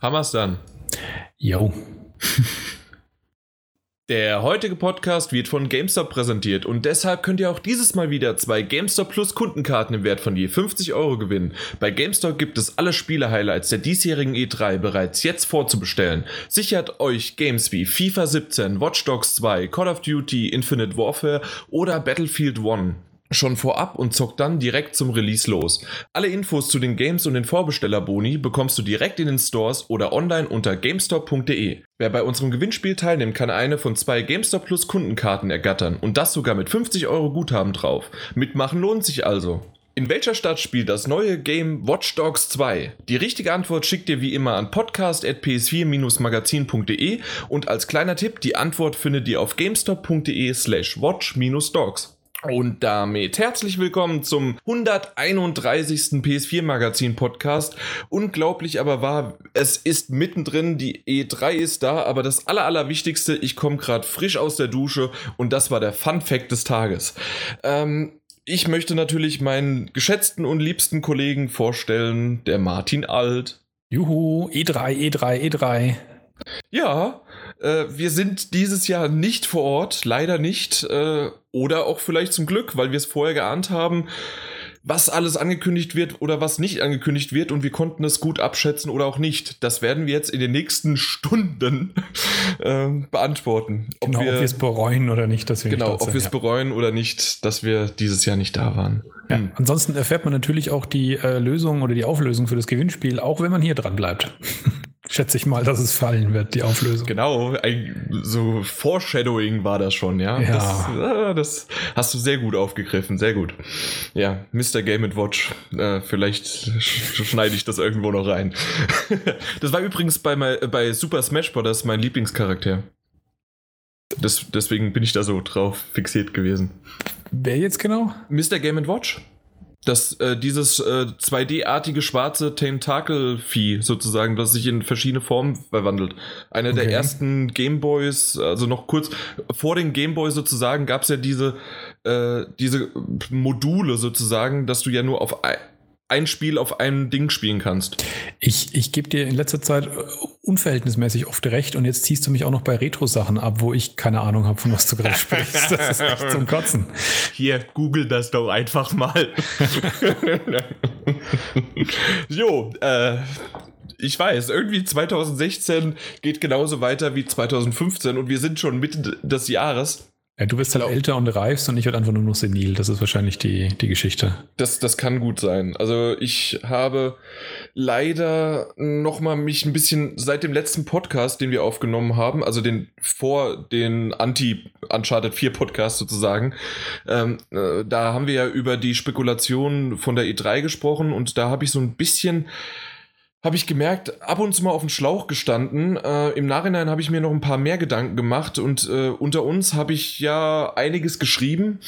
Hammer's dann. Jo. Der heutige Podcast wird von GameStop präsentiert und deshalb könnt ihr auch dieses Mal wieder zwei GameStop Plus Kundenkarten im Wert von je 50 Euro gewinnen. Bei GameStop gibt es alle Spiele-Highlights der diesjährigen E3 bereits jetzt vorzubestellen. Sichert euch Games wie FIFA 17, Watch Dogs 2, Call of Duty, Infinite Warfare oder Battlefield 1 schon vorab und zockt dann direkt zum Release los. Alle Infos zu den Games und den Vorbestellerboni bekommst du direkt in den Stores oder online unter gamestop.de. Wer bei unserem Gewinnspiel teilnimmt, kann eine von zwei GameStop Plus Kundenkarten ergattern und das sogar mit 50 Euro Guthaben drauf. Mitmachen lohnt sich also. In welcher Stadt spielt das neue Game Watch Dogs 2? Die richtige Antwort schickt ihr wie immer an podcast.ps4-magazin.de und als kleiner Tipp, die Antwort findet ihr auf gamestop.de slash watch-dogs. Und damit herzlich willkommen zum 131. PS4 Magazin Podcast. Unglaublich aber wahr, es ist mittendrin, die E3 ist da, aber das aller, allerwichtigste, ich komme gerade frisch aus der Dusche und das war der Fun Fact des Tages. Ähm, ich möchte natürlich meinen geschätzten und liebsten Kollegen vorstellen, der Martin Alt. Juhu, E3, E3, E3. Ja, äh, wir sind dieses Jahr nicht vor Ort, leider nicht. Äh, oder auch vielleicht zum Glück, weil wir es vorher geahnt haben, was alles angekündigt wird oder was nicht angekündigt wird und wir konnten es gut abschätzen oder auch nicht. Das werden wir jetzt in den nächsten Stunden äh, beantworten. Ob genau, wir, ob wir es bereuen oder nicht, dass wir Genau, ob wir es ja. bereuen oder nicht, dass wir dieses Jahr nicht da waren. Ja, hm. Ansonsten erfährt man natürlich auch die äh, Lösung oder die Auflösung für das Gewinnspiel, auch wenn man hier dran bleibt. schätze ich mal, dass es fallen wird, die Auflösung. Genau, so Foreshadowing war das schon, ja. Ja. Das, ah, das hast du sehr gut aufgegriffen, sehr gut. Ja, Mr. Game Watch, äh, vielleicht schneide ich das irgendwo noch rein. das war übrigens bei, bei Super Smash Bros. mein Lieblingscharakter. Das, deswegen bin ich da so drauf fixiert gewesen. Wer jetzt genau? Mr. Game Watch. Das, äh, dieses äh, 2D-artige schwarze Tentakel-Vieh sozusagen, das sich in verschiedene Formen verwandelt. Einer okay. der ersten Gameboys, also noch kurz vor den Gameboys sozusagen, gab es ja diese, äh, diese Module sozusagen, dass du ja nur auf ein Spiel auf einem Ding spielen kannst. Ich, ich gebe dir in letzter Zeit unverhältnismäßig oft recht und jetzt ziehst du mich auch noch bei Retro-Sachen ab, wo ich keine Ahnung habe, von was du gerade sprichst. Das ist echt zum Kotzen. Hier, google das doch einfach mal. jo, äh, ich weiß, irgendwie 2016 geht genauso weiter wie 2015 und wir sind schon Mitte des Jahres. Ja, du bist halt älter und reifst und ich werde einfach nur noch senil. Das ist wahrscheinlich die, die Geschichte. Das, das kann gut sein. Also ich habe leider nochmal mich ein bisschen seit dem letzten Podcast, den wir aufgenommen haben, also den vor den Anti-Uncharted 4 Podcast sozusagen, ähm, äh, da haben wir ja über die Spekulation von der E3 gesprochen und da habe ich so ein bisschen habe ich gemerkt, ab und zu mal auf dem Schlauch gestanden. Äh, Im Nachhinein habe ich mir noch ein paar mehr Gedanken gemacht und äh, unter uns habe ich ja einiges geschrieben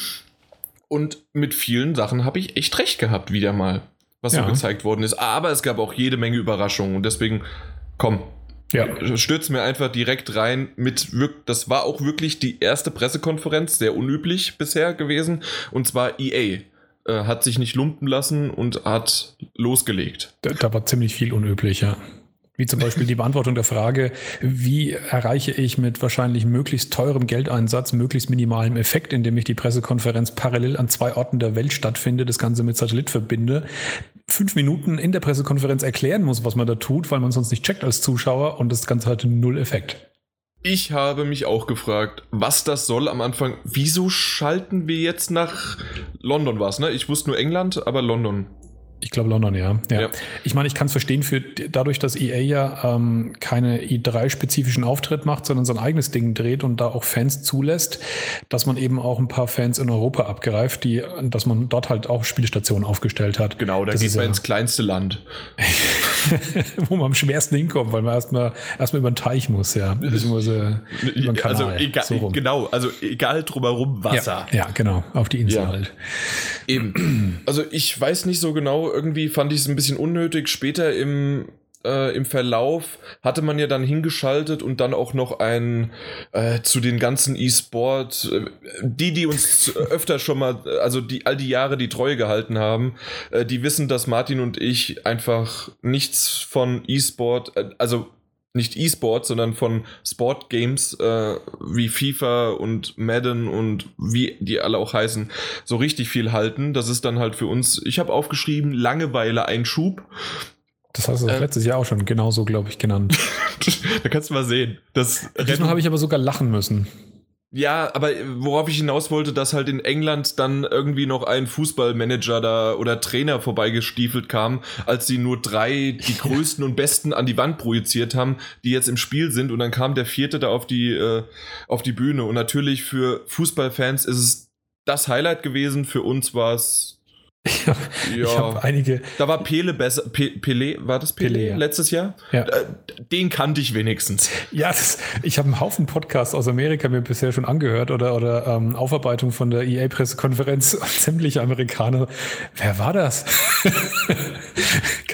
und mit vielen Sachen habe ich echt recht gehabt, wieder mal, was ja. so gezeigt worden ist. Aber es gab auch jede Menge Überraschungen und deswegen, komm, ja. stürzen mir einfach direkt rein mit, das war auch wirklich die erste Pressekonferenz, sehr unüblich bisher gewesen, und zwar EA. Äh, hat sich nicht lumpen lassen und hat losgelegt. Da, da war ziemlich viel unüblich, ja. Wie zum Beispiel die Beantwortung der Frage, wie erreiche ich mit wahrscheinlich möglichst teurem Geldeinsatz, möglichst minimalem Effekt, indem ich die Pressekonferenz parallel an zwei Orten der Welt stattfinde, das Ganze mit Satellit verbinde, fünf Minuten in der Pressekonferenz erklären muss, was man da tut, weil man sonst nicht checkt als Zuschauer und das Ganze hatte null Effekt. Ich habe mich auch gefragt, was das soll am Anfang. Wieso schalten wir jetzt nach London was, ne? Ich wusste nur England, aber London. Ich glaube London, ja. ja. ja. Ich meine, ich kann es verstehen, für, dadurch, dass EA ja ähm, keine i3-spezifischen Auftritt macht, sondern sein eigenes Ding dreht und da auch Fans zulässt, dass man eben auch ein paar Fans in Europa abgreift, die, dass man dort halt auch Spielstationen aufgestellt hat. Genau, da das geht man ja, ins kleinste Land. wo man am schwersten hinkommt, weil man erstmal erstmal über den Teich muss, ja. Beziehungsweise über den Kanal. Also egal, so genau, also egal drumherum Wasser. Ja, ja genau, auf die Insel halt. Eben. Also ich weiß nicht so genau, irgendwie fand ich es ein bisschen unnötig. Später im äh, im Verlauf hatte man ja dann hingeschaltet und dann auch noch ein äh, zu den ganzen E-Sport, äh, die, die uns öfter schon mal, also die all die Jahre die Treue gehalten haben, äh, die wissen, dass Martin und ich einfach nichts von E-Sport, äh, also nicht E-Sport, sondern von Sport-Games äh, wie FIFA und Madden und wie die alle auch heißen, so richtig viel halten. Das ist dann halt für uns, ich habe aufgeschrieben, Langeweile ein Schub. Das hast du äh, letztes Jahr auch schon genauso, glaube ich, genannt. da kannst du mal sehen. Das Diesmal habe ich aber sogar lachen müssen. Ja, aber worauf ich hinaus wollte, dass halt in England dann irgendwie noch ein Fußballmanager da oder Trainer vorbeigestiefelt kam, als sie nur drei, die größten und besten an die Wand projiziert haben, die jetzt im Spiel sind und dann kam der vierte da auf die, äh, auf die Bühne und natürlich für Fußballfans ist es das Highlight gewesen, für uns war es ich habe ja. hab einige. Da war Pele besser. Pe Pele, war das Pele, Pele ja. letztes Jahr? Ja. Äh, den kannte ich wenigstens. Ja, das, ich habe einen Haufen Podcasts aus Amerika mir bisher schon angehört oder, oder ähm, Aufarbeitung von der EA-Pressekonferenz. Sämtliche Amerikaner. Wer war das?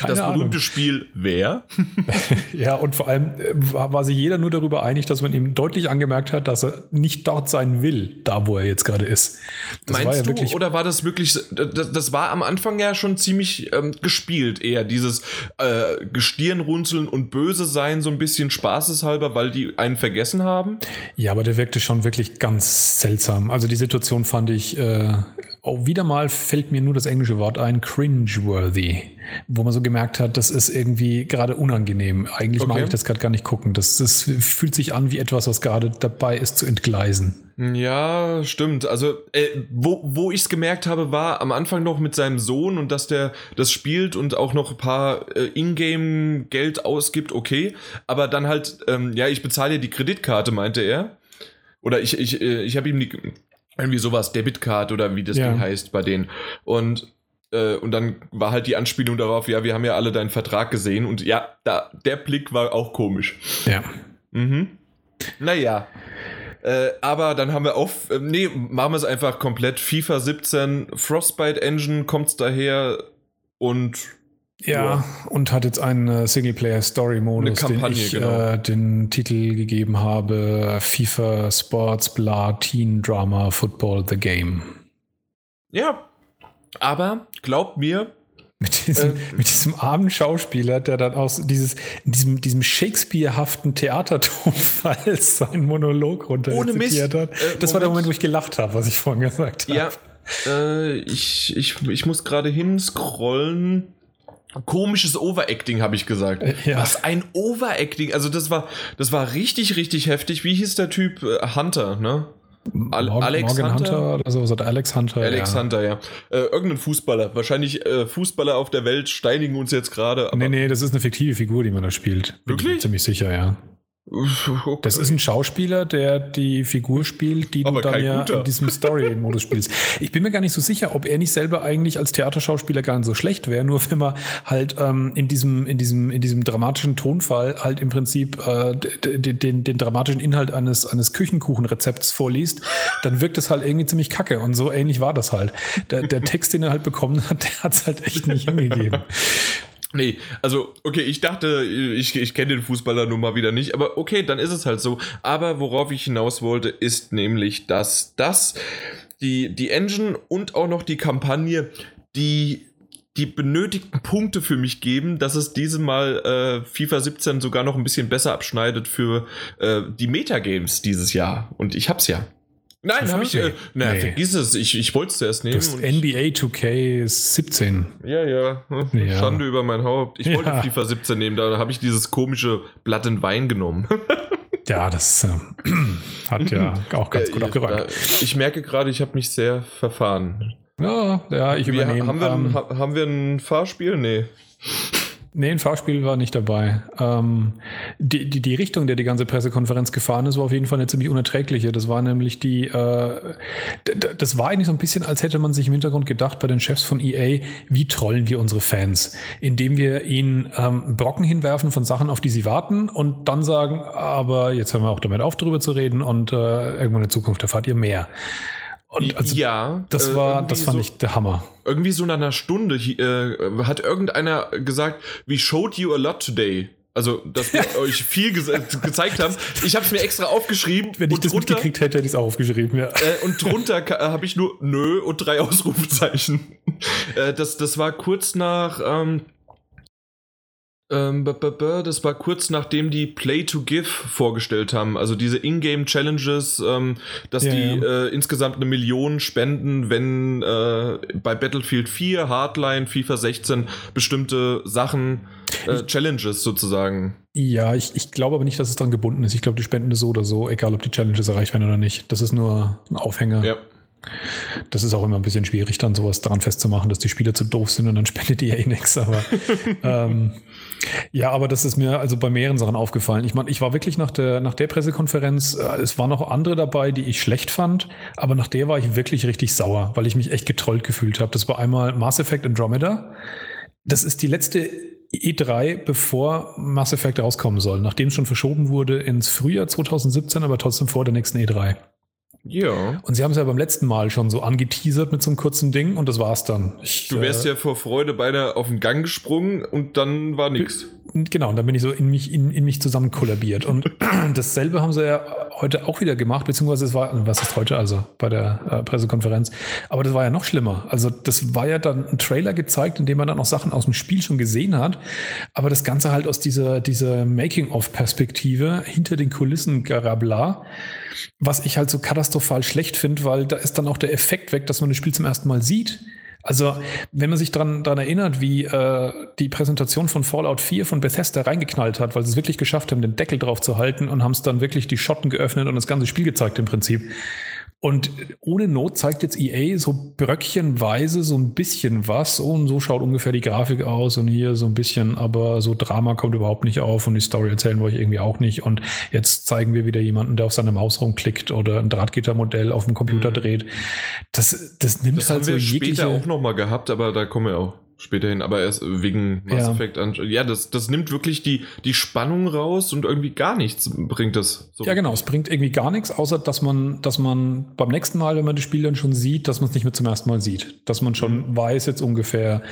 Keine das berühmte Ahnung. Spiel Wer? ja, und vor allem äh, war, sich jeder nur darüber einig, dass man ihm deutlich angemerkt hat, dass er nicht dort sein will, da wo er jetzt gerade ist. Das Meinst ja wirklich, du, oder war das wirklich, das, das war war am Anfang ja schon ziemlich ähm, gespielt, eher dieses äh, Gestirnrunzeln und böse sein, so ein bisschen spaßeshalber, weil die einen vergessen haben. Ja, aber der wirkte schon wirklich ganz seltsam. Also die Situation fand ich, äh, oh, wieder mal fällt mir nur das englische Wort ein, cringeworthy, wo man so gemerkt hat, das ist irgendwie gerade unangenehm. Eigentlich okay. mag ich das gerade gar nicht gucken. Das, das fühlt sich an wie etwas, was gerade dabei ist zu entgleisen. Ja, stimmt. Also, äh, wo, wo ich es gemerkt habe, war am Anfang noch mit seinem Sohn und dass der das spielt und auch noch ein paar äh, Ingame-Geld ausgibt, okay. Aber dann halt, ähm, ja, ich bezahle die Kreditkarte, meinte er. Oder ich, ich, äh, ich habe ihm die, irgendwie sowas, Debitcard oder wie das ja. Ding heißt bei denen. Und äh, und dann war halt die Anspielung darauf, ja, wir haben ja alle deinen Vertrag gesehen und ja, da, der Blick war auch komisch. Ja. Mhm. Naja. Äh, aber dann haben wir auf, äh, nee, machen wir es einfach komplett. FIFA 17, Frostbite Engine kommt daher und ja, und hat jetzt einen äh, Singleplayer-Story-Modus, den ich genau. äh, den Titel gegeben habe: FIFA Sports Blah Teen Drama Football The Game. Ja, aber glaubt mir, mit diesem, äh, mit diesem armen Schauspieler, der dann aus dieses, diesem, diesem Shakespeare-haften Theatertonfall seinen Monolog runterzitiert hat. Äh, das war der Moment, wo ich gelacht habe, was ich vorhin gesagt habe. Ja, äh, ich, ich, ich muss gerade hinscrollen. Komisches Overacting, habe ich gesagt. Äh, ja. Was ein Overacting. Also das war, das war richtig, richtig heftig. Wie hieß der Typ? Äh, Hunter, ne? Al Morgan, Alex Morgan Hunter? Hunter? oder so, oder Alex Hunter. Alex ja. Hunter, ja. Äh, irgendein Fußballer. Wahrscheinlich äh, Fußballer auf der Welt steinigen uns jetzt gerade. Nee, nee, das ist eine fiktive Figur, die man da spielt. Wirklich? Bin ziemlich sicher, ja. Okay. Das ist ein Schauspieler, der die Figur spielt, die Aber du dann ja guter. in diesem Story-Modus spielst. Ich bin mir gar nicht so sicher, ob er nicht selber eigentlich als Theaterschauspieler gar nicht so schlecht wäre, nur wenn man halt ähm, in, diesem, in, diesem, in diesem dramatischen Tonfall halt im Prinzip äh, den, den, den dramatischen Inhalt eines, eines Küchenkuchenrezepts vorliest, dann wirkt es halt irgendwie ziemlich kacke. Und so ähnlich war das halt. Der, der Text, den er halt bekommen hat, der hat es halt echt nicht hingegeben. Nee, also, okay, ich dachte, ich, ich kenne den Fußballer nun mal wieder nicht, aber okay, dann ist es halt so. Aber worauf ich hinaus wollte, ist nämlich, dass das, die, die Engine und auch noch die Kampagne, die die benötigten Punkte für mich geben, dass es dieses Mal äh, FIFA 17 sogar noch ein bisschen besser abschneidet für äh, die Metagames dieses Jahr. Und ich hab's ja. Nein, habe ich. Äh, na, nee. vergiss es. Ich, ich wollte es zuerst nehmen. Das NBA 2K 17. Ja, ja, ja. Schande über mein Haupt. Ich wollte ja. FIFA 17 nehmen, da habe ich dieses komische Blatt in Wein genommen. ja, das äh, hat ja auch ganz gut abgeräumt. Ich merke gerade, ich habe mich sehr verfahren. Ja, ja, ich übernehme. Haben wir, ähm, haben wir ein Fahrspiel? Nee. Nee, ein Fahrspiel war nicht dabei. Ähm, die, die, die Richtung, der die ganze Pressekonferenz gefahren ist, war auf jeden Fall eine ziemlich unerträgliche. Das war nämlich die, äh, das war eigentlich so ein bisschen, als hätte man sich im Hintergrund gedacht bei den Chefs von EA, wie trollen wir unsere Fans, indem wir ihnen ähm, Brocken hinwerfen von Sachen, auf die sie warten und dann sagen, aber jetzt hören wir auch damit auf, darüber zu reden und äh, irgendwann in Zukunft erfahrt ihr mehr. Und also ja, das äh, war, das fand so, ich der Hammer. Irgendwie so nach einer Stunde äh, hat irgendeiner gesagt, we showed you a lot today. Also, dass wir euch viel ge gezeigt haben. Ich habe es mir extra aufgeschrieben. Wenn ich das drunter, mitgekriegt hätte, hätte ich es auch aufgeschrieben, ja. Äh, und drunter habe ich nur Nö und drei Ausrufezeichen. äh, das, das war kurz nach. Ähm, ähm, das war kurz nachdem die Play to Give vorgestellt haben. Also diese Ingame Challenges, ähm, dass ja, die ja. Äh, insgesamt eine Million spenden, wenn äh, bei Battlefield 4, Hardline, FIFA 16 bestimmte Sachen, äh, Challenges sozusagen. Ja, ich, ich glaube aber nicht, dass es daran gebunden ist. Ich glaube, die spenden es so oder so, egal ob die Challenges erreicht werden oder nicht. Das ist nur ein Aufhänger. Ja. Das ist auch immer ein bisschen schwierig, dann sowas daran festzumachen, dass die Spieler zu doof sind und dann spendet ja eh nichts. Aber ähm, ja, aber das ist mir also bei mehreren Sachen aufgefallen. Ich meine, ich war wirklich nach der, nach der Pressekonferenz, äh, es waren noch andere dabei, die ich schlecht fand, aber nach der war ich wirklich richtig sauer, weil ich mich echt getrollt gefühlt habe. Das war einmal Mass Effect Andromeda. Das ist die letzte E3, bevor Mass Effect rauskommen soll, nachdem es schon verschoben wurde ins Frühjahr 2017, aber trotzdem vor der nächsten E3. Ja. Und sie haben es ja beim letzten Mal schon so angeteasert mit so einem kurzen Ding und das war's dann. Ich, du wärst äh, ja vor Freude beinahe auf den Gang gesprungen und dann war nichts. Genau, und dann bin ich so in mich, in, in mich zusammen kollabiert. Und dasselbe haben sie ja heute auch wieder gemacht, beziehungsweise es war, was ist heute also bei der äh, Pressekonferenz? Aber das war ja noch schlimmer. Also das war ja dann ein Trailer gezeigt, in dem man dann auch Sachen aus dem Spiel schon gesehen hat. Aber das Ganze halt aus dieser, dieser Making-of-Perspektive hinter den Kulissen Garabla was ich halt so katastrophal schlecht finde, weil da ist dann auch der Effekt weg, dass man das Spiel zum ersten Mal sieht. Also, wenn man sich daran erinnert, wie äh, die Präsentation von Fallout 4 von Bethesda reingeknallt hat, weil sie es wirklich geschafft haben, den Deckel drauf zu halten und haben es dann wirklich die Schotten geöffnet und das ganze Spiel gezeigt im Prinzip. Und ohne Not zeigt jetzt EA so bröckchenweise so ein bisschen was und so schaut ungefähr die Grafik aus und hier so ein bisschen, aber so Drama kommt überhaupt nicht auf und die Story erzählen wollte ich irgendwie auch nicht. Und jetzt zeigen wir wieder jemanden, der auf seine Maus rumklickt oder ein Drahtgittermodell auf dem Computer mhm. dreht. Das, das nimmt das halt haben so wir jegliche... später auch nochmal gehabt, aber da kommen wir auch später hin, aber erst wegen Mass ja. Effect. Ja, das, das nimmt wirklich die, die Spannung raus und irgendwie gar nichts bringt das. So. Ja, genau. Es bringt irgendwie gar nichts, außer dass man, dass man beim nächsten Mal, wenn man das Spiel dann schon sieht, dass man es nicht mehr zum ersten Mal sieht. Dass man schon mhm. weiß jetzt ungefähr,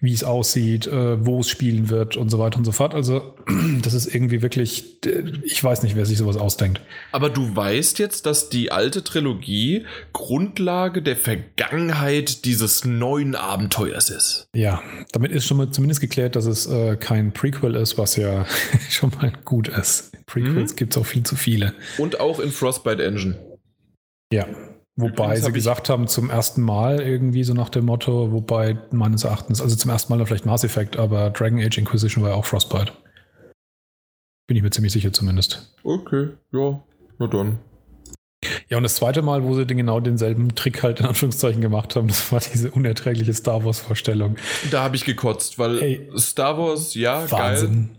wie es aussieht, äh, wo es spielen wird und so weiter und so fort. Also, das ist irgendwie wirklich, ich weiß nicht, wer sich sowas ausdenkt. Aber du weißt jetzt, dass die alte Trilogie Grundlage der Vergangenheit dieses neuen Abenteuers ist. Ja, damit ist schon mal zumindest geklärt, dass es äh, kein Prequel ist, was ja schon mal gut ist. Prequels mhm. gibt es auch viel zu viele. Und auch in Frostbite Engine. Ja. Wobei sie gesagt haben, zum ersten Mal irgendwie so nach dem Motto, wobei meines Erachtens, also zum ersten Mal vielleicht Mass Effect, aber Dragon Age Inquisition war ja auch Frostbite. Bin ich mir ziemlich sicher zumindest. Okay, ja, na dann. Ja, und das zweite Mal, wo sie den genau denselben Trick halt in Anführungszeichen gemacht haben, das war diese unerträgliche Star Wars-Vorstellung. Da habe ich gekotzt, weil hey, Star Wars, ja, Wahnsinn. geil.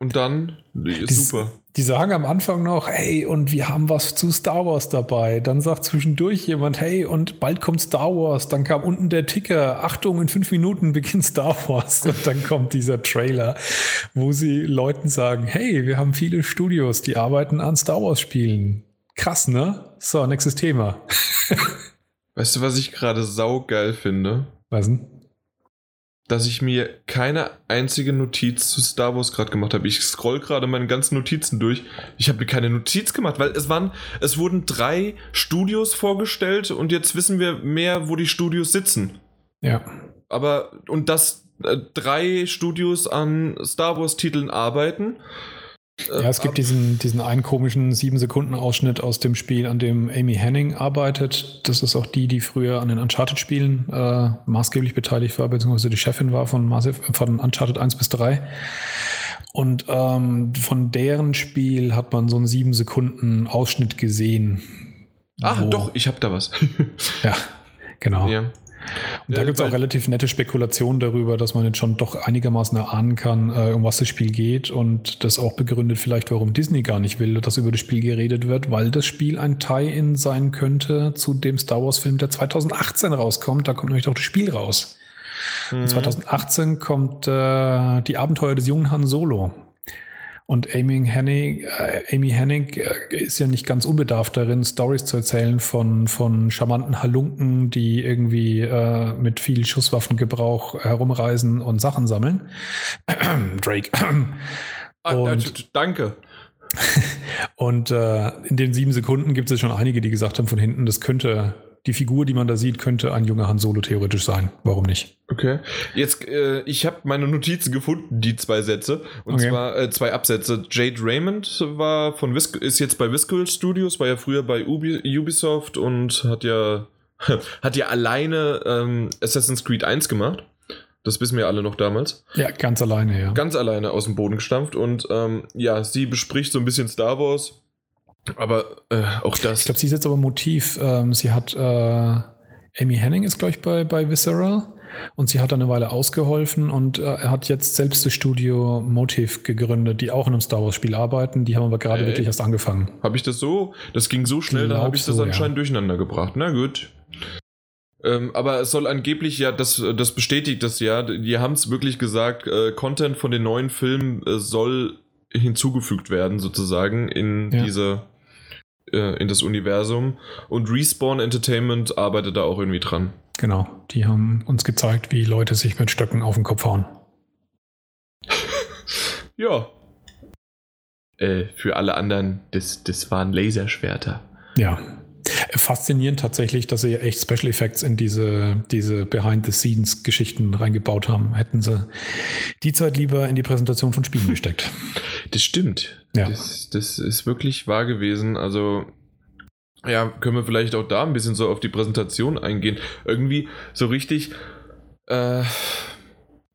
Und dann, die, super. Die sagen am Anfang noch, hey, und wir haben was zu Star Wars dabei. Dann sagt zwischendurch jemand, hey, und bald kommt Star Wars. Dann kam unten der Ticker, Achtung, in fünf Minuten beginnt Star Wars. Und dann kommt dieser Trailer, wo sie Leuten sagen, hey, wir haben viele Studios, die arbeiten an Star Wars Spielen. Krass, ne? So, nächstes Thema. weißt du, was ich gerade saugeil finde? Was denn? Dass ich mir keine einzige Notiz zu Star Wars gerade gemacht habe. Ich scroll gerade meine ganzen Notizen durch. Ich habe mir keine Notiz gemacht, weil es waren, es wurden drei Studios vorgestellt und jetzt wissen wir mehr, wo die Studios sitzen. Ja. Aber, und dass äh, drei Studios an Star Wars Titeln arbeiten ja, es gibt diesen, diesen einen komischen sieben Sekunden Ausschnitt aus dem Spiel, an dem Amy Henning arbeitet. Das ist auch die, die früher an den Uncharted-Spielen äh, maßgeblich beteiligt war, beziehungsweise die Chefin war von, Massive, von Uncharted 1 bis 3. Und ähm, von deren Spiel hat man so einen sieben Sekunden Ausschnitt gesehen. Ach, doch, ich habe da was. ja, genau. Ja. Und da gibt es auch relativ nette Spekulationen darüber, dass man jetzt schon doch einigermaßen erahnen kann, äh, um was das Spiel geht und das auch begründet vielleicht, warum Disney gar nicht will, dass über das Spiel geredet wird, weil das Spiel ein Tie-In sein könnte zu dem Star Wars-Film, der 2018 rauskommt. Da kommt nämlich doch das Spiel raus. Mhm. Und 2018 kommt äh, die Abenteuer des jungen Han Solo. Und Amy Hennig, äh, Amy Hennig äh, ist ja nicht ganz unbedarft darin, Stories zu erzählen von, von charmanten Halunken, die irgendwie äh, mit viel Schusswaffengebrauch herumreisen und Sachen sammeln. Drake. Ah, und, danke. und äh, in den sieben Sekunden gibt es schon einige, die gesagt haben von hinten, das könnte die Figur, die man da sieht, könnte ein junger Han Solo theoretisch sein. Warum nicht? Okay. Jetzt, äh, ich habe meine Notizen gefunden, die zwei Sätze. Und okay. zwar äh, zwei Absätze. Jade Raymond war von Vis ist jetzt bei Visceral Studios, war ja früher bei Ubi Ubisoft und hat ja hat ja alleine ähm, Assassin's Creed 1 gemacht. Das wissen wir alle noch damals. Ja, ganz alleine, ja. Ganz alleine aus dem Boden gestampft. Und ähm, ja, sie bespricht so ein bisschen Star Wars aber äh, auch das. Ich glaube, sie ist jetzt aber Motiv. Ähm, sie hat äh, Amy Henning ist, glaube ich, bei, bei Visceral. Und sie hat dann eine Weile ausgeholfen und äh, er hat jetzt selbst das Studio Motive gegründet, die auch in einem Star Wars-Spiel arbeiten. Die haben aber gerade äh, wirklich erst angefangen. Habe ich das so? Das ging so schnell, dann habe ich das so, anscheinend ja. durcheinander gebracht. Na gut. Ähm, aber es soll angeblich ja, das, das bestätigt das ja, die haben es wirklich gesagt, äh, Content von den neuen Filmen äh, soll hinzugefügt werden, sozusagen, in ja. diese äh, in das Universum. Und Respawn Entertainment arbeitet da auch irgendwie dran. Genau, die haben uns gezeigt, wie Leute sich mit Stöcken auf den Kopf hauen. ja. Äh, für alle anderen, das, das waren Laserschwerter. Ja. Faszinierend tatsächlich, dass sie echt Special Effects in diese, diese Behind-the-Scenes-Geschichten reingebaut haben. Hätten sie die Zeit lieber in die Präsentation von Spielen gesteckt. Das stimmt. Ja. Das, das ist wirklich wahr gewesen. Also, ja, können wir vielleicht auch da ein bisschen so auf die Präsentation eingehen. Irgendwie so richtig. Äh,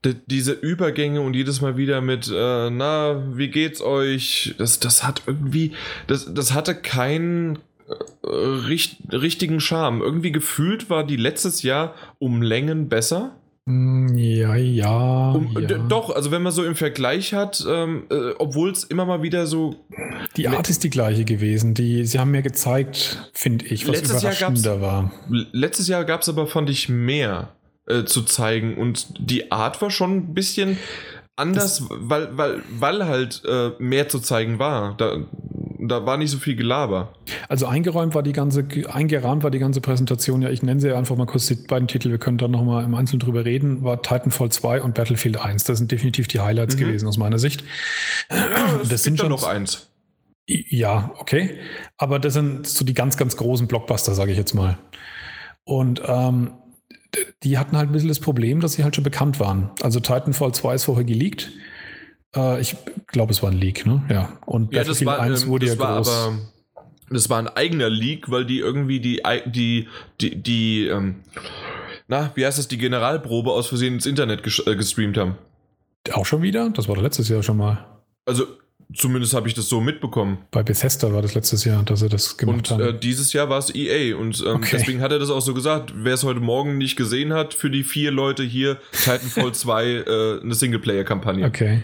diese Übergänge und jedes Mal wieder mit, äh, na, wie geht's euch? Das, das hat irgendwie, das, das hatte keinen richt, richtigen Charme. Irgendwie gefühlt war die letztes Jahr um Längen besser. Mm, ja, ja, um, ja. Doch, also wenn man so im Vergleich hat, ähm, äh, obwohl es immer mal wieder so. Die Art ist die gleiche gewesen. Die, sie haben mir gezeigt, finde ich, was letztes überraschender Jahr war. Letztes Jahr gab es aber, fand ich, mehr äh, zu zeigen und die Art war schon ein bisschen anders, das, weil, weil, weil halt äh, mehr zu zeigen war. Da, da war nicht so viel Gelaber. Also eingeräumt war die ganze, eingerahmt war die ganze Präsentation, ja, ich nenne sie einfach mal kurz die beiden Titel, wir können dann nochmal im Einzelnen drüber reden, war Titanfall 2 und Battlefield 1. Das sind definitiv die Highlights mhm. gewesen aus meiner Sicht. Ja, das sind schon noch eins. Ja, okay. Aber das sind so die ganz, ganz großen Blockbuster, sage ich jetzt mal. Und ähm, die hatten halt ein bisschen das Problem, dass sie halt schon bekannt waren. Also Titanfall 2 ist vorher geleakt. Äh, ich glaube, es war ein Leak, ne? Ja. Und ja, Battlefield war, 1 ähm, wurde ja groß. Aber, das war ein eigener Leak, weil die irgendwie die, die, die, die ähm, na, wie heißt das, die Generalprobe aus Versehen ins Internet ges äh, gestreamt haben. Auch schon wieder? Das war doch letztes Jahr schon mal. Also, Zumindest habe ich das so mitbekommen. Bei Bethesda war das letztes Jahr, dass sie das gemacht und, haben. Und äh, dieses Jahr war es EA und ähm, okay. deswegen hat er das auch so gesagt. Wer es heute Morgen nicht gesehen hat, für die vier Leute hier Titanfall 2 äh, eine Singleplayer-Kampagne. Okay.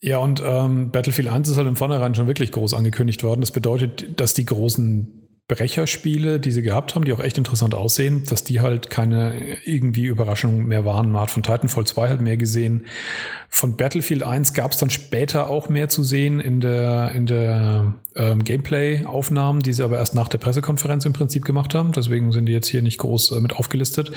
Ja, und ähm, Battlefield 1 ist halt im Vornherein schon wirklich groß angekündigt worden. Das bedeutet, dass die großen Brecherspiele, die sie gehabt haben, die auch echt interessant aussehen, dass die halt keine irgendwie Überraschung mehr waren. Man hat von Titanfall 2 halt mehr gesehen. Von Battlefield 1 gab es dann später auch mehr zu sehen in der, in der ähm, Gameplay-Aufnahmen, die sie aber erst nach der Pressekonferenz im Prinzip gemacht haben. Deswegen sind die jetzt hier nicht groß äh, mit aufgelistet.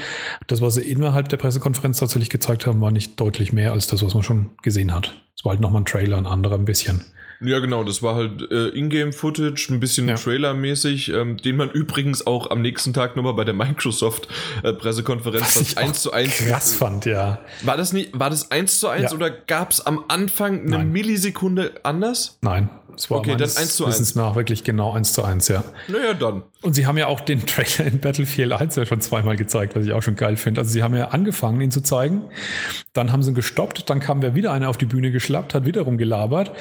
Das, was sie innerhalb der Pressekonferenz tatsächlich gezeigt haben, war nicht deutlich mehr als das, was man schon gesehen hat. Es war halt nochmal ein Trailer, ein anderer ein bisschen. Ja, genau, das war halt äh, Ingame-Footage, ein bisschen ja. Trailer-mäßig, ähm, den man übrigens auch am nächsten Tag nochmal bei der Microsoft-Pressekonferenz äh, eins zu eins krass fand, ja. War das nicht, war das eins zu eins ja. oder gab es am Anfang eine Nein. Millisekunde anders? Nein, es war okay, dann 1 zu 1. nach wirklich genau 1 zu 1, ja. Naja, dann. Und sie haben ja auch den Trailer in Battlefield 1 ja schon zweimal gezeigt, was ich auch schon geil finde. Also sie haben ja angefangen, ihn zu zeigen, dann haben sie ihn gestoppt, dann kam wieder einer auf die Bühne geschlappt, hat wiederum gelabert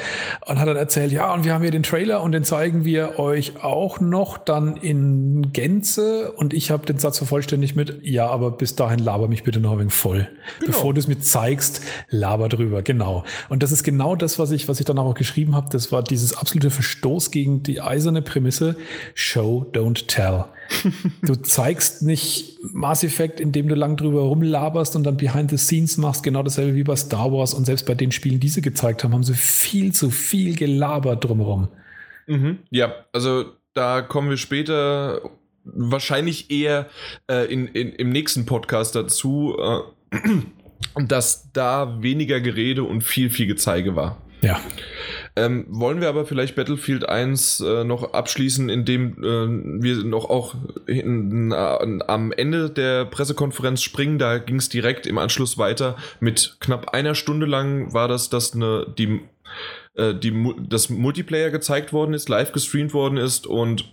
und hat dann erzählt, ja, und wir haben hier den Trailer und den zeigen wir euch auch noch dann in Gänze und ich habe den Satz vervollständigt mit, ja, aber bis dahin laber mich bitte noch ein wenig voll. Genau. Bevor du es mir zeigst, laber drüber, genau. Und das ist genau das, was ich, was ich dann auch geschrieben habe, das war diese ist absoluter Verstoß gegen die eiserne Prämisse Show, don't tell. du zeigst nicht Mass Effect, indem du lang drüber rumlaberst und dann Behind the Scenes machst, genau dasselbe wie bei Star Wars. Und selbst bei den Spielen, die sie gezeigt haben, haben sie viel zu viel gelabert drumherum. Mhm. Ja, also da kommen wir später wahrscheinlich eher äh, in, in, im nächsten Podcast dazu, äh, dass da weniger Gerede und viel, viel Gezeige war. Ja. Ähm, wollen wir aber vielleicht Battlefield 1 äh, noch abschließen, indem äh, wir noch auch in, äh, am Ende der Pressekonferenz springen. Da ging es direkt im Anschluss weiter. Mit knapp einer Stunde lang war das, dass eine, die, äh, die, das Multiplayer gezeigt worden ist, live gestreamt worden ist und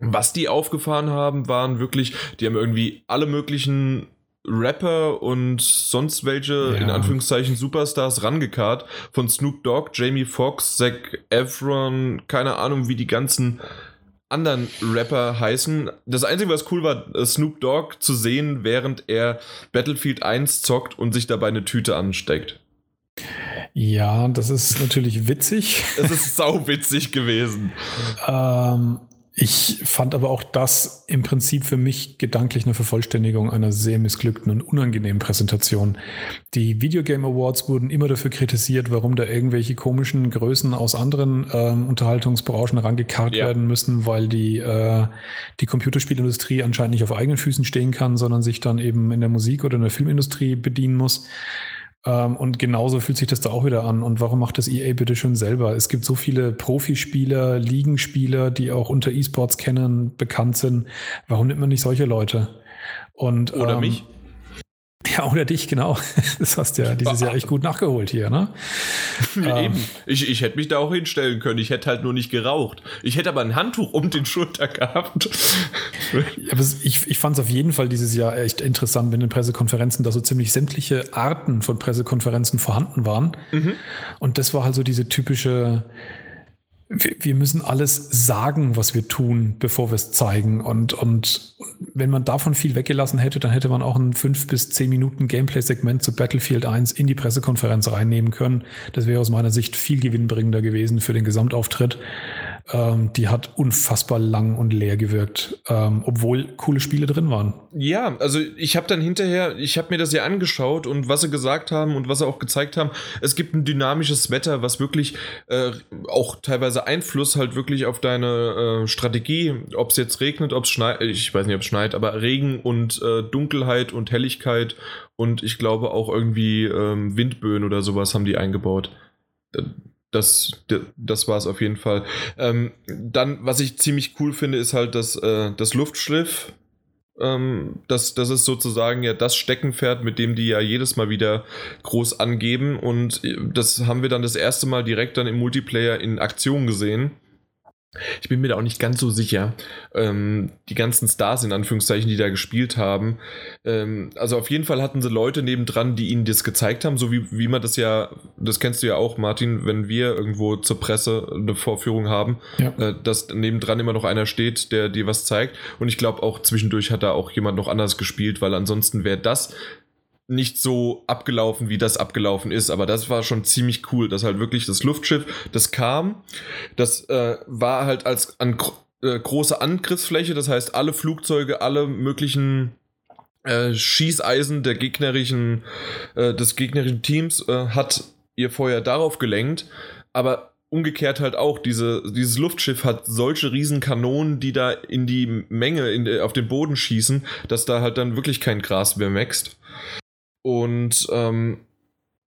was die aufgefahren haben, waren wirklich, die haben irgendwie alle möglichen Rapper und sonst welche, ja. in Anführungszeichen, Superstars rangekarrt. Von Snoop Dogg, Jamie Foxx, Zac Efron, keine Ahnung, wie die ganzen anderen Rapper heißen. Das Einzige, was cool war, äh, Snoop Dogg zu sehen, während er Battlefield 1 zockt und sich dabei eine Tüte ansteckt. Ja, das ist natürlich witzig. Es ist sauwitzig gewesen. ähm, ich fand aber auch das im Prinzip für mich gedanklich eine Vervollständigung einer sehr missglückten und unangenehmen Präsentation. Die Videogame Awards wurden immer dafür kritisiert, warum da irgendwelche komischen Größen aus anderen ähm, Unterhaltungsbranchen rangekarrt ja. werden müssen, weil die, äh, die Computerspielindustrie anscheinend nicht auf eigenen Füßen stehen kann, sondern sich dann eben in der Musik oder in der Filmindustrie bedienen muss. Ähm, und genauso fühlt sich das da auch wieder an. Und warum macht das EA bitte schon selber? Es gibt so viele Profispieler, Ligenspieler, die auch unter E-Sports kennen, bekannt sind. Warum nimmt man nicht solche Leute? Und, Oder ähm, mich? Ja, oder dich, genau. Das hast du ja dieses Jahr echt gut nachgeholt hier, ne? Eben. Ähm. Ich, ich hätte mich da auch hinstellen können. Ich hätte halt nur nicht geraucht. Ich hätte aber ein Handtuch um den Schulter gehabt. Aber ich, ich fand es auf jeden Fall dieses Jahr echt interessant, wenn in Pressekonferenzen da so ziemlich sämtliche Arten von Pressekonferenzen vorhanden waren. Mhm. Und das war halt so diese typische, wir müssen alles sagen, was wir tun, bevor wir es zeigen. Und, und wenn man davon viel weggelassen hätte, dann hätte man auch ein fünf bis zehn Minuten Gameplay-Segment zu Battlefield 1 in die Pressekonferenz reinnehmen können. Das wäre aus meiner Sicht viel gewinnbringender gewesen für den Gesamtauftritt ähm, die hat unfassbar lang und leer gewirkt, ähm, obwohl coole Spiele drin waren. Ja, also ich habe dann hinterher, ich habe mir das ja angeschaut und was sie gesagt haben und was sie auch gezeigt haben, es gibt ein dynamisches Wetter, was wirklich äh, auch teilweise Einfluss halt wirklich auf deine äh, Strategie, ob es jetzt regnet, ob es schneit, ich weiß nicht, ob es schneit, aber Regen und äh, Dunkelheit und Helligkeit und ich glaube auch irgendwie ähm, Windböen oder sowas haben die eingebaut das, das war es auf jeden Fall. Ähm, dann, was ich ziemlich cool finde, ist halt das, äh, das Luftschiff. Ähm, das, das ist sozusagen ja das Steckenpferd, mit dem die ja jedes Mal wieder groß angeben. Und äh, das haben wir dann das erste Mal direkt dann im Multiplayer in Aktion gesehen. Ich bin mir da auch nicht ganz so sicher. Ähm, die ganzen Stars in Anführungszeichen, die da gespielt haben. Ähm, also auf jeden Fall hatten sie Leute nebendran, die ihnen das gezeigt haben, so wie, wie man das ja, das kennst du ja auch, Martin, wenn wir irgendwo zur Presse eine Vorführung haben, ja. äh, dass nebendran immer noch einer steht, der dir was zeigt. Und ich glaube auch zwischendurch hat da auch jemand noch anders gespielt, weil ansonsten wäre das nicht so abgelaufen, wie das abgelaufen ist, aber das war schon ziemlich cool, dass halt wirklich das Luftschiff, das kam, das äh, war halt als an, äh, große Angriffsfläche, das heißt alle Flugzeuge, alle möglichen äh, Schießeisen der gegnerischen, äh, des gegnerischen Teams äh, hat ihr Feuer darauf gelenkt, aber umgekehrt halt auch, diese, dieses Luftschiff hat solche riesen Kanonen, die da in die Menge in, auf den Boden schießen, dass da halt dann wirklich kein Gras mehr wächst. Und ähm,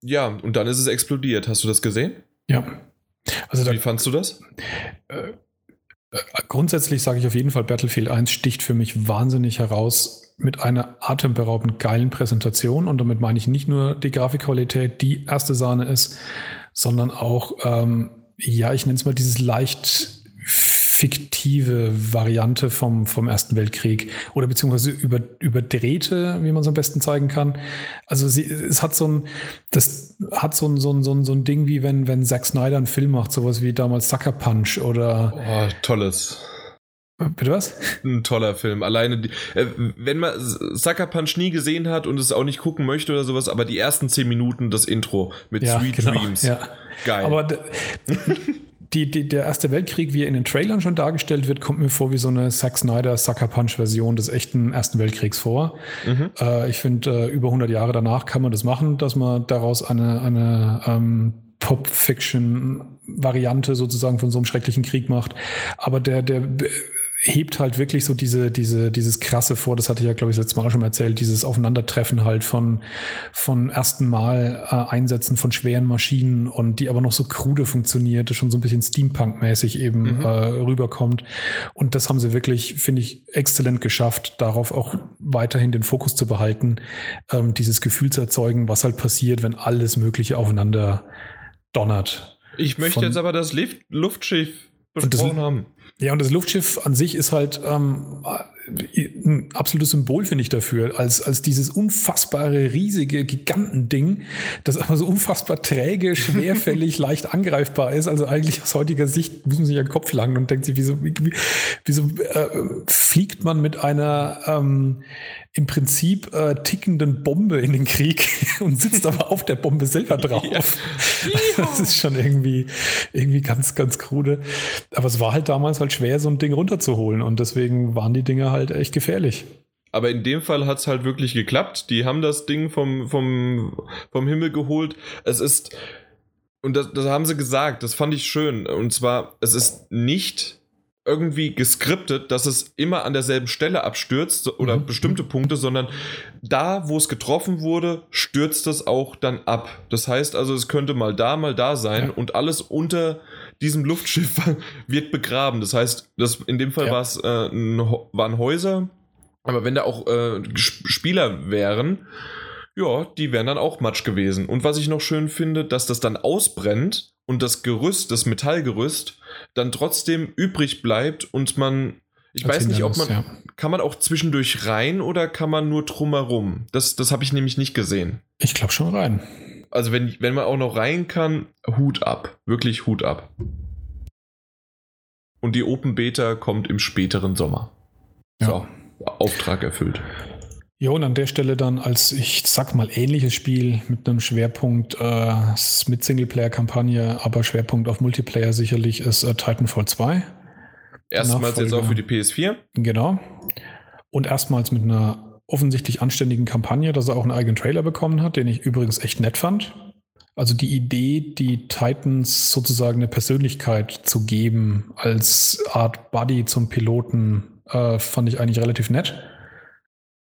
ja, und dann ist es explodiert. Hast du das gesehen? Ja. Also da, Wie fandst du das? Äh, äh, grundsätzlich sage ich auf jeden Fall, Battlefield 1 sticht für mich wahnsinnig heraus mit einer atemberaubend geilen Präsentation. Und damit meine ich nicht nur die Grafikqualität, die erste Sahne ist, sondern auch, ähm, ja, ich nenne es mal dieses leicht fiktive Variante vom, vom Ersten Weltkrieg oder beziehungsweise über, überdrehte, wie man es am besten zeigen kann. Also sie, es hat so ein, das hat so ein, so ein, so ein, so ein Ding wie wenn, wenn Zack Snyder einen Film macht, sowas wie damals Sucker Punch oder. Oh, tolles. Bitte was? Ein toller Film. Alleine, die, äh, wenn man Sucker Punch nie gesehen hat und es auch nicht gucken möchte oder sowas, aber die ersten zehn Minuten das Intro mit ja, Sweet genau, Dreams. Ja. Geil. Aber die, die, der Erste Weltkrieg, wie er in den Trailern schon dargestellt wird, kommt mir vor wie so eine Zack Snyder Sucker Punch Version des echten Ersten Weltkriegs vor. Mhm. Äh, ich finde, äh, über 100 Jahre danach kann man das machen, dass man daraus eine, eine ähm, Pop-Fiction-Variante sozusagen von so einem schrecklichen Krieg macht. Aber der, der hebt halt wirklich so diese, diese, dieses krasse vor, das hatte ich ja, glaube ich, letztes Mal schon mal erzählt, dieses Aufeinandertreffen halt von, von ersten Mal äh, Einsätzen von schweren Maschinen und die aber noch so krude funktioniert, das schon so ein bisschen Steampunk-mäßig eben mhm. äh, rüberkommt. Und das haben sie wirklich, finde ich, exzellent geschafft, darauf auch weiterhin den Fokus zu behalten, ähm, dieses Gefühl zu erzeugen, was halt passiert, wenn alles Mögliche aufeinander donnert. Ich möchte von, jetzt aber das Luftschiff besprochen haben. Ja, und das Luftschiff an sich ist halt ähm, ein absolutes Symbol, finde ich, dafür, als, als dieses unfassbare, riesige Gigantending, das aber so unfassbar träge, schwerfällig, leicht angreifbar ist. Also eigentlich aus heutiger Sicht muss man sich an den Kopf langen und denkt sich, wieso, wieso äh, fliegt man mit einer ähm, im Prinzip äh, tickenden Bombe in den Krieg und sitzt aber auf der Bombe selber drauf. Ja. Das ist schon irgendwie, irgendwie ganz, ganz krude. Aber es war halt damals halt schwer, so ein Ding runterzuholen und deswegen waren die Dinge halt echt gefährlich. Aber in dem Fall hat es halt wirklich geklappt. Die haben das Ding vom, vom, vom Himmel geholt. Es ist, und das, das haben sie gesagt, das fand ich schön. Und zwar, es ist nicht irgendwie geskriptet, dass es immer an derselben Stelle abstürzt oder mhm. bestimmte Punkte, sondern da, wo es getroffen wurde, stürzt es auch dann ab. Das heißt also, es könnte mal da, mal da sein ja. und alles unter diesem Luftschiff wird begraben. Das heißt, das, in dem Fall ja. war es, äh, waren Häuser, aber wenn da auch äh, Spieler wären, ja, die wären dann auch Matsch gewesen. Und was ich noch schön finde, dass das dann ausbrennt und das Gerüst, das Metallgerüst, dann trotzdem übrig bleibt und man, ich weiß nicht, ob man, ja. kann man auch zwischendurch rein oder kann man nur drumherum? Das, das habe ich nämlich nicht gesehen. Ich glaube schon rein. Also wenn, wenn man auch noch rein kann, Hut ab. Wirklich Hut ab. Und die Open Beta kommt im späteren Sommer. Ja. So, Auftrag erfüllt. Ja, und an der Stelle dann als, ich sag mal, ähnliches Spiel mit einem Schwerpunkt äh, mit Singleplayer-Kampagne, aber Schwerpunkt auf Multiplayer sicherlich ist äh, Titanfall 2. Erstmals jetzt auch für die PS4. Genau. Und erstmals mit einer offensichtlich anständigen Kampagne, dass er auch einen eigenen Trailer bekommen hat, den ich übrigens echt nett fand. Also die Idee, die Titans sozusagen eine Persönlichkeit zu geben als Art Buddy zum Piloten, äh, fand ich eigentlich relativ nett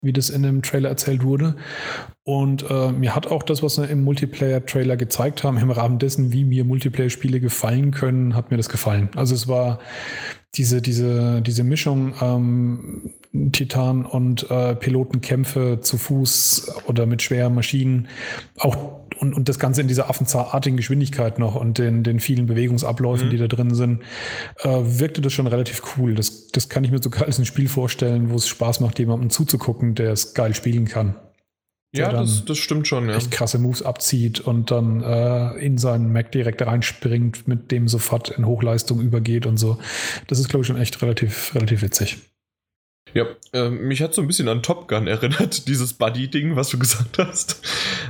wie das in dem Trailer erzählt wurde. Und äh, mir hat auch das, was wir im Multiplayer-Trailer gezeigt haben, im Rahmen dessen, wie mir Multiplayer-Spiele gefallen können, hat mir das gefallen. Also es war diese, diese, diese Mischung ähm, Titan und äh, Pilotenkämpfe zu Fuß oder mit schweren Maschinen, auch und, und das Ganze in dieser affenzartartigen Geschwindigkeit noch und den, den vielen Bewegungsabläufen, mhm. die da drin sind, äh, wirkte das schon relativ cool. Das, das kann ich mir sogar als ein Spiel vorstellen, wo es Spaß macht, jemandem zuzugucken, der es geil spielen kann. Ja, das, das stimmt schon, ja. Echt krasse Moves abzieht und dann äh, in seinen Mac direkt reinspringt, mit dem sofort in Hochleistung übergeht und so. Das ist, glaube ich, schon echt relativ, relativ witzig. Ja, äh, mich hat so ein bisschen an Top Gun erinnert, dieses Buddy-Ding, was du gesagt hast.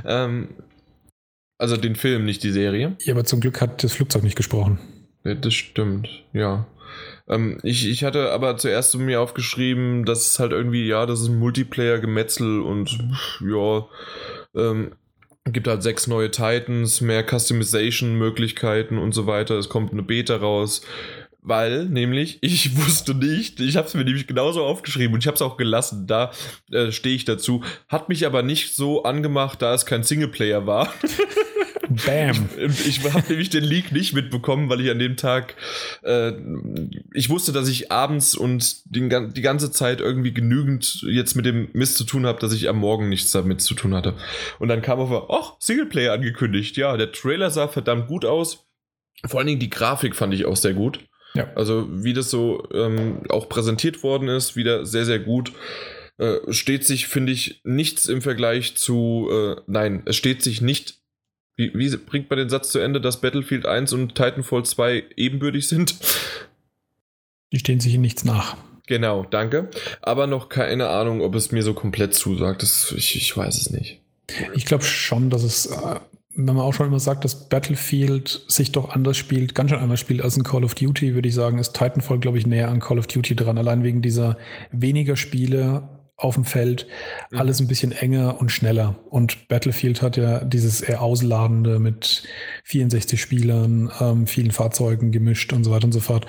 Ähm, also den Film, nicht die Serie. Ja, aber zum Glück hat das Flugzeug nicht gesprochen. Ja, das stimmt, ja. Ähm, ich, ich hatte aber zuerst mir aufgeschrieben, dass es halt irgendwie, ja, das ist ein Multiplayer-Gemetzel und ja, ähm, gibt halt sechs neue Titans, mehr Customization-Möglichkeiten und so weiter. Es kommt eine Beta raus. Weil, nämlich, ich wusste nicht, ich habe es mir nämlich genauso aufgeschrieben und ich habe es auch gelassen, da äh, stehe ich dazu. Hat mich aber nicht so angemacht, da es kein Singleplayer war. Bam. Ich, ich habe nämlich den Leak nicht mitbekommen, weil ich an dem Tag, äh, ich wusste, dass ich abends und den, die ganze Zeit irgendwie genügend jetzt mit dem Mist zu tun habe, dass ich am Morgen nichts damit zu tun hatte. Und dann kam auf, ach, Singleplayer angekündigt. Ja, der Trailer sah verdammt gut aus. Vor allen Dingen die Grafik fand ich auch sehr gut. Ja. Also wie das so ähm, auch präsentiert worden ist, wieder sehr, sehr gut. Äh, steht sich, finde ich, nichts im Vergleich zu, äh, nein, es steht sich nicht wie, wie bringt man den Satz zu Ende, dass Battlefield 1 und Titanfall 2 ebenbürtig sind? Die stehen sich in nichts nach. Genau, danke. Aber noch keine Ahnung, ob es mir so komplett zusagt. Das, ich, ich weiß es nicht. Ich glaube schon, dass es äh, wenn man auch schon immer sagt, dass Battlefield sich doch anders spielt, ganz schön anders spielt als ein Call of Duty, würde ich sagen, ist Titanfall, glaube ich, näher an Call of Duty dran. Allein wegen dieser weniger Spiele auf dem Feld, mhm. alles ein bisschen enger und schneller. Und Battlefield hat ja dieses eher ausladende mit 64 Spielern, ähm, vielen Fahrzeugen gemischt und so weiter und so fort.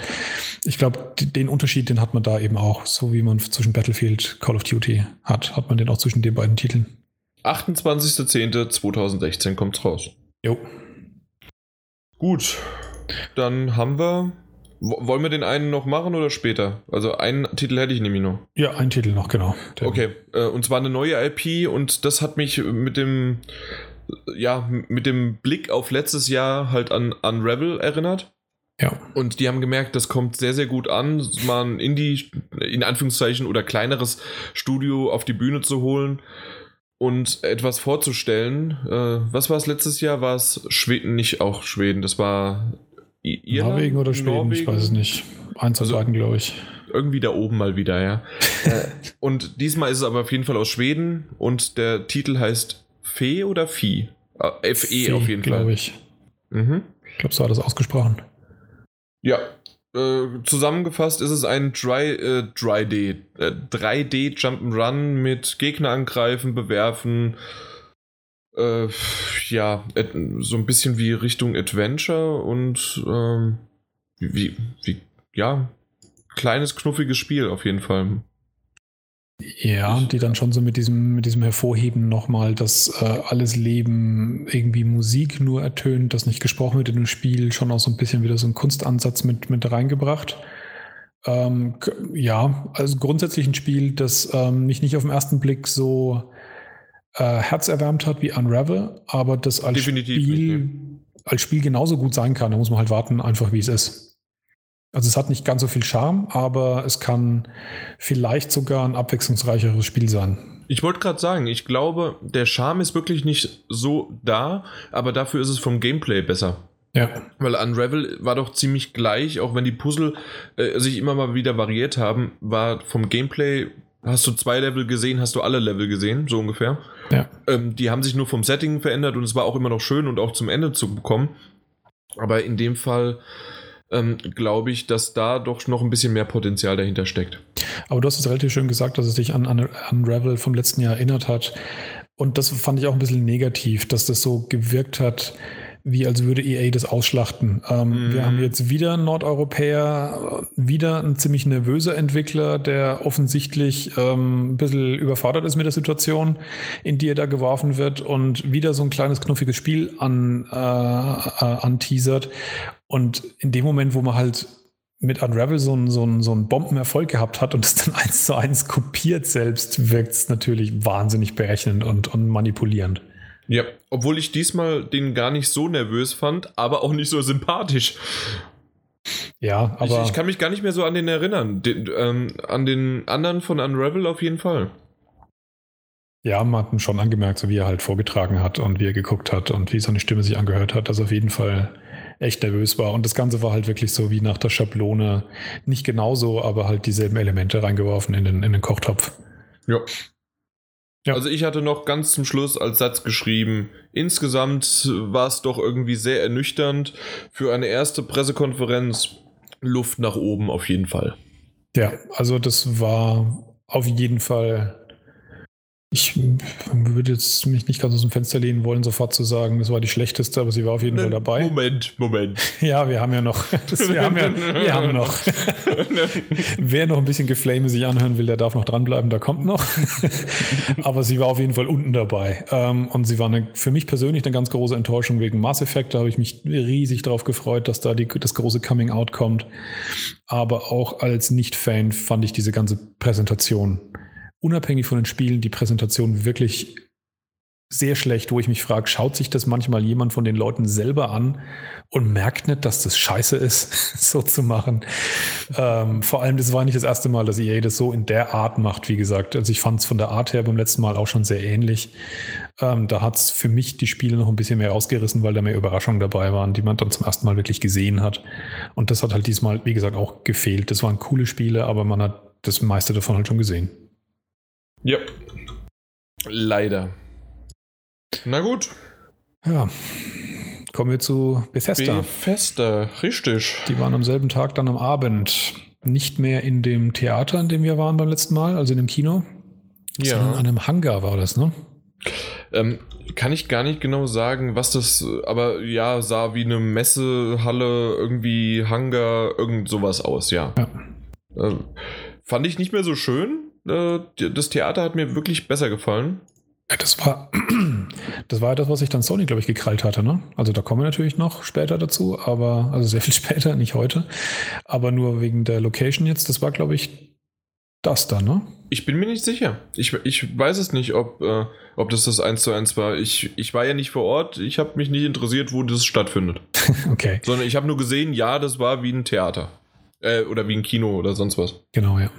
Ich glaube, den Unterschied, den hat man da eben auch, so wie man zwischen Battlefield, Call of Duty hat, hat man den auch zwischen den beiden Titeln. 28.10.2016 kommt's raus. Jo. Gut. Dann haben wir. Wollen wir den einen noch machen oder später? Also einen Titel hätte ich nämlich noch. Ja, einen Titel noch, genau. Der okay. Äh, und zwar eine neue IP und das hat mich mit dem. Ja, mit dem Blick auf letztes Jahr halt an Unravel erinnert. Ja. Und die haben gemerkt, das kommt sehr, sehr gut an, mal ein Indie, in Anführungszeichen, oder kleineres Studio auf die Bühne zu holen und etwas vorzustellen. Äh, was war es letztes Jahr? War es Schweden, nicht auch Schweden, das war Irland? Norwegen oder Schweden, Norwegen? ich weiß es nicht. Eins also, beiden, glaube ich. Irgendwie da oben mal wieder, ja. Äh, und diesmal ist es aber auf jeden Fall aus Schweden und der Titel heißt Fee oder Vieh? Äh, FE auf jeden Fall. glaube ich. Mhm. Ich glaube, so hat es ausgesprochen. Ja, äh, zusammengefasst ist es ein Dry, äh, 3D, äh, 3D Jump'n'Run mit Gegner angreifen, bewerfen. Äh, ja, so ein bisschen wie Richtung Adventure und ähm, wie, wie, ja, kleines, knuffiges Spiel auf jeden Fall. Ja, die dann schon so mit diesem, mit diesem Hervorheben nochmal, dass äh, alles Leben irgendwie Musik nur ertönt, dass nicht gesprochen wird in dem Spiel, schon auch so ein bisschen wieder so einen Kunstansatz mit, mit reingebracht. Ähm, ja, also grundsätzlich ein Spiel, das ähm, mich nicht auf den ersten Blick so äh, herzerwärmt hat wie Unravel, aber das als Definitiv Spiel, nicht, ne? als Spiel genauso gut sein kann. Da muss man halt warten, einfach wie es ist. Also es hat nicht ganz so viel Charme, aber es kann vielleicht sogar ein abwechslungsreicheres Spiel sein. Ich wollte gerade sagen, ich glaube, der Charme ist wirklich nicht so da, aber dafür ist es vom Gameplay besser. Ja. Weil Unravel war doch ziemlich gleich, auch wenn die Puzzle äh, sich immer mal wieder variiert haben, war vom Gameplay, hast du zwei Level gesehen, hast du alle Level gesehen, so ungefähr. Ja. Ähm, die haben sich nur vom Setting verändert und es war auch immer noch schön und auch zum Ende zu bekommen. Aber in dem Fall ähm, glaube ich, dass da doch noch ein bisschen mehr Potenzial dahinter steckt. Aber du hast es relativ schön gesagt, dass es dich an, an Unravel vom letzten Jahr erinnert hat. Und das fand ich auch ein bisschen negativ, dass das so gewirkt hat, wie als würde EA das ausschlachten. Ähm, mm. Wir haben jetzt wieder einen Nordeuropäer, wieder ein ziemlich nervöser Entwickler, der offensichtlich ähm, ein bisschen überfordert ist mit der Situation, in die er da geworfen wird und wieder so ein kleines knuffiges Spiel an, äh, äh, anteasert. Und in dem Moment, wo man halt mit Unravel so einen, so, einen, so einen Bombenerfolg gehabt hat und es dann eins zu eins kopiert selbst, wirkt es natürlich wahnsinnig berechnend und, und manipulierend. Ja, obwohl ich diesmal den gar nicht so nervös fand, aber auch nicht so sympathisch. Ja, aber. Ich, ich kann mich gar nicht mehr so an den erinnern. Den, ähm, an den anderen von Unravel auf jeden Fall. Ja, man hat ihn schon angemerkt, so wie er halt vorgetragen hat und wie er geguckt hat und wie seine Stimme sich angehört hat, dass er auf jeden Fall echt nervös war. Und das Ganze war halt wirklich so wie nach der Schablone. Nicht genauso, aber halt dieselben Elemente reingeworfen in den, in den Kochtopf. Ja. Ja. Also ich hatte noch ganz zum Schluss als Satz geschrieben, insgesamt war es doch irgendwie sehr ernüchternd für eine erste Pressekonferenz. Luft nach oben auf jeden Fall. Ja, also das war auf jeden Fall ich würde jetzt mich nicht ganz aus dem Fenster lehnen wollen, sofort zu sagen, das war die schlechteste, aber sie war auf jeden Fall dabei. Moment, Moment. Ja, wir haben ja noch. Das, wir, haben ja, wir haben noch. Wer noch ein bisschen Geflame sich anhören will, der darf noch dranbleiben, da kommt noch. aber sie war auf jeden Fall unten dabei. Ähm, und sie war eine, für mich persönlich eine ganz große Enttäuschung wegen Mass Effect. Da habe ich mich riesig darauf gefreut, dass da die, das große Coming Out kommt. Aber auch als Nicht-Fan fand ich diese ganze Präsentation unabhängig von den Spielen die Präsentation wirklich sehr schlecht, wo ich mich frage, schaut sich das manchmal jemand von den Leuten selber an und merkt nicht, dass das scheiße ist, so zu machen. Ähm, vor allem, das war nicht das erste Mal, dass EA das so in der Art macht, wie gesagt. Also ich fand es von der Art her beim letzten Mal auch schon sehr ähnlich. Ähm, da hat es für mich die Spiele noch ein bisschen mehr ausgerissen, weil da mehr Überraschungen dabei waren, die man dann zum ersten Mal wirklich gesehen hat. Und das hat halt diesmal, wie gesagt, auch gefehlt. Das waren coole Spiele, aber man hat das meiste davon halt schon gesehen. Ja. Leider. Na gut. Ja. Kommen wir zu Bethesda. Bethesda, richtig. Die waren am selben Tag dann am Abend nicht mehr in dem Theater, in dem wir waren beim letzten Mal, also in dem Kino, Ja. sondern an einem Hangar war das, ne? Ähm, kann ich gar nicht genau sagen, was das, aber ja, sah wie eine Messehalle, irgendwie Hangar, irgend sowas aus, ja. Ja. Äh, fand ich nicht mehr so schön. Äh, das Theater hat mir wirklich besser gefallen. Ja, Das war, das war das, was sich dann Sony, glaube ich, gekrallt hatte, ne? Also da kommen wir natürlich noch später dazu, aber, also sehr viel später, nicht heute. Aber nur wegen der Location jetzt, das war, glaube ich, das da, ne? Ich bin mir nicht sicher. Ich, ich weiß es nicht, ob, äh, ob das das 1 zu 1 war. Ich, ich war ja nicht vor Ort. Ich habe mich nicht interessiert, wo das stattfindet. Okay, Sondern ich habe nur gesehen, ja, das war wie ein Theater. Äh, oder wie ein Kino oder sonst was. genau, ja.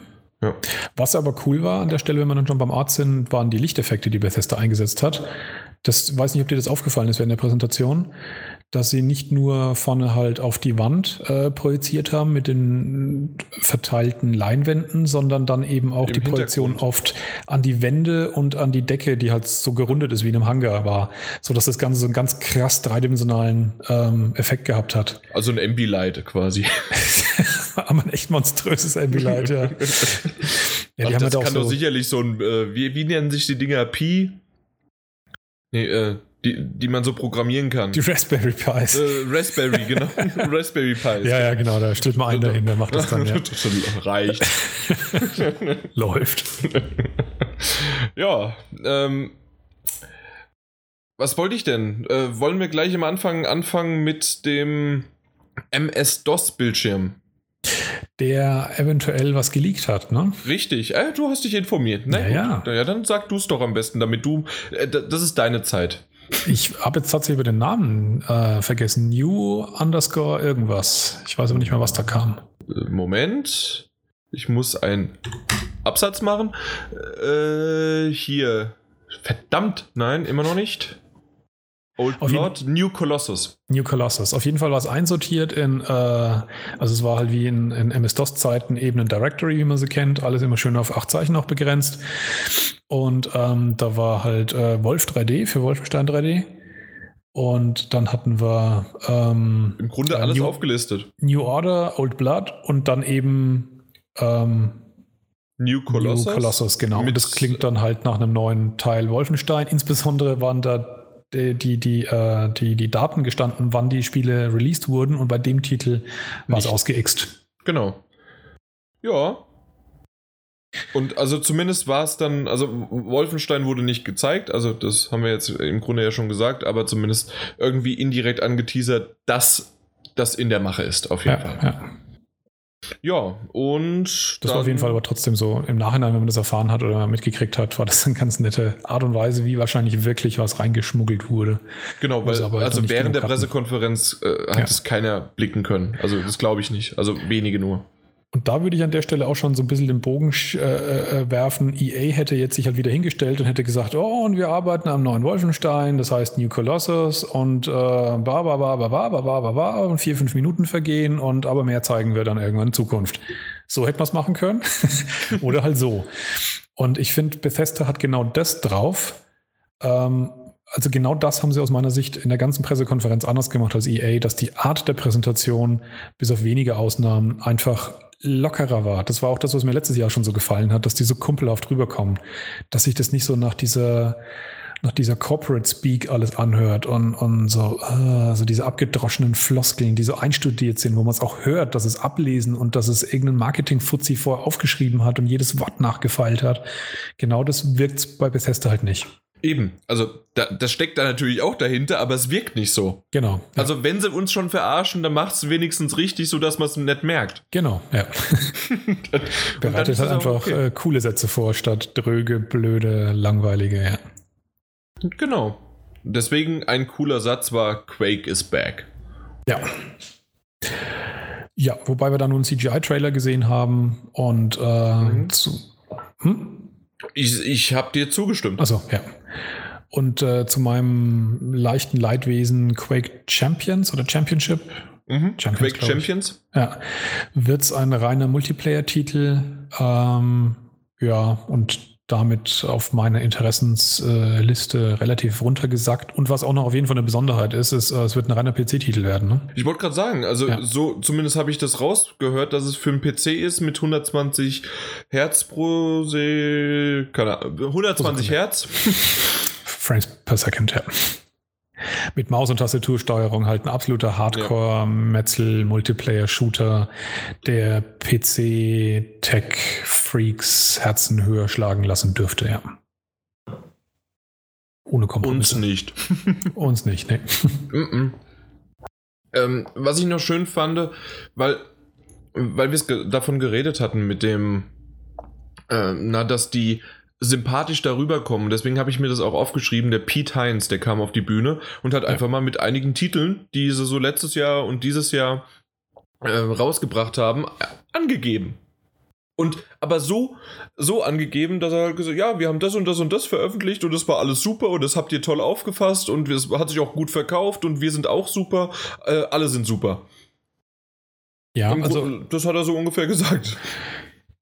Ja. Was aber cool war an der Stelle, wenn wir dann schon beim Arzt sind, waren die Lichteffekte, die Bethesda eingesetzt hat. Das weiß nicht, ob dir das aufgefallen ist während der Präsentation, dass sie nicht nur vorne halt auf die Wand äh, projiziert haben mit den verteilten Leinwänden, sondern dann eben auch Im die Projektion oft an die Wände und an die Decke, die halt so gerundet ist wie in einem Hangar war, so dass das Ganze so einen ganz krass dreidimensionalen ähm, Effekt gehabt hat. Also ein Ambilight quasi. Aber ein echt monströses Ambilight, ja. ja die Ach, haben das halt auch kann so, doch sicherlich so ein, äh, wie, wie nennen sich die Dinger? Pi? Nee, äh, die, die man so programmieren kann. die Raspberry Pis. äh, Raspberry, genau. Raspberry Pi. Ja, ja, genau, da stellt man einen dahin, der macht das dann, ja. Schon reicht. Läuft. ja, ähm, was wollte ich denn? Äh, wollen wir gleich am Anfang anfangen mit dem MS-DOS-Bildschirm? Der eventuell was geleakt hat, ne? Richtig, äh, du hast dich informiert. Na Ja, ja. Ja, dann sag du es doch am besten, damit du. Äh, das ist deine Zeit. Ich habe jetzt tatsächlich über den Namen äh, vergessen. New underscore irgendwas. Ich weiß aber nicht mehr, was da kam. Äh, Moment. Ich muss einen Absatz machen. Äh, hier. Verdammt, nein, immer noch nicht. Old Auf jeden- Blood, New Colossus. New Colossus. Auf jeden Fall war es einsortiert in, äh, also es war halt wie in, in MS-DOS-Zeiten eben ein Directory, wie man sie kennt. Alles immer schön auf acht Zeichen auch begrenzt. Und ähm, da war halt äh, Wolf 3D für Wolfenstein 3D. Und dann hatten wir ähm, Im Grunde Ja, alles New- aufgelistet. New Order, Old Blood und dann eben ähm, New Colossus. New Colossus, genau. Mit- und das klingt dann halt nach einem neuen Teil Wolfenstein. Insbesondere waren da die, die, die, äh, die, die Daten gestanden, wann die Spiele released wurden und bei dem Titel war es ausgeixt. Genau. Ja. Und also zumindest war es dann, also Wolfenstein wurde nicht gezeigt, also das haben wir jetzt im Grunde ja schon gesagt, aber zumindest irgendwie indirekt angeteasert, dass das in der Mache ist, auf jeden Ja, Fall. ja. Ja, und Das war auf jeden Fall aber trotzdem so im Nachhinein, wenn man das erfahren hat oder mitgekriegt hat, war das eine ganz nette Art und Weise, wie wahrscheinlich wirklich was reingeschmuggelt wurde. Genau, weil aber halt also während der. Pressekonferenz äh, hat Ja. es keiner blicken können. Also das glaube ich nicht. Also wenige nur. Und da würde ich an der Stelle auch schon so ein bisschen den Bogen äh, äh, werfen. EA hätte jetzt sich halt wieder hingestellt und hätte gesagt, oh, und wir arbeiten am neuen Wolfenstein, das heißt New Colossus und äh, ba, ba, ba, ba, ba, ba, ba, ba, und vier, fünf Minuten vergehen und aber mehr zeigen wir dann irgendwann in Zukunft. So hätte man es machen können. Oder halt so. Und ich finde, Bethesda hat genau das drauf. Ähm, also genau das haben sie aus meiner Sicht in der ganzen Pressekonferenz anders gemacht als EA, dass die Art der Präsentation bis auf wenige Ausnahmen einfach lockerer war. Das war auch das, was mir letztes Jahr schon so gefallen hat, dass die so kumpelhaft rüberkommen, dass sich das nicht so nach dieser nach dieser Corporate Speak alles anhört und, und so, äh, so diese abgedroschenen Floskeln, die so einstudiert sind, wo man es auch hört, dass es ablesen und dass es irgendein Marketing-Fuzzi vorher aufgeschrieben hat und jedes Wort nachgefeilt hat. Genau das wirkt bei Bethesda halt nicht. Eben. Also da, das steckt da natürlich auch dahinter, aber es wirkt nicht so. Genau. Ja, Also wenn sie uns schon verarschen, dann macht es wenigstens richtig, sodass man es nicht merkt. genau, ja. Dann Bereitet halt einfach okay. äh, coole Sätze vor, statt dröge, blöde, langweilige, ja. Genau. Deswegen ein cooler Satz war Quake is back. Ja. Ja, wobei wir dann nun einen CGI-Trailer gesehen haben und äh, Mhm. zu. Hm? Ich, ich habe dir zugestimmt. Also ja. Und äh, zu meinem leichten Leidwesen Quake Champions oder Championship, Mhm. Champions, Quake. Champions. ja, wird es ein reiner Multiplayer-Titel. Ähm, ja, und damit auf meine Interessensliste relativ runtergesackt. Und was auch noch auf jeden Fall eine Besonderheit ist, ist, äh, es wird ein reiner PC-Titel werden. Ne? Ich wollte gerade sagen, also ja. so zumindest habe ich das rausgehört, dass es für einen PC ist mit 120 Hertz pro Se keine Ahnung, 120 Hertz. Frames per Second, ja. Mit Maus- und Tastatursteuerung halt ein absoluter Hardcore-Metzel-Multiplayer-Shooter, der PC-Tech-Freaks Herzen höher schlagen lassen dürfte, ja. Ohne Kompromisse. Uns nicht. Uns nicht, ne. Mm -mm. Ähm, was ich noch schön fand, weil, weil wir es ge davon geredet hatten mit dem, äh, na, dass die sympathisch darüber kommen. Deswegen habe ich mir das auch aufgeschrieben. Der Pete Heinz, der kam auf die Bühne und hat ja. einfach mal mit einigen Titeln, die sie so letztes Jahr und dieses Jahr äh, rausgebracht haben, angegeben. Und aber so, so angegeben, dass er halt gesagt ja, wir haben das und das und das veröffentlicht und das war alles super und das habt ihr toll aufgefasst und es hat sich auch gut verkauft und wir sind auch super, äh, alle sind super. Ja, also das hat er so ungefähr gesagt.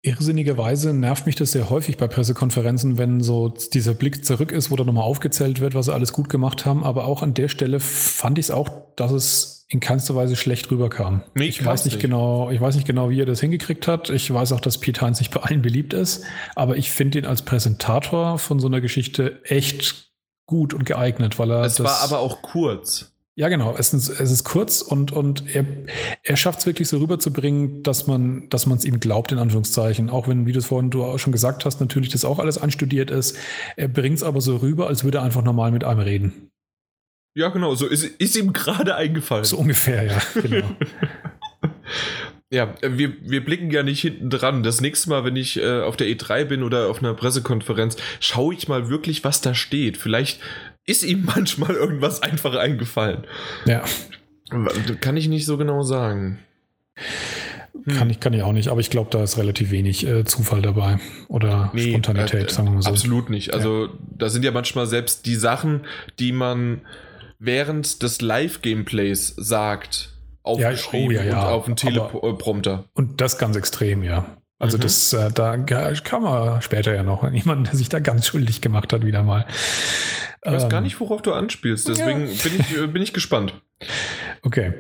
Irrsinnigerweise nervt mich das sehr häufig bei Pressekonferenzen, wenn so dieser Blick zurück ist, wo da nochmal aufgezählt wird, was sie alles gut gemacht haben. Aber auch an der Stelle fand ich es auch, dass es in keinster Weise schlecht rüberkam. Nee, ich weiß nicht, nicht, genau, ich weiß nicht genau, wie er das hingekriegt hat. Ich weiß auch, dass Pete Heinz nicht bei allen beliebt ist, aber ich finde ihn als Präsentator von so einer Geschichte echt gut und geeignet, weil er. Es war aber auch kurz. Ja, genau. Es ist, es ist kurz und, und er, er schafft es wirklich so rüberzubringen, dass man dass man es ihm glaubt, in Anführungszeichen. Auch wenn, wie du es vorhin du auch schon gesagt hast, natürlich das auch alles anstudiert ist. Er bringt es aber so rüber, als würde er einfach normal mit einem reden. Ja, genau. So ist, ist ihm gerade eingefallen. So ungefähr, ja. Genau. Ja, wir, wir blicken ja nicht hinten dran. Das nächste Mal, wenn ich äh, auf der E3 bin oder auf einer Pressekonferenz, schaue ich mal wirklich, was da steht. Vielleicht ist ihm manchmal irgendwas einfach eingefallen. Ja. Kann ich nicht so genau sagen. Hm. Kann, ich, kann ich auch nicht, aber ich glaube, da ist relativ wenig äh, Zufall dabei oder nee, Spontanität, äh, sagen wir mal so. Absolut nicht. Also, ja. da sind ja manchmal selbst die Sachen, die man während des Live-Gameplays sagt, aufgeschrieben ja, oh, ja, ja. und auf dem Teleprompter. Und das ganz extrem, ja. Also mhm. das, äh, da kam er später ja noch jemand, der sich da ganz schuldig gemacht hat, wieder mal. Ich weiß ähm, gar nicht, worauf du anspielst, deswegen ja. bin, ich, äh, bin ich gespannt. Okay.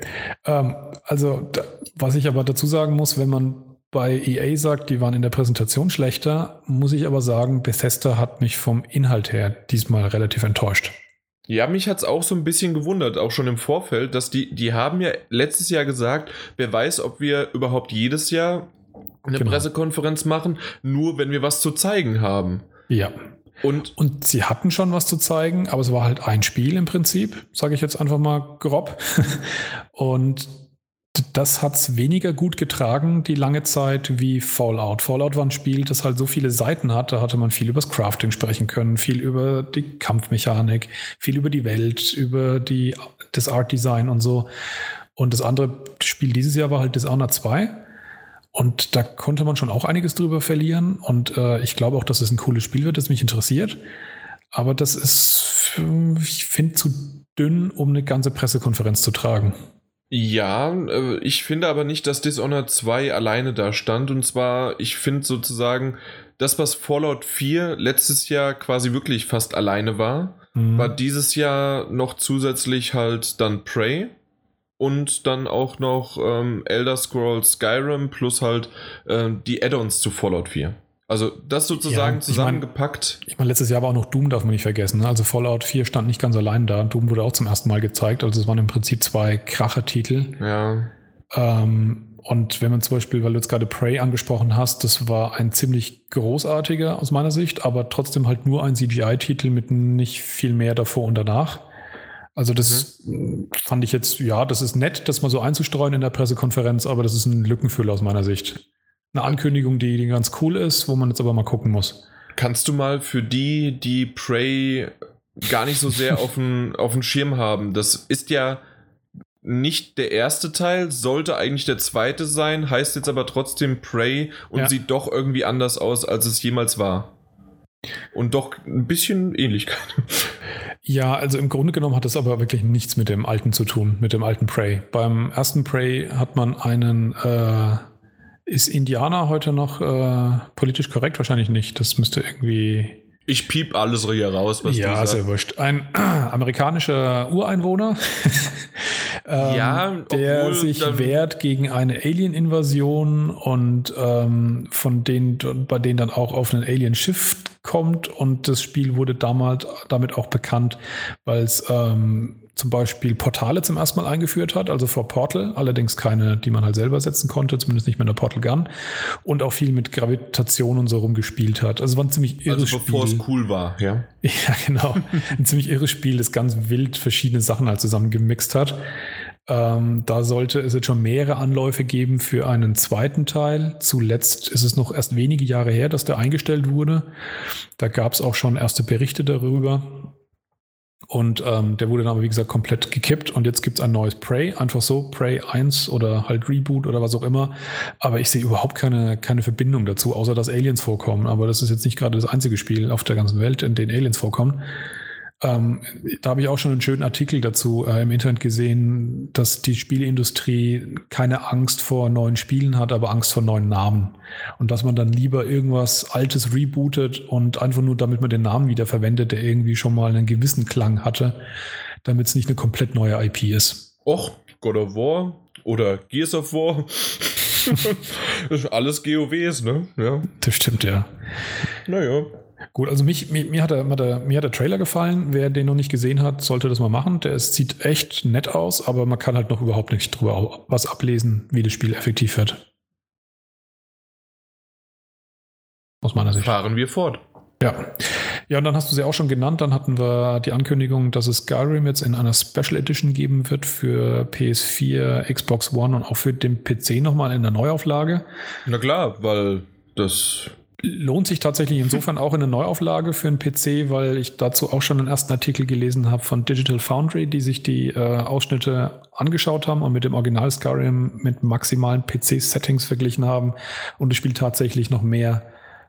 Ähm, also, da, was ich aber dazu sagen muss, wenn man bei EA sagt, die waren in der Präsentation schlechter, muss ich aber sagen, Bethesda hat mich vom Inhalt her diesmal relativ enttäuscht. Ja, mich hat es auch so ein bisschen gewundert, auch schon im Vorfeld, dass die, die haben ja letztes Jahr gesagt, wer weiß, ob wir überhaupt jedes Jahr eine genau. Pressekonferenz machen, nur wenn wir was zu zeigen haben. Ja. Und, und sie hatten schon was zu zeigen, aber es war halt ein Spiel im Prinzip, sage ich jetzt einfach mal grob. und das hat es weniger gut getragen, die lange Zeit, wie Fallout. Fallout war ein Spiel, das halt so viele Seiten hat. Da hatte man viel über das Crafting sprechen können, viel über die Kampfmechanik, viel über die Welt, über die, das Art Design und so. Und das andere Spiel dieses Jahr war halt Dishonored 2 und da konnte man schon auch einiges drüber verlieren. Und äh, ich glaube auch, dass es ein cooles Spiel wird, das mich interessiert. Aber das ist, ich finde, zu dünn, um eine ganze Pressekonferenz zu tragen. Ja, äh, ich finde aber nicht, dass Dishonored 2 alleine da stand. Und zwar, ich finde sozusagen, das, was Fallout 4 letztes Jahr quasi wirklich fast alleine war, mhm. war dieses Jahr noch zusätzlich halt dann Prey und dann auch noch ähm, Elder Scrolls Skyrim plus halt äh, die Add-ons zu Fallout 4. Also das sozusagen ja, zusammengepackt. Ich meine, ich mein, letztes Jahr war auch noch Doom, darf man nicht vergessen. Ne? Also Fallout 4 stand nicht ganz allein da. Doom wurde auch zum ersten Mal gezeigt. Also es waren im Prinzip zwei Kracher-Titel. Ja. Ähm, und wenn man zum Beispiel, weil du jetzt gerade Prey angesprochen hast, das war ein ziemlich großartiger aus meiner Sicht, aber trotzdem halt nur ein CGI-Titel mit nicht viel mehr davor und danach. Also das mhm. fand ich jetzt, ja, das ist nett, das mal so einzustreuen in der Pressekonferenz, aber das ist ein Lückenfüller aus meiner Sicht. Eine Ankündigung, die, die ganz cool ist, wo man jetzt aber mal gucken muss. Kannst du mal für die, die Prey gar nicht so sehr auf dem auf Schirm haben, das ist ja nicht der erste Teil, sollte eigentlich der zweite sein, heißt jetzt aber trotzdem Prey und ja. sieht doch irgendwie anders aus, als es jemals war. Und doch ein bisschen Ähnlichkeit. Ja, also im Grunde genommen hat es aber wirklich nichts mit dem alten zu tun, mit dem alten Prey. Beim ersten Prey hat man einen, äh, Ist Indiana heute noch äh, politisch korrekt? Wahrscheinlich nicht. Das müsste irgendwie. Ich piep alles hier raus, was ja, du sagst. Ja, sehr wurscht. Ein äh, amerikanischer Ureinwohner, ähm, ja, der sich wehrt gegen eine Alien-Invasion und ähm, von denen, bei denen dann auch auf ein Alien-Schiff kommt. Und das Spiel wurde damals damit auch bekannt, weil es ähm, zum Beispiel Portale zum ersten Mal eingeführt hat, also vor Portal, allerdings keine, die man halt selber setzen konnte, zumindest nicht mehr in der Portal Gun und auch viel mit Gravitation und so rumgespielt hat. Also war ein ziemlich irres also bevor Spiel. es cool war, ja. Ja, genau. ein ziemlich irres Spiel, das ganz wild verschiedene Sachen halt zusammengemixt hat. Ähm, da sollte es jetzt schon mehrere Anläufe geben für einen zweiten Teil. Zuletzt ist es noch erst wenige Jahre her, dass der eingestellt wurde. Da gab es auch schon erste Berichte darüber. Und ähm, der wurde dann aber, wie gesagt, komplett gekippt. Und jetzt gibt es ein neues Prey, einfach so, Prey 1 oder halt Reboot oder was auch immer. Aber ich sehe überhaupt keine, keine Verbindung dazu, außer dass Aliens vorkommen. Aber das ist jetzt nicht gerade das einzige Spiel auf der ganzen Welt, in dem Aliens vorkommen. Ähm, da habe ich auch schon einen schönen Artikel dazu äh, im Internet gesehen, dass die Spieleindustrie keine Angst vor neuen Spielen hat, aber Angst vor neuen Namen. Und dass man dann lieber irgendwas Altes rebootet und einfach nur, damit man den Namen wieder verwendet, der irgendwie schon mal einen gewissen Klang hatte, damit es nicht eine komplett neue IP ist. Och, God of War oder Gears of War. das ist alles GOWs, ne? Ja. Das stimmt, ja. Naja. Gut, also mich, mir, mir, hat der, mir hat der Trailer gefallen. Wer den noch nicht gesehen hat, sollte das mal machen. Der es sieht echt nett aus, aber man kann halt noch überhaupt nicht drüber was ablesen, wie das Spiel effektiv wird. Aus meiner Sicht. Fahren wir fort. Ja. Ja, und dann hast du sie auch schon genannt. Dann hatten wir die Ankündigung, dass es Skyrim jetzt in einer Special Edition geben wird für PS4, Xbox One und auch für den PC nochmal in der Neuauflage. Na klar, weil das lohnt sich tatsächlich insofern auch in der Neuauflage für einen PC, weil ich dazu auch schon einen ersten Artikel gelesen habe von Digital Foundry, die sich die äh, Ausschnitte angeschaut haben und mit dem Original Skyrim mit maximalen PC-Settings verglichen haben und das Spiel tatsächlich noch mehr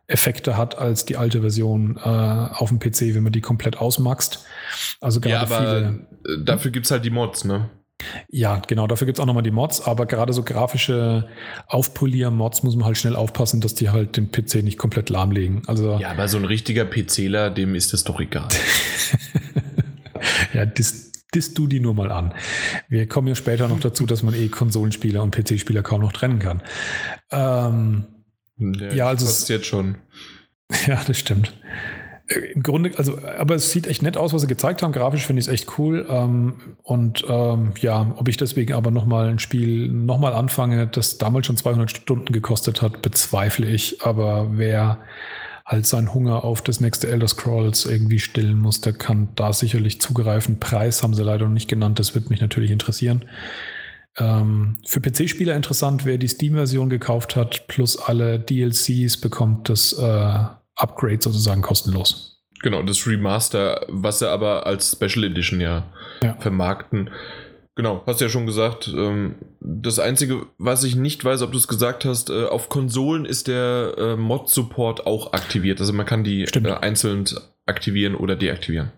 Effekte hat als die alte Version äh, auf dem PC, wenn man die komplett ausmaxt. Also gerade ja, aber viele. Dafür gibt es halt die Mods, ne? Ja, genau, dafür gibt es auch nochmal die Mods, aber gerade so grafische Aufpolier-Mods muss man halt schnell aufpassen, dass die halt den PC nicht komplett lahmlegen. Also, ja, aber so ein richtiger PCler, dem ist das doch egal. ja, das, das du die nur mal an. Wir kommen ja später noch dazu, dass man eh Konsolenspieler und PC-Spieler kaum noch trennen kann. Ähm, ja, ja, also. Das jetzt schon. Ja, das stimmt. Im Grunde, also, aber es sieht echt nett aus, was sie gezeigt haben. Grafisch finde ich es echt cool. Ähm, und ähm, ja, ob ich deswegen aber nochmal ein Spiel nochmal anfange, das damals schon 200 Stunden gekostet hat, bezweifle ich. Aber wer halt seinen Hunger auf das nächste Elder Scrolls irgendwie stillen muss, der kann da sicherlich zugreifen. Preis haben sie leider noch nicht genannt, das wird mich natürlich interessieren. Ähm, für PC-Spieler interessant, wer die Steam-Version gekauft hat, plus alle DLCs bekommt das äh, Upgrade sozusagen kostenlos. Genau, das Remaster, was sie aber als Special Edition ja, ja. vermarkten. Genau, hast ja schon gesagt. Ähm, das Einzige, was ich nicht weiß, ob du es gesagt hast, äh, auf Konsolen ist der äh, Mod-Support auch aktiviert. Also man kann die äh, einzeln aktivieren oder deaktivieren.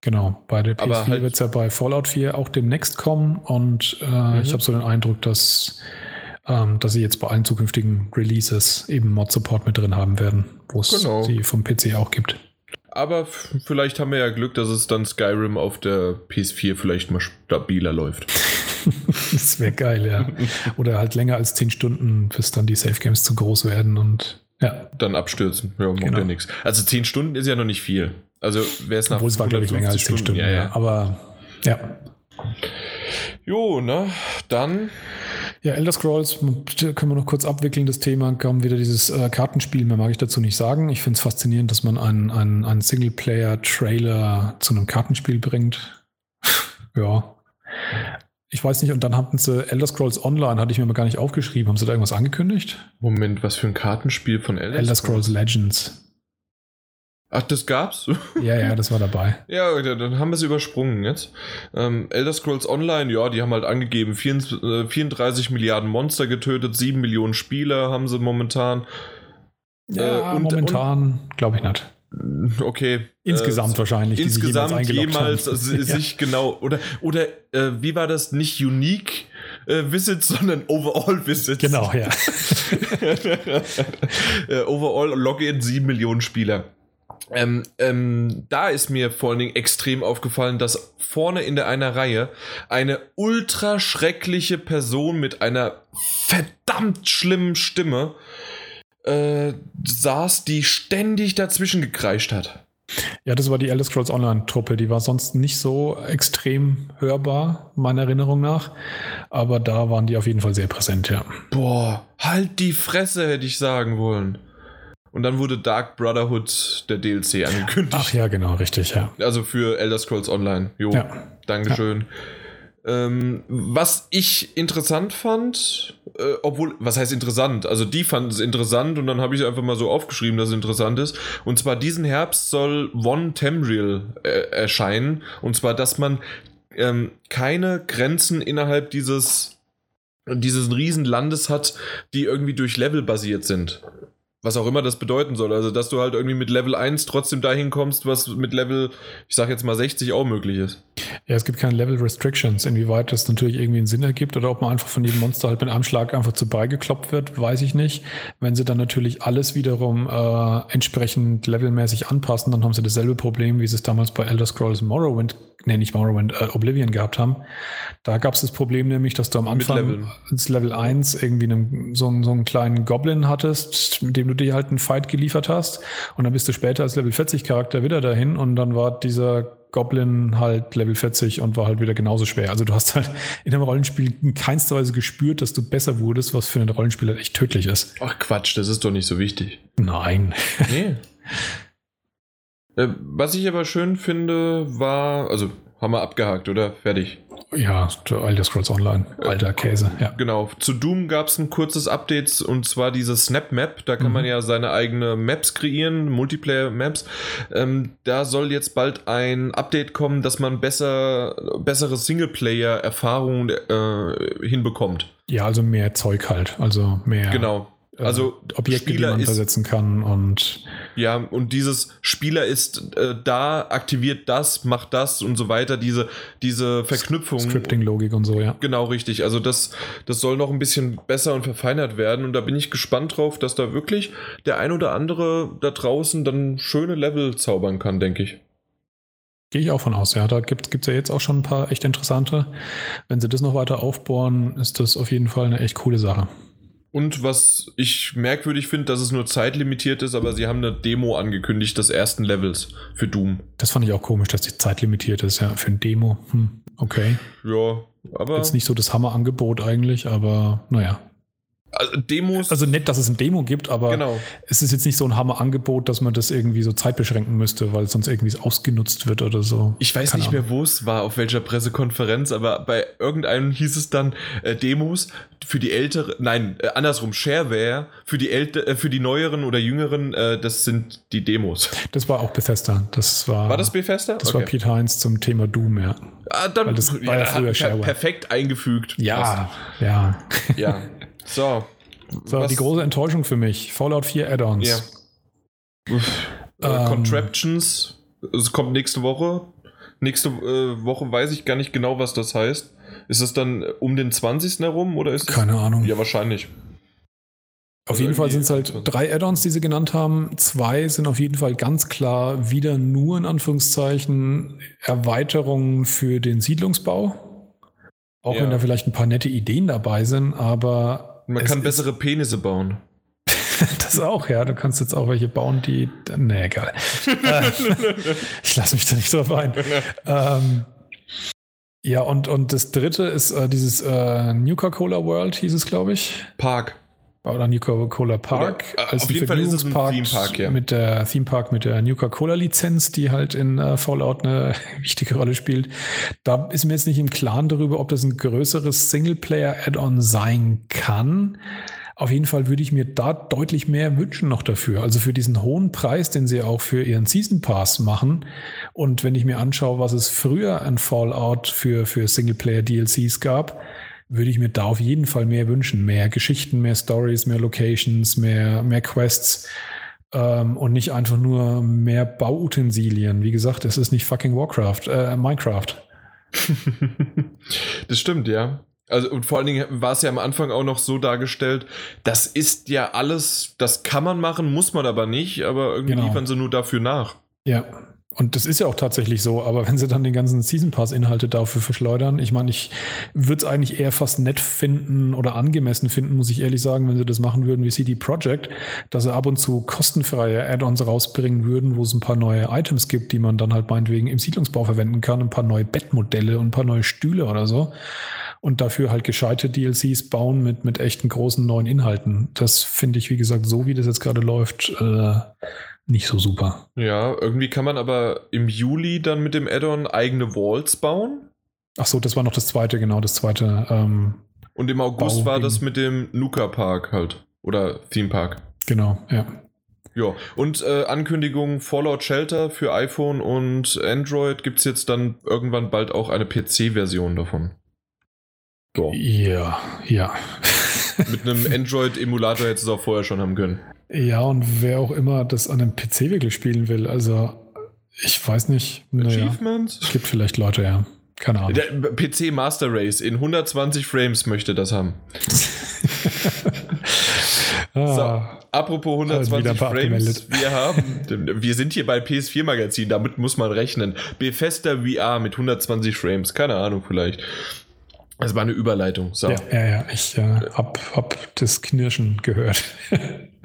Genau, bei der PS4 halt wird es ja bei Fallout 4 auch demnächst kommen und äh, mhm. ich habe so den Eindruck, dass ähm, dass sie jetzt bei allen zukünftigen Releases eben Mod-Support mit drin haben werden, wo es genau. sie vom PC auch gibt. Aber vielleicht haben wir ja Glück, dass es dann Skyrim auf der PS4 vielleicht mal stabiler läuft. das wäre geil, ja. Oder halt länger als 10 Stunden, bis dann die Safe Games zu groß werden und ja. Dann abstürzen. Ja, macht genau. ja nichts. Also 10 Stunden ist ja noch nicht viel. Also wäre es nach Obwohl es war, glaube ich, länger als 10 Stunden, Stunden ja, ja. Aber ja. Jo, ne? Dann ja, Elder Scrolls können wir noch kurz abwickeln, das Thema. Kam wieder dieses äh, Kartenspiel, mehr mag ich dazu nicht sagen. Ich finde es faszinierend, dass man einen, einen, einen Singleplayer-Trailer zu einem Kartenspiel bringt. ja. Ich weiß nicht, und dann hatten sie Elder Scrolls Online, hatte ich mir mal gar nicht aufgeschrieben. Haben sie da irgendwas angekündigt? Moment, was für ein Kartenspiel von Elder, Elder Scrolls? Scrolls Legends. Ach, das gab's? Ja, ja, das war dabei. ja, dann haben wir es übersprungen jetzt. Ähm, Elder Scrolls Online, ja, die haben halt angegeben, 34 äh, Milliarden Monster getötet, 7 Millionen Spieler haben sie momentan. Ja, äh, und, momentan glaube ich nicht. Okay. Insgesamt äh, wahrscheinlich. Insgesamt jemals, jemals sich genau, oder, oder äh, wie war das, nicht unique äh, Visits, sondern Overall Visits. Genau, ja. Äh, overall Login 7 Millionen Spieler. Ähm, ähm, da ist mir vor allen Dingen extrem aufgefallen, dass vorne in der einer Reihe eine ultra schreckliche Person mit einer verdammt schlimmen Stimme äh, saß, die ständig dazwischen gekreischt hat. Ja, das war die Elder Scrolls Online-Truppe. Die war sonst nicht so extrem hörbar, meiner Erinnerung nach. Aber da waren die auf jeden Fall sehr präsent, ja. Boah, halt die Fresse, hätte ich sagen wollen. Und dann wurde Dark Brotherhood der DLC angekündigt. Ach ja, genau, richtig, ja. Also für Elder Scrolls Online. Jo, Ja. Dankeschön. Ähm, was ich interessant fand, äh, obwohl, was heißt interessant? Also die fanden es interessant und dann habe ich einfach mal so aufgeschrieben, dass es interessant ist. Und zwar diesen Herbst soll One Tamriel äh, erscheinen. Und zwar, dass man ähm, keine Grenzen innerhalb dieses, dieses Riesenlandes hat, die irgendwie durch Level basiert sind. Was auch immer das bedeuten soll. Also, dass du halt irgendwie mit Level 1 trotzdem dahin kommst, was mit Level, ich sag jetzt mal 60 auch möglich ist. Ja, es gibt keine Level Restrictions. Inwieweit das natürlich irgendwie einen Sinn ergibt oder ob man einfach von jedem Monster halt mit einem Schlag einfach zu beigekloppt wird, weiß ich nicht. Wenn sie dann natürlich alles wiederum äh, entsprechend levelmäßig anpassen, dann haben sie dasselbe Problem, wie sie es damals bei Elder Scrolls Morrowind, nee, nicht Morrowind, äh, Oblivion gehabt haben. Da gab es das Problem nämlich, dass du am Anfang ins Level 1 irgendwie einen, so, einen, so einen kleinen Goblin hattest, mit dem du dir halt einen Fight geliefert hast. Und dann bist du später als Level 40 Charakter wieder dahin und dann war dieser Goblin halt Level 40 und war halt wieder genauso schwer. Also du hast halt in einem Rollenspiel in keinster Weise gespürt, dass du besser wurdest, was für einen Rollenspieler echt tödlich ist. Ach Quatsch, das ist doch nicht so wichtig. Nein. Nee. äh, was ich aber schön finde, war, also haben wir abgehakt, oder? Fertig. Ja, der Elder Scrolls Online. Alter Käse, ja. Genau. Zu Doom gab es ein kurzes Update und zwar diese Snap Map. Da kann Mhm. man ja seine eigene Maps kreieren, Multiplayer-Maps. Ähm, da soll jetzt bald ein Update kommen, dass man besser, bessere Singleplayer-Erfahrungen äh, hinbekommt. Ja, also mehr Zeug halt. Also mehr Genau. Äh, Also Objekte, Spieler die man ist- versetzen kann und Ja, und dieses Spieler ist äh, da, aktiviert das, macht das und so weiter, diese, diese Verknüpfung. Scripting-Logik und so, ja. Genau, richtig. Also das, das soll noch ein bisschen besser und verfeinert werden. Und da bin ich gespannt drauf, dass da wirklich der ein oder andere da draußen dann schöne Level zaubern kann, denke ich. Gehe ich auch von aus, ja. Da gibt es ja jetzt auch schon ein paar echt interessante. Wenn sie das noch weiter aufbohren, ist das auf jeden Fall eine echt coole Sache. Und was ich merkwürdig finde, dass es nur zeitlimitiert ist, aber sie haben eine Demo angekündigt des ersten Levels für Doom. Das fand ich auch komisch, dass die Zeit limitiert ist, ja. Für ein Demo. Hm, okay. Ja, aber Jetzt nicht so das Hammerangebot eigentlich, aber naja. Also Demos. Also nett, dass es ein Demo gibt, aber genau. es ist jetzt nicht so ein Hammerangebot, dass man das irgendwie so zeitbeschränken müsste, weil sonst irgendwie es ausgenutzt wird oder so. Ich weiß Keine nicht mehr, wo es war, auf welcher Pressekonferenz, aber bei irgendeinem hieß es dann äh, Demos für die ältere, nein, äh, andersrum, Shareware für die älte, äh, für die neueren oder jüngeren, äh, das sind die Demos. Das war auch Bethesda. Das war, War das Bethesda? Das war Pete Heinz zum Thema Doom, ja. Ah, dann weil das war ja früher Shareware. perfekt eingefügt. Ja, ja. Passt. Ja. So. So, Was- die große Enttäuschung für mich. Fallout 4 Add-ons. Ja. Äh, Ähm. Contraptions, es kommt nächste Woche. Nächste äh, Woche weiß ich gar nicht genau, was das heißt. Ist es dann um den 20. herum oder ist es? Keine Ahnung. Ja, wahrscheinlich. Auf Also jeden Fall sind es halt drei Add-ons, die sie genannt haben. Zwei sind auf jeden Fall ganz klar wieder nur in Anführungszeichen Erweiterungen für den Siedlungsbau. Auch Ja. wenn da vielleicht ein paar nette Ideen dabei sind, aber Man es kann bessere Penisse bauen. das auch, ja. Du kannst jetzt auch welche bauen, die. Nee, egal. Äh, ich lasse mich da nicht drauf ein. ähm, ja, und, und das dritte ist äh, dieses äh, New Coca-Cola World, hieß es, glaube ich. Park. Oder New Coca-Cola Park. Oder, äh, als auf jeden Fall ist es ein Theme Park, ja. Mit der Theme Park, mit der New Coca-Cola Lizenz, die halt in äh, Fallout eine wichtige Rolle spielt. Da ist mir jetzt nicht im Klaren darüber, ob das ein größeres Singleplayer-Add-on sein kann. Auf jeden Fall würde ich mir da deutlich mehr wünschen noch dafür. Also für diesen hohen Preis, den sie auch für ihren Season Pass machen. Und wenn ich mir anschaue, was es früher an Fallout für, für Singleplayer-DLCs gab, würde ich mir da auf jeden Fall mehr wünschen. Mehr Geschichten, mehr Stories, mehr Locations, mehr, mehr Quests. Ähm, und nicht einfach nur mehr Bauutensilien. Wie gesagt, es ist nicht fucking Warcraft, äh, Minecraft. das stimmt, ja. Also, und vor allen Dingen war es ja am Anfang auch noch so dargestellt, das ist ja alles, das kann man machen, muss man aber nicht, aber irgendwie genau. liefern sie nur dafür nach. Ja, und das ist ja auch tatsächlich so, aber wenn sie dann den ganzen Season Pass-Inhalte dafür verschleudern, ich meine, ich würde es eigentlich eher fast nett finden oder angemessen finden, muss ich ehrlich sagen, wenn sie das machen würden wie CD Projekt, dass sie ab und zu kostenfreie Add-ons rausbringen würden, wo es ein paar neue Items gibt, die man dann halt meinetwegen im Siedlungsbau verwenden kann, ein paar neue Bettmodelle und ein paar neue Stühle oder so. Und dafür halt gescheite DLCs bauen mit, mit echten großen neuen Inhalten. Das finde ich, wie gesagt, so wie das jetzt gerade läuft, äh, nicht so super. Ja, irgendwie kann man aber im Juli dann mit dem Add-on eigene Walls bauen. Ach so, das war noch das zweite, genau, das zweite. Ähm, Und im August Bau war das mit dem Nuka Park halt. Oder Theme Park. Genau, ja. Ja, und äh, Ankündigung Fallout Shelter für iPhone und Android gibt es jetzt dann irgendwann bald auch eine PC-Version davon. So. Ja, ja. Mit einem Android-Emulator hättest du es auch vorher schon haben können. Ja, und wer auch immer das an einem PC wirklich spielen will, also ich weiß nicht. Achievements? Naja, gibt vielleicht Leute, ja. Keine Ahnung. Der PC Master Race in 120 Frames möchte das haben. ah, so, apropos 120 Frames, wir haben, wir sind hier bei PS4 Magazin, damit muss man rechnen. Bethesda VR mit 120 Frames, keine Ahnung vielleicht. Das war eine Überleitung. So. Ja, ja, ja, ich äh, hab, hab das Knirschen gehört.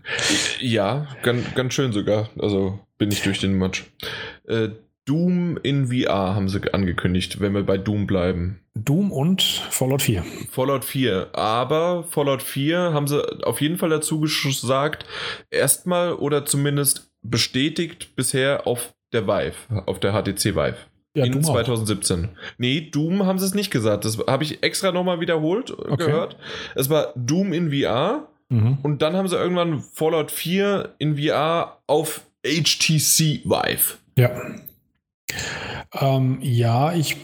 ja, ganz, ganz schön sogar. Also bin ich durch den Match. Äh, Doom in VR haben sie angekündigt, wenn wir bei Doom bleiben. Doom und Fallout 4. Fallout 4. Aber Fallout 4 haben sie auf jeden Fall dazu gesagt, erstmal oder zumindest bestätigt bisher auf der Vive, auf der HTC Vive. Ja, in Doom 2017. Auch. Nee, Doom haben sie es nicht gesagt. Das habe ich extra nochmal wiederholt okay. gehört. Es war Doom in VR mhm. und dann haben sie irgendwann Fallout 4 in VR auf HTC Vive. Ja. Ähm, ja, ich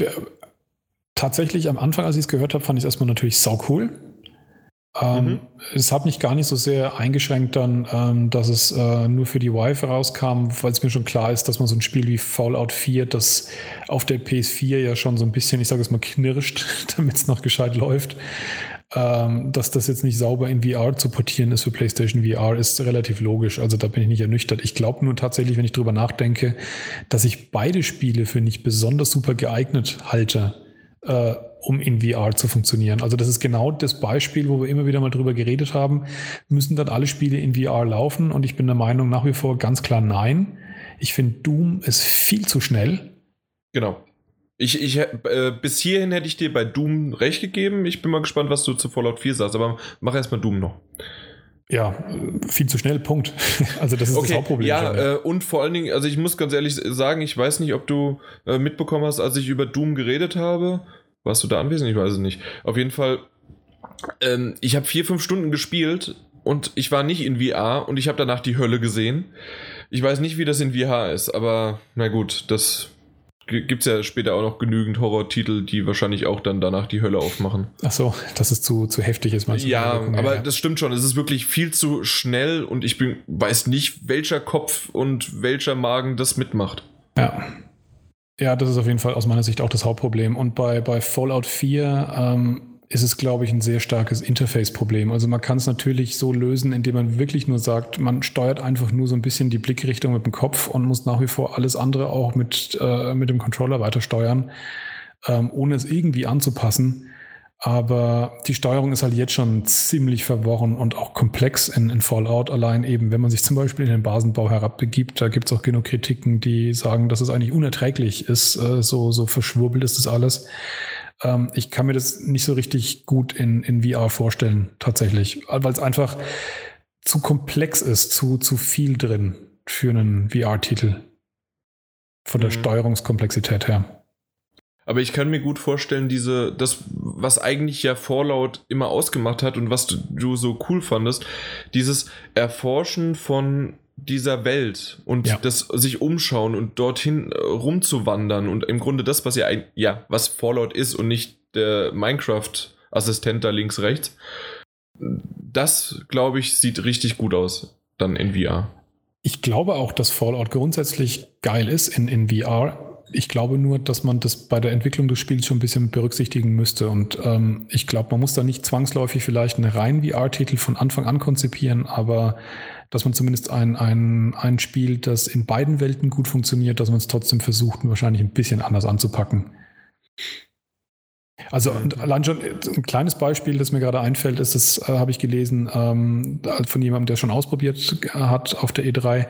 tatsächlich am Anfang, als ich es gehört habe, fand ich es erstmal natürlich sau cool. Ähm, mhm. Es hat mich gar nicht so sehr eingeschränkt dann, ähm, dass es äh, nur für die Vive rauskam, weil es mir schon klar ist, dass man so ein Spiel wie Fallout 4, das auf der PS4 ja schon so ein bisschen, ich sage es mal, knirscht, damit es noch gescheit läuft, ähm, dass das jetzt nicht sauber in VR zu portieren ist für PlayStation VR, ist relativ logisch. Also da bin ich nicht ernüchtert. Ich glaube nur tatsächlich, wenn ich drüber nachdenke, dass ich beide Spiele für nicht besonders super geeignet halte. Äh, um in VR zu funktionieren. Also das ist genau das Beispiel, wo wir immer wieder mal drüber geredet haben. Müssen dann alle Spiele in VR laufen? Und ich bin der Meinung nach wie vor ganz klar nein. Ich finde Doom ist viel zu schnell. Genau. Ich, ich, äh, bis hierhin hätte ich dir bei Doom recht gegeben. Ich bin mal gespannt, was du zu Fallout 4 sagst, aber mach erstmal Doom noch. Ja, viel zu schnell, Punkt. Also das ist okay, das Hauptproblem. Ja, äh, und vor allen Dingen, also ich muss ganz ehrlich sagen, ich weiß nicht, ob du äh, mitbekommen hast, als ich über Doom geredet habe, warst du da anwesend? Ich weiß es nicht. Auf jeden Fall, ähm, ich habe vier, fünf Stunden gespielt und ich war nicht in VR und ich habe danach die Hölle gesehen. Ich weiß nicht, wie das in VR ist, aber na gut, das gibt es ja später auch noch genügend Horrortitel, die wahrscheinlich auch dann danach die Hölle aufmachen. Ach so, dass es zu, zu heftig ist manchmal. Ja, aber ja. das stimmt schon. Es ist wirklich viel zu schnell und ich bin, weiß nicht, welcher Kopf und welcher Magen das mitmacht. Ja. Ja, das ist auf jeden Fall aus meiner Sicht auch das Hauptproblem. Und bei, bei Fallout 4 ähm, ist es, glaube ich, ein sehr starkes Interface-Problem. Also man kann es natürlich so lösen, indem man wirklich nur sagt, man steuert einfach nur so ein bisschen die Blickrichtung mit dem Kopf und muss nach wie vor alles andere auch mit, äh, mit dem Controller weiter steuern, ähm, ohne es irgendwie anzupassen. Aber die Steuerung ist halt jetzt schon ziemlich verworren und auch komplex in, in Fallout. Allein eben, wenn man sich zum Beispiel in den Basenbau herabbegibt, da gibt es auch genug Kritiken, die sagen, dass es eigentlich unerträglich ist. Äh, so, so verschwurbelt ist das alles. Ähm, ich kann mir das nicht so richtig gut in, in VR vorstellen, tatsächlich, weil es einfach zu komplex ist, zu, zu viel drin für einen VR-Titel. Von der mhm. Steuerungskomplexität her. Aber ich kann mir gut vorstellen, diese, das, was eigentlich ja Fallout immer ausgemacht hat und was du, du so cool fandest, dieses Erforschen von dieser Welt und ja. das sich umschauen und dorthin äh, rumzuwandern und im Grunde das, was ja, ein, ja, was Fallout ist und nicht der Minecraft-Assistent da links, rechts. Das, glaube ich, sieht richtig gut aus, dann in VR. Ich glaube auch, dass Fallout grundsätzlich geil ist in, in VR ich glaube nur, dass man das bei der Entwicklung des Spiels schon ein bisschen berücksichtigen müsste. Und ähm, ich glaube, man muss da nicht zwangsläufig vielleicht einen reinen VR-Titel von Anfang an konzipieren, aber dass man zumindest ein, ein, ein Spiel, das in beiden Welten gut funktioniert, dass man es trotzdem versucht, wahrscheinlich ein bisschen anders anzupacken. Also allein schon ein kleines Beispiel, das mir gerade einfällt, ist, das äh, habe ich gelesen ähm, von jemandem, der schon ausprobiert hat auf der E3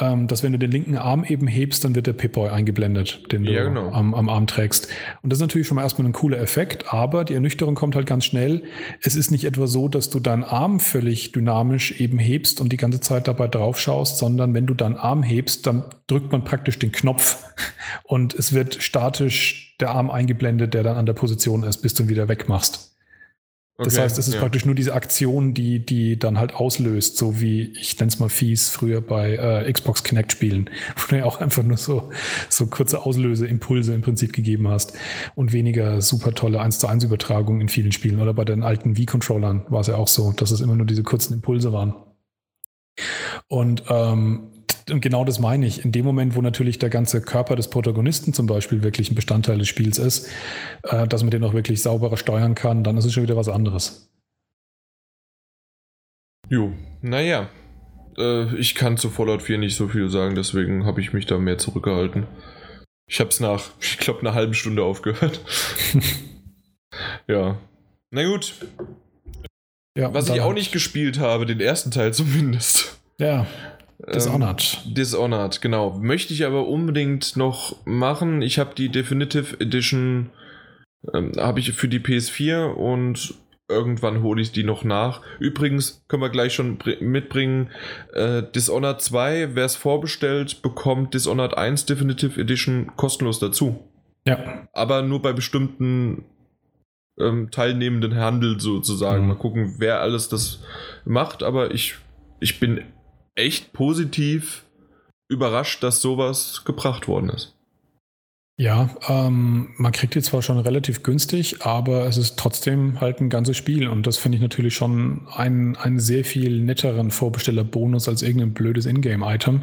ähm, dass wenn du den linken Arm eben hebst, dann wird der Pip-Boy eingeblendet, den ja, du genau. am, am, Arm trägst. Und das ist natürlich schon mal erstmal ein cooler Effekt, aber die Ernüchterung kommt halt ganz schnell. Es ist nicht etwa so, dass du deinen Arm völlig dynamisch eben hebst und die ganze Zeit dabei drauf schaust, sondern wenn du deinen Arm hebst, dann drückt man praktisch den Knopf und es wird statisch der Arm eingeblendet, der dann an der Position ist, bis du ihn wieder wegmachst. Das heißt, es ist ja. praktisch nur diese Aktion, die, die dann halt auslöst, so wie ich nenne es mal fies früher bei äh, Xbox Kinect Spielen, wo du ja auch einfach nur so, so kurze Auslöseimpulse im Prinzip gegeben hast und weniger super tolle 1 zu 1 Übertragungen in vielen Spielen. Oder bei den alten Wii-Controllern war es ja auch so, dass es immer nur diese kurzen Impulse waren. Und ähm, und genau das meine ich. In dem Moment, wo natürlich der ganze Körper des Protagonisten zum Beispiel wirklich ein Bestandteil des Spiels ist, äh, dass man den auch wirklich sauberer steuern kann, dann ist es schon wieder was anderes. Jo, naja. Äh, ich kann zu Fallout 4 nicht so viel sagen, deswegen habe ich mich da mehr zurückgehalten. Ich habe es nach, ich glaube, einer halben Stunde aufgehört. ja. Na gut. Ja, Was ich auch nicht gespielt habe, den ersten Teil zumindest. Ja, Dishonored. Ähm, Dishonored, genau. Möchte ich aber unbedingt noch machen. Ich habe die Definitive Edition ähm, habe ich für die PS4 und irgendwann hole ich die noch nach. Übrigens können wir gleich schon mitbringen, äh, Dishonored 2, wer es vorbestellt, bekommt Dishonored 1 Definitive Edition kostenlos dazu. Ja. Aber nur bei bestimmten ähm, teilnehmenden Handel sozusagen. Mhm. Mal gucken, wer alles das macht, aber ich, ich bin echt positiv überrascht, dass sowas gebracht worden ist. Ja, ähm, man kriegt die zwar schon relativ günstig, aber es ist trotzdem halt ein ganzes Spiel und das finde ich natürlich schon einen, einen sehr viel netteren Vorbestellerbonus als irgendein blödes Ingame-Item.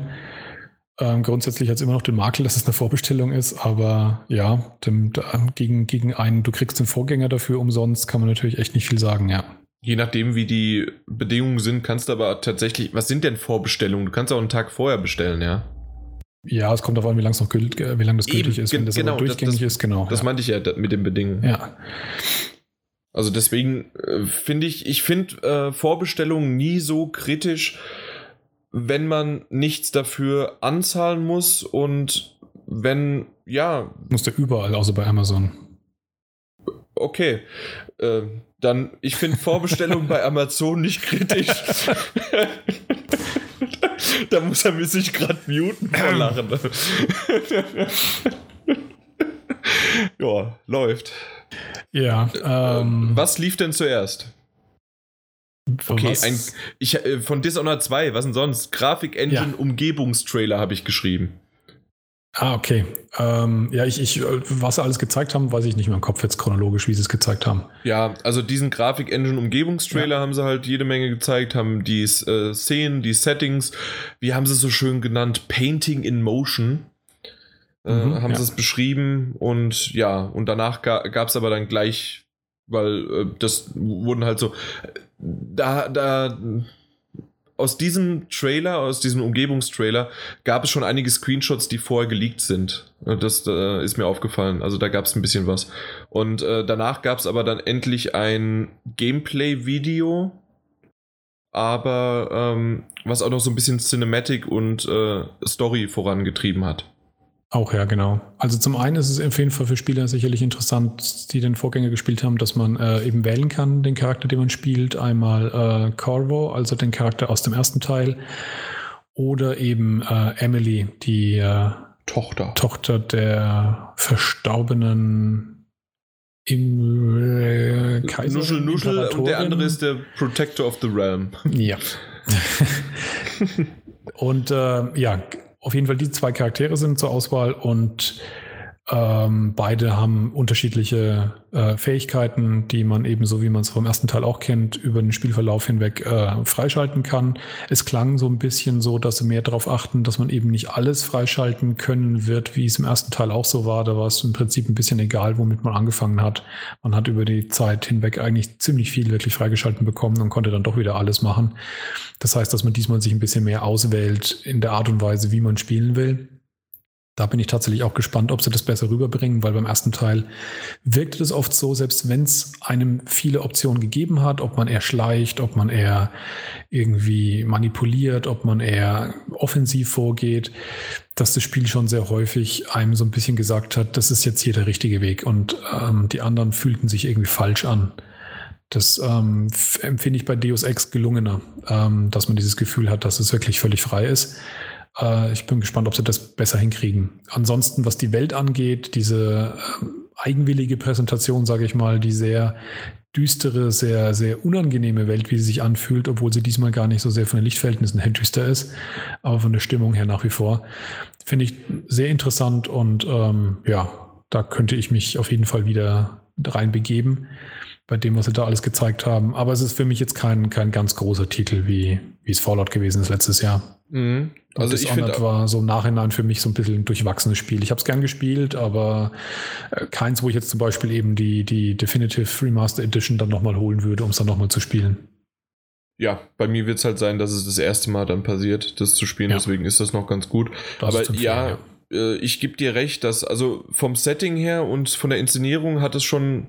Ähm, grundsätzlich hat es immer noch den Makel, dass es eine Vorbestellung ist, aber ja, dem, da, gegen, gegen einen, du kriegst den Vorgänger dafür umsonst, kann man natürlich echt nicht viel sagen, ja. Je nachdem, wie die Bedingungen sind, kannst du aber tatsächlich, was sind denn Vorbestellungen? Du kannst auch einen Tag vorher bestellen, ja? Ja, es kommt darauf an, wie lange noch gilt, äh, wie lange das gültig Eben, ist. Wenn das genau, durchgängig das, ist, genau. Das ja. meinte ich ja mit den Bedingungen. Ja. Also deswegen äh, finde ich, ich finde äh, Vorbestellungen nie so kritisch, wenn man nichts dafür anzahlen muss und wenn, ja. Musst du überall, außer bei Amazon. Okay. Äh, dann, ich finde Vorbestellung bei Amazon nicht kritisch. da muss er sich gerade muten vor Lachen. ja, läuft. Ja. Ähm, was lief denn zuerst? Okay, ein, ich, äh, von Dishonored 2, was denn sonst? Grafik-Engine, ja. Umgebungstrailer habe ich geschrieben. Ah, okay. Ähm, ja, ich, ich, was sie alles gezeigt haben, weiß ich nicht mehr im Kopf jetzt chronologisch, wie sie es gezeigt haben. Ja, also diesen Grafik-Engine-Umgebungstrailer ja. haben sie halt jede Menge gezeigt, haben die äh, Szenen, die Settings, wie haben sie es so schön genannt, Painting in Motion. Äh, mhm, haben ja. sie es beschrieben und ja, und danach ga, gab es aber dann gleich, weil äh, das wurden halt so, da, da aus diesem Trailer, aus diesem Umgebungstrailer, gab es schon einige Screenshots, die vorher geleakt sind. Das äh, ist mir aufgefallen. Also da gab es ein bisschen was. Und äh, danach gab es aber dann endlich ein Gameplay-Video, aber ähm, was auch noch so ein bisschen Cinematic und äh, Story vorangetrieben hat. Auch ja, genau. Also zum einen ist es auf jeden Fall für Spieler sicherlich interessant, die den Vorgänger gespielt haben, dass man äh, eben wählen kann, den Charakter, den man spielt. Einmal äh, Corvo, also den Charakter aus dem ersten Teil, oder eben äh, Emily, die äh, Tochter. Tochter der verstorbenen im, äh, Kaiser. Nuschel Nuschel und der andere ist der Protector of the Realm. Ja. und äh, ja, auf jeden Fall die zwei Charaktere sind zur Auswahl und Ähm, beide haben unterschiedliche äh, Fähigkeiten, die man eben so, wie man es vom ersten Teil auch kennt, über den Spielverlauf hinweg äh, freischalten kann. Es klang so ein bisschen so, dass sie mehr darauf achten, dass man eben nicht alles freischalten können wird, wie es im ersten Teil auch so war. Da war es im Prinzip ein bisschen egal, womit man angefangen hat. Man hat über die Zeit hinweg eigentlich ziemlich viel wirklich freigeschalten bekommen und konnte dann doch wieder alles machen. Das heißt, dass man diesmal sich ein bisschen mehr auswählt in der Art und Weise, wie man spielen will. Da bin ich tatsächlich auch gespannt, ob sie das besser rüberbringen, weil beim ersten Teil wirkte das oft so, selbst wenn es einem viele Optionen gegeben hat, ob man eher schleicht, ob man eher irgendwie manipuliert, ob man eher offensiv vorgeht, dass das Spiel schon sehr häufig einem so ein bisschen gesagt hat, das ist jetzt hier der richtige Weg und ähm, die anderen fühlten sich irgendwie falsch an. Das ähm, empfinde ich bei Deus Ex gelungener, ähm, dass man dieses Gefühl hat, dass es wirklich völlig frei ist. Äh, ich bin gespannt, ob sie das besser hinkriegen. Ansonsten, was die Welt angeht, diese äh, eigenwillige Präsentation, sage ich mal, die sehr düstere, sehr, sehr unangenehme Welt, wie sie sich anfühlt, obwohl sie diesmal gar nicht so sehr von den Lichtverhältnissen her düster ist, aber von der Stimmung her nach wie vor. Finde ich sehr interessant und ähm, ja, da könnte ich mich auf jeden Fall wieder reinbegeben bei dem, was sie da alles gezeigt haben. Aber es ist für mich jetzt kein, kein ganz großer Titel, wie, wie es Fallout gewesen ist letztes Jahr. Mhm. Also ich finde war so im Nachhinein für mich so ein bisschen ein durchwachsenes Spiel. Ich habe es gern gespielt, aber äh, keins, wo ich jetzt zum Beispiel eben die, die Definitive Remaster Edition dann nochmal holen würde, um es dann nochmal zu spielen. Ja, bei mir wird es halt sein, dass es das erste Mal dann passiert, das zu spielen, ja. deswegen ist das noch ganz gut. Das aber ja, ja, äh, ich gebe dir recht, dass also vom Setting her und von der Inszenierung hat es schon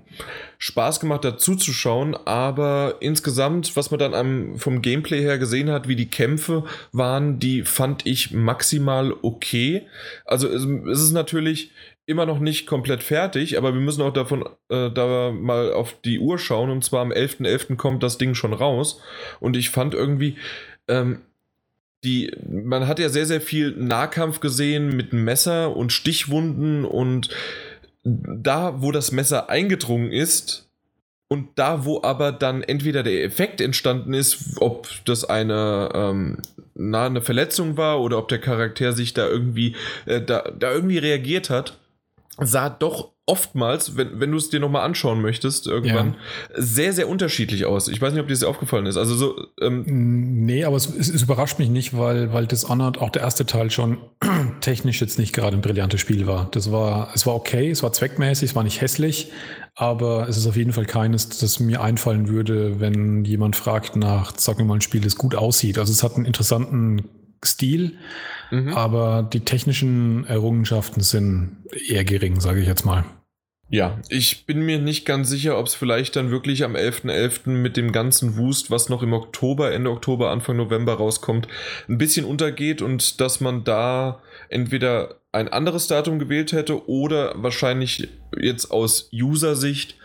Spaß gemacht, dazu zu schauen, aber insgesamt, was man dann am, vom Gameplay her gesehen hat, wie die Kämpfe waren, die fand ich maximal okay. Also es, es ist natürlich immer noch nicht komplett fertig, aber wir müssen auch davon äh, da mal auf die Uhr schauen und zwar am 11.11. .11. kommt das Ding schon raus und ich fand irgendwie ähm, die, man hat ja sehr, sehr viel Nahkampf gesehen mit Messer und Stichwunden und da, wo das Messer eingedrungen ist und da, wo aber dann entweder der Effekt entstanden ist, ob das eine, ähm, na, eine Verletzung war oder ob der Charakter sich da irgendwie, äh, da, da irgendwie reagiert hat, sah doch oftmals, wenn, wenn du es dir nochmal anschauen möchtest, irgendwann, ja. sehr, sehr unterschiedlich aus. Ich weiß nicht, ob dir das aufgefallen ist. Also so. Ähm nee, aber es, es, es, überrascht mich nicht, weil, weil Dishonored, auch der erste Teil schon technisch jetzt nicht gerade ein brillantes Spiel war. Das war, es war okay, es war zweckmäßig, es war nicht hässlich, aber es ist auf jeden Fall keines, das mir einfallen würde, wenn jemand fragt nach, sag mir mal, ein Spiel, das gut aussieht. Also es hat einen interessanten Stil, mhm. aber die technischen Errungenschaften sind eher gering, sage ich jetzt mal. Ja, ich bin mir nicht ganz sicher, ob es vielleicht dann wirklich am 11.11. .11. mit dem ganzen Wust, was noch im Oktober, Ende Oktober, Anfang November rauskommt, ein bisschen untergeht und dass man da entweder ein anderes Datum gewählt hätte oder wahrscheinlich jetzt aus User-Sicht,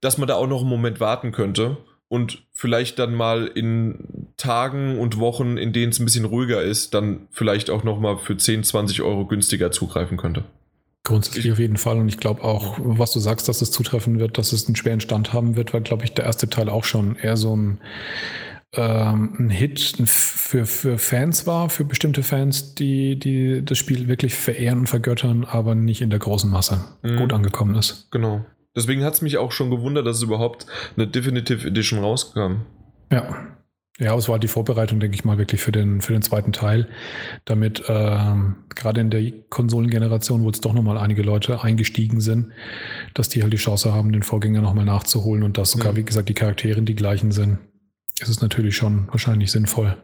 dass man da auch noch einen Moment warten könnte und vielleicht dann mal in Tagen und Wochen, in denen es ein bisschen ruhiger ist, dann vielleicht auch nochmal für 10, 20 Euro günstiger zugreifen könnte. Grundsätzlich ich, auf jeden Fall. Und ich glaube auch, was du sagst, dass es zutreffen wird, dass es einen schweren Stand haben wird, weil, glaube ich, der erste Teil auch schon eher so ein, ähm, ein Hit für, für Fans war, für bestimmte Fans, die, die das Spiel wirklich verehren und vergöttern, aber nicht in der großen Masse mhm. gut angekommen ist. Genau. Deswegen hat es mich auch schon gewundert, dass es überhaupt eine Definitive Edition rauskam. Ja. Ja, es war die Vorbereitung, denke ich mal, wirklich für den, für den zweiten Teil, damit ähm, gerade in der Konsolengeneration, wo jetzt doch nochmal einige Leute eingestiegen sind, dass die halt die Chance haben, den Vorgänger nochmal nachzuholen und dass sogar, ja. wie gesagt, die Charaktere die gleichen sind. ist Es natürlich schon wahrscheinlich sinnvoll.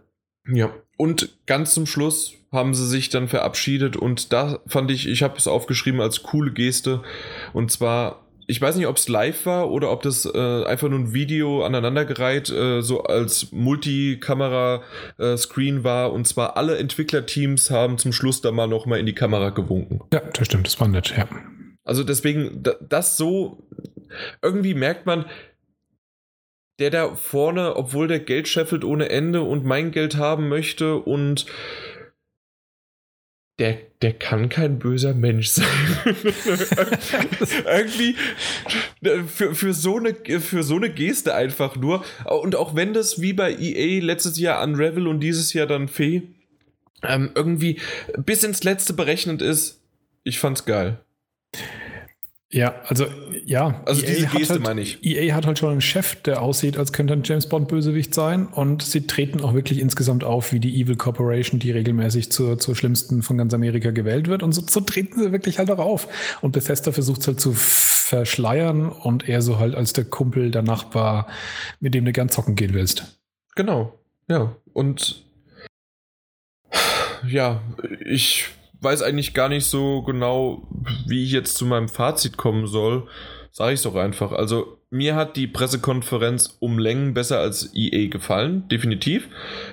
Ja, und ganz zum Schluss haben sie sich dann verabschiedet und da fand ich, ich habe es aufgeschrieben als coole Geste und zwar ich weiß nicht, ob es live war oder ob das äh, einfach nur ein Video aneinandergereiht, äh, so als Multikamera-Screen äh, war. Und zwar alle Entwicklerteams haben zum Schluss da mal nochmal in die Kamera gewunken. Ja, das stimmt, das war nett, ja. Also deswegen, das so, irgendwie merkt man, der da vorne, obwohl der Geld scheffelt ohne Ende und mein Geld haben möchte und der, der kann kein böser Mensch sein. Irgendwie für, für, so eine, für so eine Geste einfach nur. Und auch wenn das wie bei EA letztes Jahr Unravel und dieses Jahr dann Fee ähm, irgendwie bis ins Letzte berechnet ist, ich fand's geil. Ja, also ja. Also EA diese Geste halt, meine ich. EA hat halt schon einen Chef, der aussieht, als könnte ein James Bond Bösewicht sein und sie treten auch wirklich insgesamt auf wie die Evil Corporation, die regelmäßig zur, zur schlimmsten von ganz Amerika gewählt wird und so, so treten sie wirklich halt auch auf. Und Bethesda versucht es halt zu verschleiern und er so halt als der Kumpel, der Nachbar, mit dem du gern zocken gehen willst. Genau, ja. Und ja, ich weiß eigentlich gar nicht so genau, wie ich jetzt zu meinem Fazit kommen soll. Sage ich es doch einfach. Also, mir hat die Pressekonferenz um Längen besser als EA gefallen, definitiv.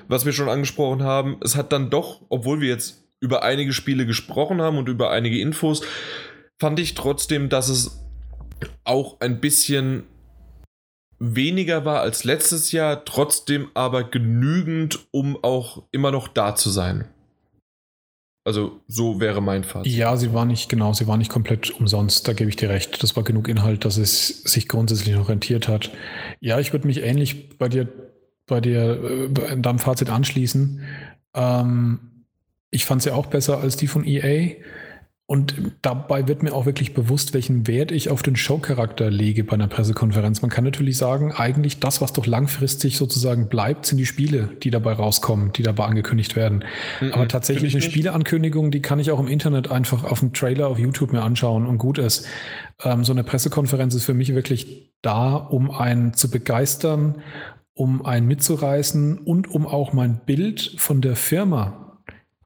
Was wir schon angesprochen haben, es hat dann doch, obwohl wir jetzt über einige Spiele gesprochen haben und über einige Infos, fand ich trotzdem, dass es auch ein bisschen weniger war als letztes Jahr, trotzdem aber genügend, um auch immer noch da zu sein. Also so wäre mein Fazit. Ja, sie war nicht, genau, sie war nicht komplett umsonst, da gebe ich dir recht. Das war genug Inhalt, dass es sich grundsätzlich noch rentiert hat. Ja, ich würde mich ähnlich bei dir, bei dir äh, in deinem Fazit anschließen. Ähm, ich fand sie auch besser als die von EA. Und dabei wird mir auch wirklich bewusst, welchen Wert ich auf den Showcharakter lege bei einer Pressekonferenz. Man kann natürlich sagen, eigentlich das, was doch langfristig sozusagen bleibt, sind die Spiele, die dabei rauskommen, die dabei angekündigt werden. Mhm, Aber tatsächlich eine Spieleankündigung, die kann ich auch im Internet einfach auf dem Trailer auf YouTube mir anschauen und gut ist. Ähm, so eine Pressekonferenz ist für mich wirklich da, um einen zu begeistern, um einen mitzureißen und um auch mein Bild von der Firma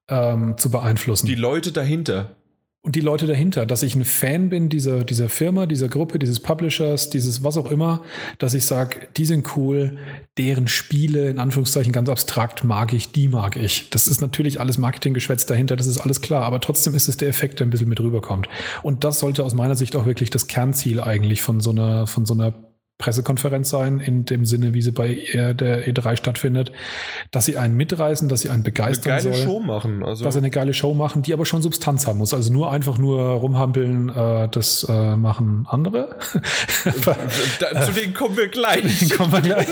ähm, zu beeinflussen. Die Leute dahinter und die Leute dahinter, dass ich ein Fan bin dieser, dieser Firma, dieser Gruppe, dieses Publishers, dieses was auch immer, dass ich sage, die sind cool, deren Spiele, in Anführungszeichen ganz abstrakt, mag ich, die mag ich. Das ist natürlich alles Marketinggeschwätz dahinter, das ist alles klar, aber trotzdem ist es der Effekt, der ein bisschen mit rüberkommt. Und das sollte aus meiner Sicht auch wirklich das Kernziel eigentlich von so einer, von so einer Pressekonferenz sein, in dem Sinne, wie sie bei der E3 stattfindet, dass sie einen mitreißen, dass sie einen begeistern eine geile soll, Show machen, also dass sie eine geile Show machen, die aber schon Substanz haben muss. Also nur einfach nur rumhampeln, äh, das äh, machen andere. da, zu denen kommen wir gleich. kommen wir gleich.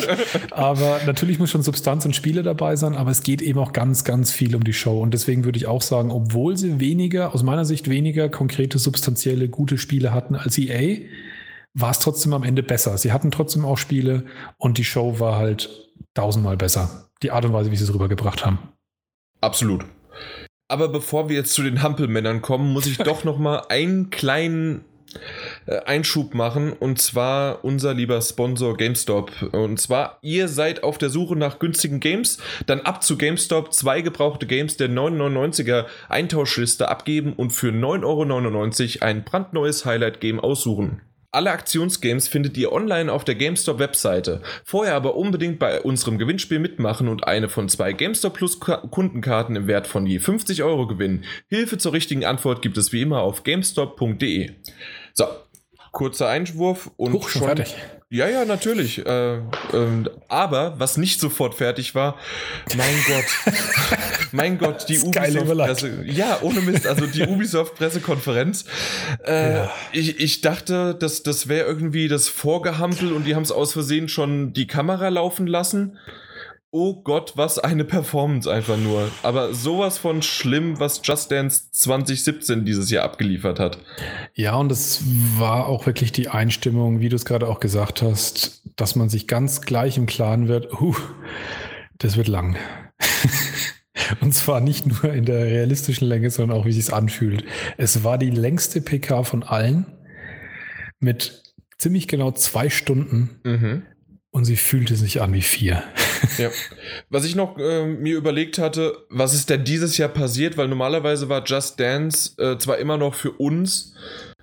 Aber natürlich muss schon Substanz und Spiele dabei sein, aber es geht eben auch ganz, ganz viel um die Show. Und deswegen würde ich auch sagen, obwohl sie weniger, aus meiner Sicht weniger konkrete, substanzielle, gute Spiele hatten als EA, war es trotzdem am Ende besser. Sie hatten trotzdem auch Spiele und die Show war halt tausendmal besser. Die Art und Weise, wie sie es rübergebracht haben. Absolut. Aber bevor wir jetzt zu den Hampelmännern kommen, muss ich doch noch mal einen kleinen äh, Einschub machen und zwar unser lieber Sponsor GameStop. Und zwar, ihr seid auf der Suche nach günstigen Games, dann ab zu GameStop zwei gebrauchte Games der 999er Eintauschliste abgeben und für 9,99 Euro ein brandneues Highlight-Game aussuchen. Alle Aktionsgames findet ihr online auf der GameStop Webseite. Vorher aber unbedingt bei unserem Gewinnspiel mitmachen und eine von zwei GameStop Plus Kundenkarten im Wert von je 50 Euro gewinnen. Hilfe zur richtigen Antwort gibt es wie immer auf gamestop.de. So, kurzer Einwurf und Huch, schon, fertig. Ja, ja, natürlich. Äh, äh, aber was nicht sofort fertig war, mein Gott, mein Gott, die Ubisoft-Presse. Ja, ohne Mist, also die Ubisoft-Pressekonferenz. Äh, ja. ich, ich dachte, dass das wäre irgendwie das Vorgehampel und die haben es aus Versehen schon die Kamera laufen lassen oh Gott, was eine Performance einfach nur. Aber sowas von schlimm, was Just Dance 2017 dieses Jahr abgeliefert hat. Ja, und es war auch wirklich die Einstimmung, wie du es gerade auch gesagt hast, dass man sich ganz gleich im Klaren wird, uh, das wird lang. Und zwar nicht nur in der realistischen Länge, sondern auch, wie es sich anfühlt. Es war die längste PK von allen mit ziemlich genau zwei Stunden. Mhm. Und sie fühlte sich an wie vier. Ja. Was ich noch äh, mir überlegt hatte, was ist denn dieses Jahr passiert? Weil normalerweise war Just Dance äh, zwar immer noch für uns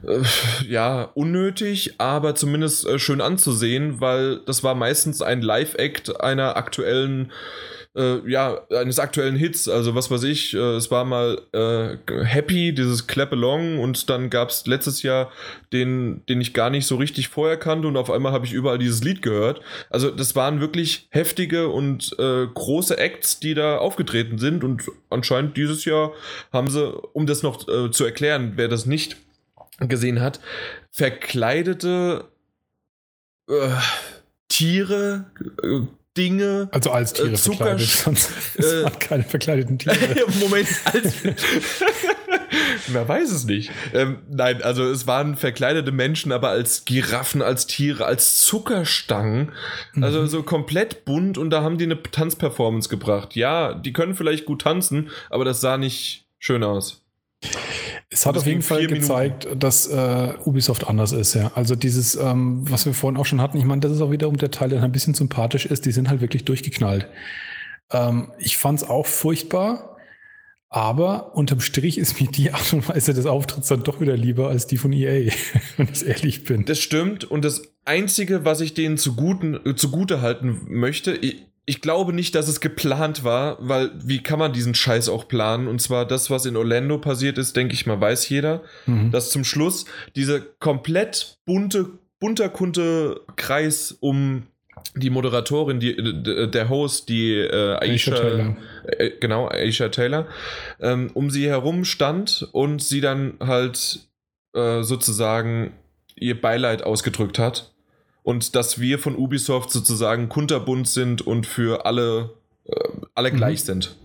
äh, ja unnötig, aber zumindest äh, schön anzusehen, weil das war meistens ein Live-Act einer aktuellen äh, ja, eines aktuellen Hits. Also was weiß ich, äh, es war mal äh, Happy, dieses Clap Along und dann gab es letztes Jahr den, den ich gar nicht so richtig vorher kannte und auf einmal habe ich überall dieses Lied gehört. Also das waren wirklich heftige und äh, große Acts, die da aufgetreten sind und anscheinend dieses Jahr haben sie, um das noch äh, zu erklären, wer das nicht gesehen hat, verkleidete äh, Tiere, Dinge. Also als Tiere äh, Zucker, verkleidet, sonst äh, hat keine verkleideten Tiere. Moment, als, Man weiß es nicht. Ähm, nein, also es waren verkleidete Menschen, aber als Giraffen, als Tiere, als Zuckerstangen. Also mhm. so komplett bunt und da haben die eine Tanzperformance gebracht. Ja, die können vielleicht gut tanzen, aber das sah nicht schön aus. Es hat auf jeden Fall gezeigt, Minuten. dass äh, Ubisoft anders ist, ja. Also dieses, ähm, was wir vorhin auch schon hatten, ich meine, das ist auch wiederum der Teil, der ein bisschen sympathisch ist, die sind halt wirklich durchgeknallt. Ähm, ich fand es auch furchtbar, aber unterm Strich ist mir die Art und Weise des Auftritts dann doch wieder lieber als die von EA, wenn ich ehrlich bin. Das stimmt und das Einzige, was ich denen zuguten, äh, zugute halten möchte, ich, ich glaube nicht, dass es geplant war, weil wie kann man diesen Scheiß auch planen? Und zwar das, was in Orlando passiert ist, denke ich mal, weiß jeder, mhm. dass zum Schluss diese komplett bunte, bunter bunter Kreis um die Moderatorin, die, der Host, die äh, Aisha, Aisha Taylor. Äh, genau, Aisha Taylor, ähm, um sie herum stand und sie dann halt äh, sozusagen ihr Beileid ausgedrückt hat und dass wir von Ubisoft sozusagen kunterbunt sind und für alle, äh, alle mhm. gleich sind.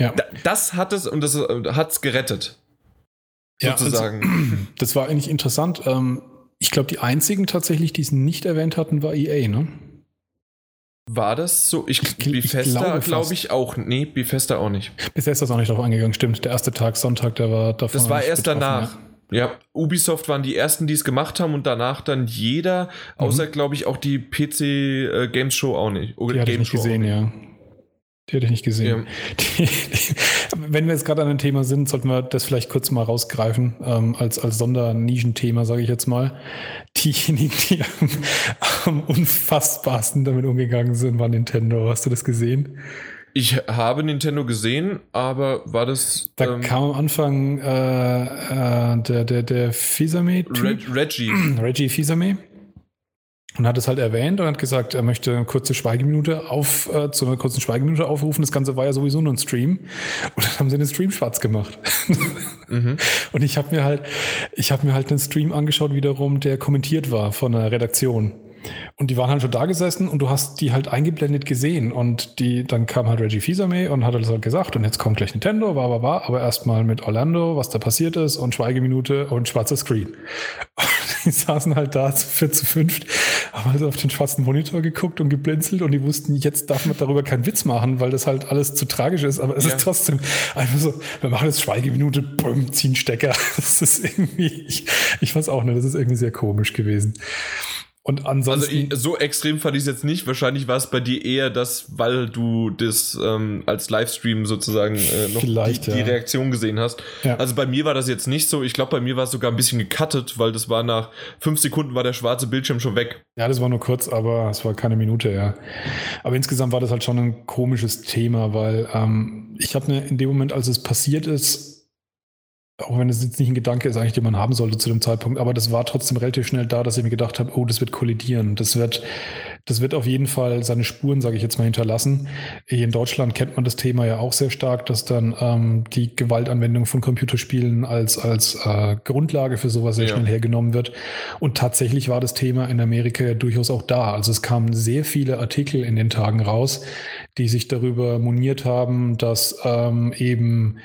Ja. das hat es und das äh, hat es gerettet. Ja, also, sozusagen. Also, das war eigentlich interessant. Ähm, ich glaube, die einzigen tatsächlich, die es nicht erwähnt hatten, war EA, ne? War das so? Ich, ich Bethesda glaube glaub ich auch. Nee, Bethesda auch nicht. Bethesda ist auch nicht darauf eingegangen, stimmt. Der erste Tag, Sonntag, der war davon. Das war erst danach. Ja. Ja, Ubisoft waren die ersten, die es gemacht haben und danach dann jeder, mhm. außer glaube ich auch die PC äh, Games Show auch nicht. Die hatte ich nicht gesehen, ja. Die hätte ich nicht gesehen. Ja. Die, die, wenn wir jetzt gerade an einem Thema sind, sollten wir das vielleicht kurz mal rausgreifen, ähm, als, als Sondernischenthema, sage ich jetzt mal. Diejenigen, die am, am unfassbarsten damit umgegangen sind, war Nintendo. Hast du das gesehen? Ich habe Nintendo gesehen, aber war das. Da ähm, kam am Anfang äh, äh, der, der, der Fisame. Reg Reggie. Reggie Fisame. Und hat es halt erwähnt und hat gesagt, er möchte eine kurze Schweigeminute auf, äh, zu einer kurzen Schweigeminute aufrufen. Das Ganze war ja sowieso nur ein Stream. Und dann haben sie den Stream schwarz gemacht. mhm. Und ich habe mir halt, ich habe mir halt einen Stream angeschaut wiederum, der kommentiert war von der Redaktion. Und die waren halt schon da gesessen und du hast die halt eingeblendet gesehen. Und die, dann kam halt Reggie Fils-Aimé und hat das halt gesagt, und jetzt kommt gleich Nintendo, war, war, war, aber erstmal mit Orlando, was da passiert ist, und Schweigeminute und schwarzer Screen. Und die saßen halt da zu vier zu fünft, haben halt auf den schwarzen Monitor geguckt und geblinzelt und die wussten, jetzt darf man darüber keinen Witz machen, weil das halt alles zu tragisch ist. Aber es ja. ist trotzdem einfach so, wir machen jetzt Schweigeminute, bumm, ziehen Stecker. Das ist irgendwie, ich, ich weiß auch nicht, das ist irgendwie sehr komisch gewesen. Und ansonsten. Also so extrem fand ich es jetzt nicht. Wahrscheinlich war es bei dir eher das, weil du das ähm, als Livestream sozusagen äh, noch die, ja. die, Reaktion gesehen hast. Ja. Also bei mir war das jetzt nicht so. Ich glaube, bei mir war es sogar ein bisschen gecuttet, weil das war nach fünf Sekunden war der schwarze Bildschirm schon weg. Ja, das war nur kurz, aber es war keine Minute, ja. Aber insgesamt war das halt schon ein komisches Thema, weil ähm, ich habe ne, in dem Moment, als es passiert ist, auch wenn es jetzt nicht ein Gedanke ist, eigentlich, den man haben sollte zu dem Zeitpunkt, aber das war trotzdem relativ schnell da, dass ich mir gedacht habe, oh, das wird kollidieren. Das wird, das wird auf jeden Fall seine Spuren, sage ich jetzt mal, hinterlassen. Hier in Deutschland kennt man das Thema ja auch sehr stark, dass dann ähm, die Gewaltanwendung von Computerspielen als, als äh, Grundlage für sowas sehr ja. schnell hergenommen wird. Und tatsächlich war das Thema in Amerika durchaus auch da. Also es kamen sehr viele Artikel in den Tagen raus, die sich darüber moniert haben, dass ähm, eben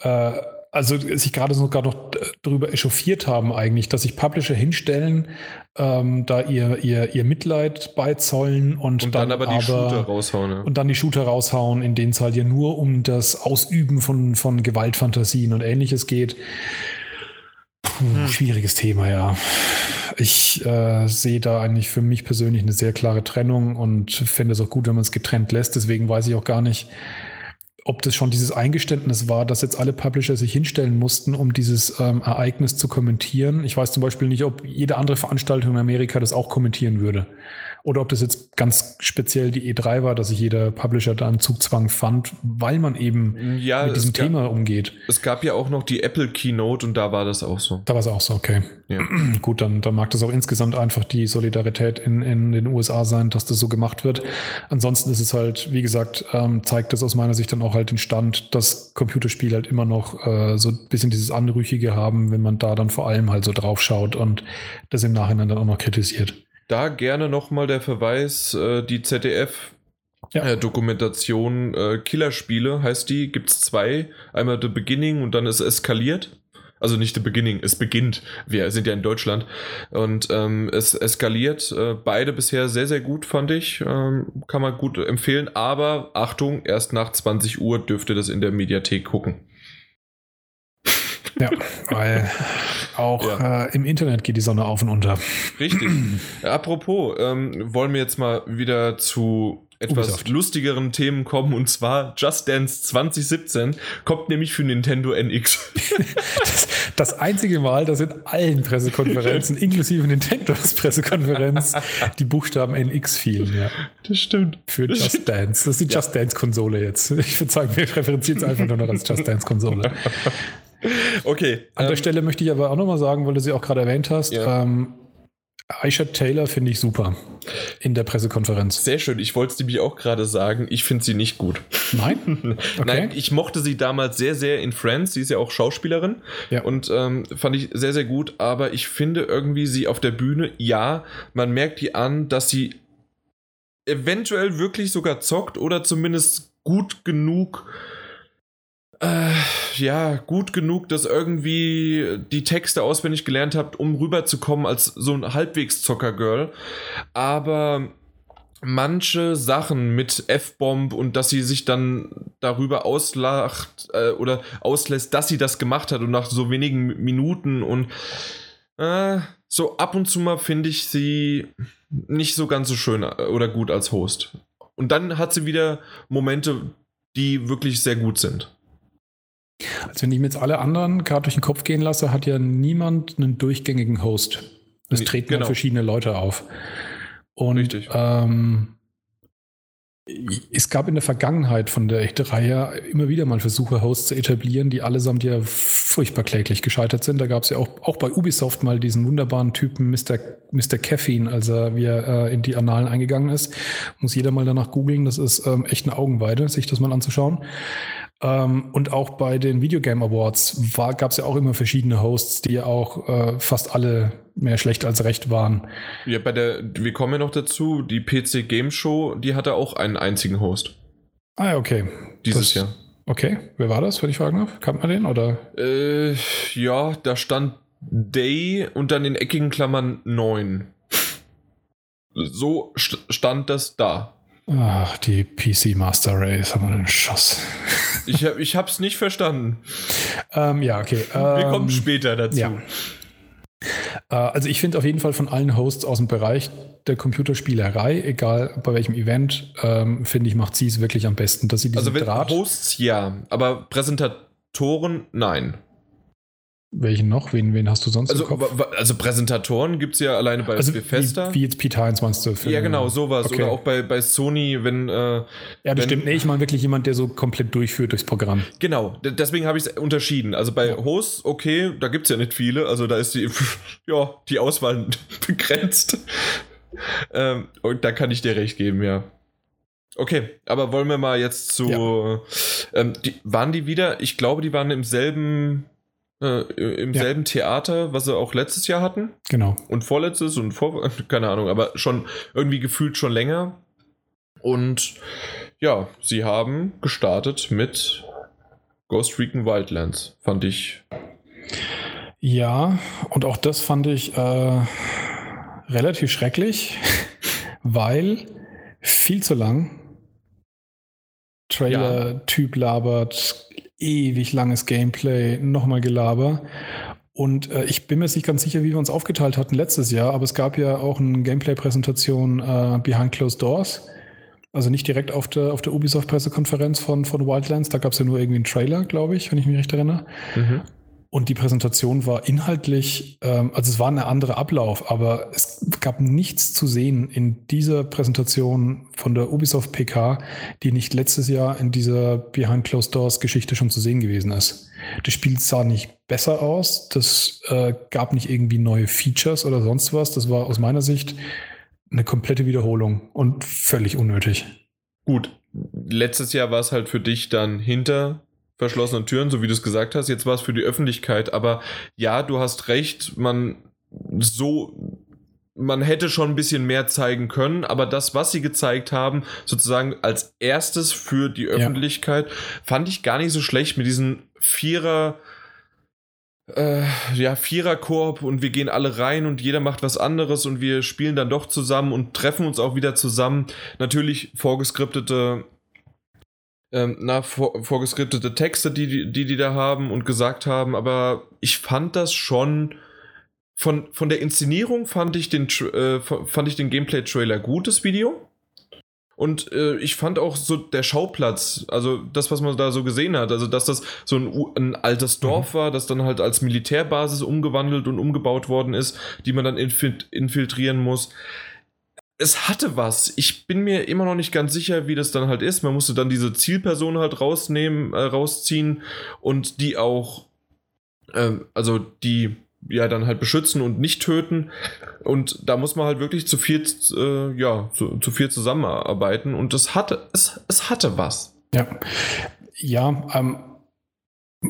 äh, also sich gerade sogar noch darüber echauffiert haben eigentlich, dass sich Publisher hinstellen, ähm, da ihr, ihr, ihr Mitleid beizollen und, und dann, dann, aber die aber, Shooter raushauen. Ja. Und dann die Shooter raushauen, in denen es halt ja nur um das Ausüben von, von Gewaltfantasien und ähnliches geht. Puh, hm. Schwieriges Thema, ja. Ich äh, sehe da eigentlich für mich persönlich eine sehr klare Trennung und finde es auch gut, wenn man es getrennt lässt. Deswegen weiß ich auch gar nicht, ob das schon dieses Eingeständnis war, dass jetzt alle Publisher sich hinstellen mussten, um dieses ähm, Ereignis zu kommentieren. Ich weiß zum Beispiel nicht, ob jede andere Veranstaltung in Amerika das auch kommentieren würde oder ob das jetzt ganz speziell die E3 war, dass sich jeder Publisher da einen Zugzwang fand, weil man eben ja, mit diesem gab, Thema umgeht. Es gab ja auch noch die Apple Keynote und da war das auch so. Da war es auch so, okay. Ja. Gut, dann, dann mag das auch insgesamt einfach die Solidarität in, in den USA sein, dass das so gemacht wird. Ansonsten ist es halt, wie gesagt, ähm, zeigt das aus meiner Sicht dann auch halt den Stand, dass Computerspiele halt immer noch äh, so ein bisschen dieses Anrüchige haben, wenn man da dann vor allem halt so drauf schaut und das im Nachhinein dann auch noch kritisiert. Da gerne nochmal der Verweis, äh, die ZDF ja. Äh, Dokumentation äh, Killerspiele heißt die, gibt es zwei. Einmal The Beginning und dann ist es eskaliert. Also nicht the beginning, es beginnt. Wir sind ja in Deutschland. Und ähm, es eskaliert. Äh, beide bisher sehr, sehr gut, fand ich. Ähm, kann man gut empfehlen. Aber Achtung, erst nach 20 Uhr dürft ihr das in der Mediathek gucken. Ja, weil auch ja. äh, im Internet geht die Sonne auf und unter. Richtig. Apropos, ähm, wollen wir jetzt mal wieder zu etwas Ubisoft. lustigeren Themen kommen und zwar Just Dance 2017 kommt nämlich für Nintendo NX. das, das einzige Mal, dass in allen Pressekonferenzen, inklusive Nintendos Pressekonferenz, die Buchstaben NX fielen. Ja. Das stimmt. Für das Just stimmt. Dance. Das ist die. Just Dance Konsole jetzt. Ich würde sagen, wir referenzieren es einfach nur noch als Just Dance Konsole. Okay. An ähm, der Stelle möchte ich aber auch nochmal sagen, weil du sie auch gerade erwähnt hast, ja. ähm, Aisha Taylor finde ich super in der Pressekonferenz. Sehr schön. Ich wollte es nämlich auch gerade sagen. Ich finde sie nicht gut. Nein? Okay. Nein, ich mochte sie damals sehr, sehr in Friends. Sie ist ja auch Schauspielerin. Ja. Und ähm, fand ich sehr, sehr gut. Aber ich finde irgendwie sie auf der Bühne, ja, man merkt die an, dass sie eventuell wirklich sogar zockt oder zumindest gut genug äh, ja, gut genug, dass irgendwie die Texte auswendig gelernt habt, um rüberzukommen als so ein halbwegs Zocker-Girl. Aber manche Sachen mit F-Bomb und dass sie sich dann darüber auslacht äh, oder auslässt, dass sie das gemacht hat und nach so wenigen Minuten und äh, so ab und zu mal finde ich sie nicht so ganz so schön äh, oder gut als Host. Und dann hat sie wieder Momente, die wirklich sehr gut sind. Also wenn ich mir jetzt alle anderen gerade durch den Kopf gehen lasse, hat ja niemand einen durchgängigen Host. Es treten genau. verschiedene Leute auf. Und Richtig. Ähm, es gab in der Vergangenheit von der echte Reihe immer wieder mal Versuche, Hosts zu etablieren, die allesamt ja furchtbar kläglich gescheitert sind. Da gab es ja auch, auch bei Ubisoft mal diesen wunderbaren Typen Mr. Mr. Caffeine, als er wie er äh, in die Annalen eingegangen ist. Muss jeder mal danach googeln. Das ist ähm, echt eine Augenweide, sich das mal anzuschauen. Ähm, und auch bei den Videogame Awards gab es ja auch immer verschiedene Hosts, die ja auch äh, fast alle mehr schlecht als recht waren. Ja, bei der, wir kommen ja noch dazu, die PC Game Show, die hatte auch einen einzigen Host. Ah, ja, okay. Dieses das, Jahr. Okay, wer war das, wenn ich fragen darf? Kann man den oder? Äh, ja, da stand Day und dann in eckigen Klammern 9. So st stand das da. Ach, die PC Master Race haben wir einen Schuss. Ich, hab, ich hab's nicht verstanden. ähm, ja, okay. Wir kommen ähm, später dazu. Ja. Äh, also ich finde auf jeden Fall von allen Hosts aus dem Bereich der Computerspielerei, egal bei welchem Event, ähm, finde ich, macht sie es wirklich am besten, dass sie diesen Also wenn Draht Hosts ja, aber Präsentatoren nein. Welchen noch? Wen, wen hast du sonst also, im Kopf? Also Präsentatoren gibt es ja alleine bei also Bethesda. Wie, wie jetzt Peter 1 meinst du? ja, genau, sowas. Okay. Oder auch bei, bei Sony, wenn... Äh, ja, das wenn. Nee, ich meine wirklich jemand, der so komplett durchführt durchs Programm. Genau, deswegen habe ich es unterschieden. Also bei ja. Hosts, okay, da gibt es ja nicht viele. Also da ist die, ja, die Auswahl begrenzt. ähm, und da kann ich dir recht geben, ja. Okay, aber wollen wir mal jetzt zu... Ja. Ähm, die, waren die wieder... Ich glaube, die waren im selben äh, Im ja. selben Theater, was sie auch letztes Jahr hatten. Genau. Und vorletztes und vor, keine Ahnung, aber schon irgendwie gefühlt schon länger. Und ja, sie haben gestartet mit Ghost Recon Wildlands, fand ich. Ja, und auch das fand ich äh, relativ schrecklich, weil viel zu lang Trailer-Typ labert, ewig langes Gameplay, nochmal Gelaber. Und äh, ich bin mir nicht ganz sicher, wie wir uns aufgeteilt hatten letztes Jahr, aber es gab ja auch eine Gameplay-Präsentation äh, Behind Closed Doors. Also nicht direkt auf der, auf der Ubisoft-Pressekonferenz von, von Wildlands, da gab es ja nur irgendwie einen Trailer, glaube ich, wenn ich mich recht erinnere. Mhm. Und die Präsentation war inhaltlich, ähm, also es war ein anderer Ablauf, aber es gab nichts zu sehen in dieser Präsentation von der Ubisoft PK, die nicht letztes Jahr in dieser Behind Closed Doors Geschichte schon zu sehen gewesen ist. Das Spiel sah nicht besser aus, das äh, gab nicht irgendwie neue Features oder sonst was. Das war aus meiner Sicht eine komplette Wiederholung und völlig unnötig. Gut, letztes Jahr war es halt für dich dann hinter verschlossenen Türen, so wie du es gesagt hast. Jetzt war es für die Öffentlichkeit, aber ja, du hast recht, man so man hätte schon ein bisschen mehr zeigen können, aber das, was sie gezeigt haben, sozusagen als erstes für die Öffentlichkeit, ja. fand ich gar nicht so schlecht mit diesen Vierer äh, ja, Viererkorb und wir gehen alle rein und jeder macht was anderes und wir spielen dann doch zusammen und treffen uns auch wieder zusammen. Natürlich vorgeskriptete ähm, na, vor, vorgeskriptete Texte, die, die die da haben und gesagt haben, aber ich fand das schon von, von der Inszenierung fand ich den, äh, fand ich den Gameplay-Trailer gut, das Video. Und äh, ich fand auch so der Schauplatz, also das, was man da so gesehen hat, also dass das so ein, ein altes mhm. Dorf mhm. war, das dann halt als Militärbasis umgewandelt und umgebaut worden ist, die man dann infiltrieren muss es hatte was. Ich bin mir immer noch nicht ganz sicher, wie das dann halt ist. Man musste dann diese Zielperson halt rausnehmen, äh, rausziehen und die auch, äh, also die ja dann halt beschützen und nicht töten. Und da muss man halt wirklich zu viel, äh, ja, zu, zu viel zusammenarbeiten. Und es hatte, es, es hatte was. Ja. Ja, ähm,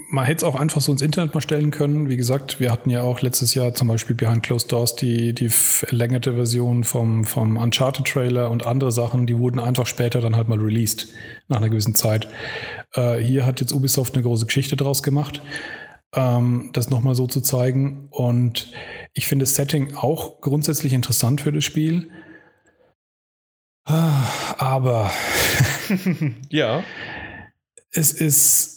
man hätte es auch einfach so ins Internet mal stellen können. Wie gesagt, wir hatten ja auch letztes Jahr zum Beispiel Behind Closed Doors die, die verlängerte Version vom, vom Uncharted-Trailer und andere Sachen, die wurden einfach später dann halt mal released, nach einer gewissen Zeit. Äh, hier hat jetzt Ubisoft eine große Geschichte draus gemacht, ähm, das nochmal so zu zeigen. Und ich finde das Setting auch grundsätzlich interessant für das Spiel. Ah, aber ja. Es ist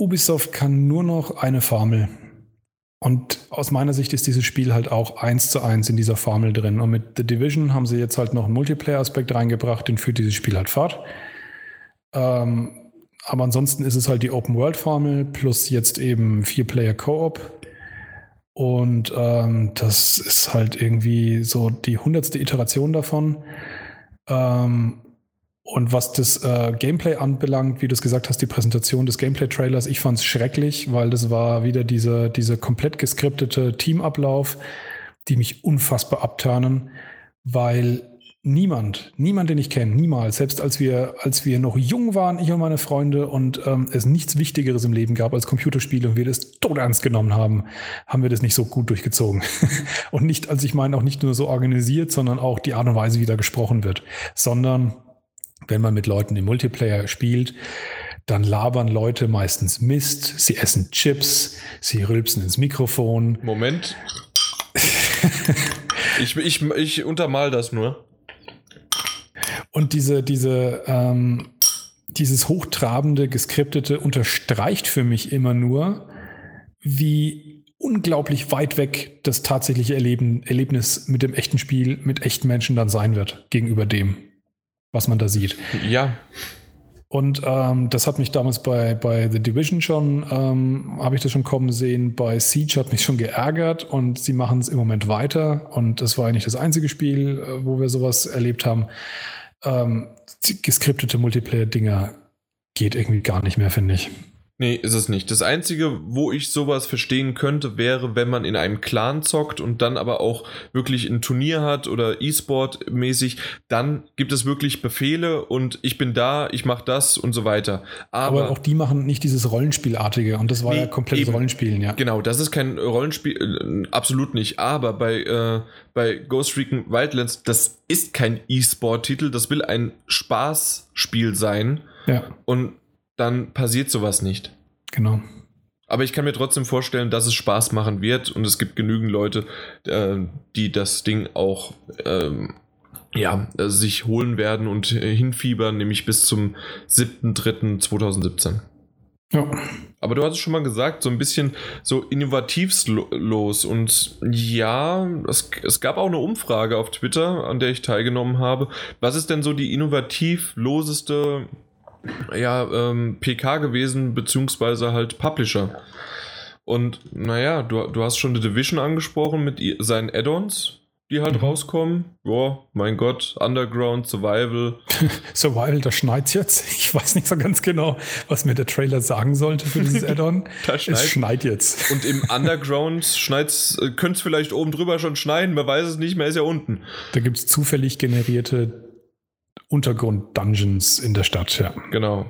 Ubisoft kann nur noch eine Formel. Und aus meiner Sicht ist dieses Spiel halt auch eins zu eins in dieser Formel drin. Und mit The Division haben sie jetzt halt noch einen Multiplayer-Aspekt reingebracht, den führt dieses Spiel halt fort. Ähm, aber ansonsten ist es halt die Open-World-Formel plus jetzt eben Vier-Player-Koop. Und ähm, das ist halt irgendwie so die hundertste Iteration davon. Ähm, und was das äh, Gameplay anbelangt, wie du es gesagt hast, die Präsentation des Gameplay-Trailers, ich fand es schrecklich, weil das war wieder diese, diese komplett geskriptete Teamablauf, die mich unfassbar abturnen, weil niemand, niemand, den ich kenne, niemals, selbst als wir, als wir noch jung waren, ich und meine Freunde, und ähm, es nichts Wichtigeres im Leben gab als Computerspiele und wir das todernst genommen haben, haben wir das nicht so gut durchgezogen. und nicht, also ich meine auch nicht nur so organisiert, sondern auch die Art und Weise, wie da gesprochen wird, sondern wenn man mit Leuten im Multiplayer spielt, dann labern Leute meistens Mist, sie essen Chips, sie rülpsen ins Mikrofon. Moment. ich, ich, ich untermal das nur. Und diese, diese, ähm, dieses hochtrabende, geskriptete unterstreicht für mich immer nur, wie unglaublich weit weg das tatsächliche Erleben, Erlebnis mit dem echten Spiel, mit echten Menschen dann sein wird gegenüber dem was man da sieht. Ja. Und ähm, das hat mich damals bei, bei The Division schon, ähm, habe ich das schon kommen sehen. Bei Siege hat mich schon geärgert und sie machen es im Moment weiter. Und das war eigentlich das einzige Spiel, äh, wo wir sowas erlebt haben. Ähm, geskriptete Multiplayer-Dinger geht irgendwie gar nicht mehr, finde ich. Nee, ist es nicht. Das Einzige, wo ich sowas verstehen könnte, wäre, wenn man in einem Clan zockt und dann aber auch wirklich ein Turnier hat oder E-Sport mäßig, dann gibt es wirklich Befehle und ich bin da, ich mache das und so weiter. Aber, aber, auch die machen nicht dieses Rollenspielartige und das war nee, ja komplettes eben, Rollenspielen, ja. Genau, das ist kein Rollenspiel, äh, absolut nicht. Aber bei, äh, bei Ghost Recon Wildlands, das ist kein E-Sport-Titel, das will ein Spaßspiel sein. Ja. Und dann passiert sowas nicht. Genau. Aber ich kann mir trotzdem vorstellen, dass es Spaß machen wird und es gibt genügend Leute, äh, die das Ding auch ähm, ja, sich holen werden und äh, hinfiebern, nämlich bis zum 7.3.2017. Ja. Aber du hattest schon mal gesagt, so ein bisschen so innovativlos. Und ja, es, es gab auch eine Umfrage auf Twitter, an der ich teilgenommen habe. Was ist denn so die innovativloseste ja, ähm, PK gewesen, beziehungsweise halt Publisher. Und naja, du, du hast schon The Division angesprochen mit seinen Add-ons, die halt mhm. rauskommen. Boah, mein Gott, Underground, Survival. Survival, da schneit jetzt. Ich weiß nicht so ganz genau, was mir der Trailer sagen sollte für dieses Add-on. Es schneit jetzt. Und im Underground schneit's, äh, könnte es vielleicht oben drüber schon schneien, man weiß es nicht, mehr ist ja unten. Da gibt es zufällig generierte Untergrund-Dungeons in der Stadt, ja. Genau.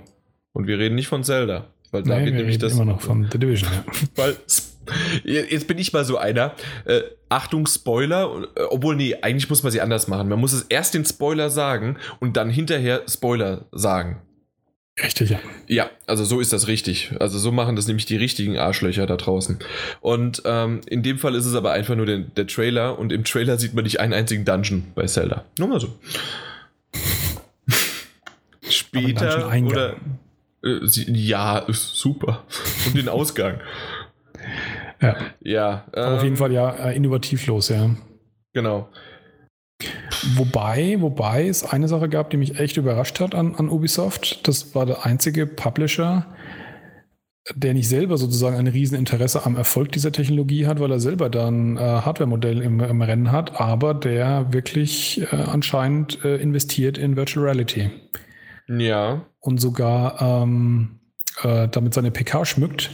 Und wir reden nicht von Zelda. Weil da nee, wird nämlich das. Immer noch von The Division, ja. Weil, jetzt bin ich mal so einer. Äh, Achtung, Spoiler. Äh, obwohl, nee, eigentlich muss man sie anders machen. Man muss es erst den Spoiler sagen und dann hinterher Spoiler sagen. Richtig, ja. Ja, also so ist das richtig. Also so machen das nämlich die richtigen Arschlöcher da draußen. Und ähm, in dem Fall ist es aber einfach nur der, der Trailer und im Trailer sieht man nicht einen einzigen Dungeon bei Zelda. Nur mal so. Später oder äh, sie, ja, super. Und den Ausgang. Ja. Ja. Ähm, auf jeden Fall ja äh, innovativ los, ja. Genau. Wobei, wobei es eine Sache gab, die mich echt überrascht hat an, an Ubisoft. Das war der einzige Publisher, der nicht selber sozusagen ein Rieseninteresse am Erfolg dieser Technologie hat, weil er selber da ein äh, Hardware-Modell im, im, Rennen hat, aber der wirklich äh, anscheinend äh, investiert in Virtual Reality. Ja. Und sogar ähm, äh, damit seine PK schmückt.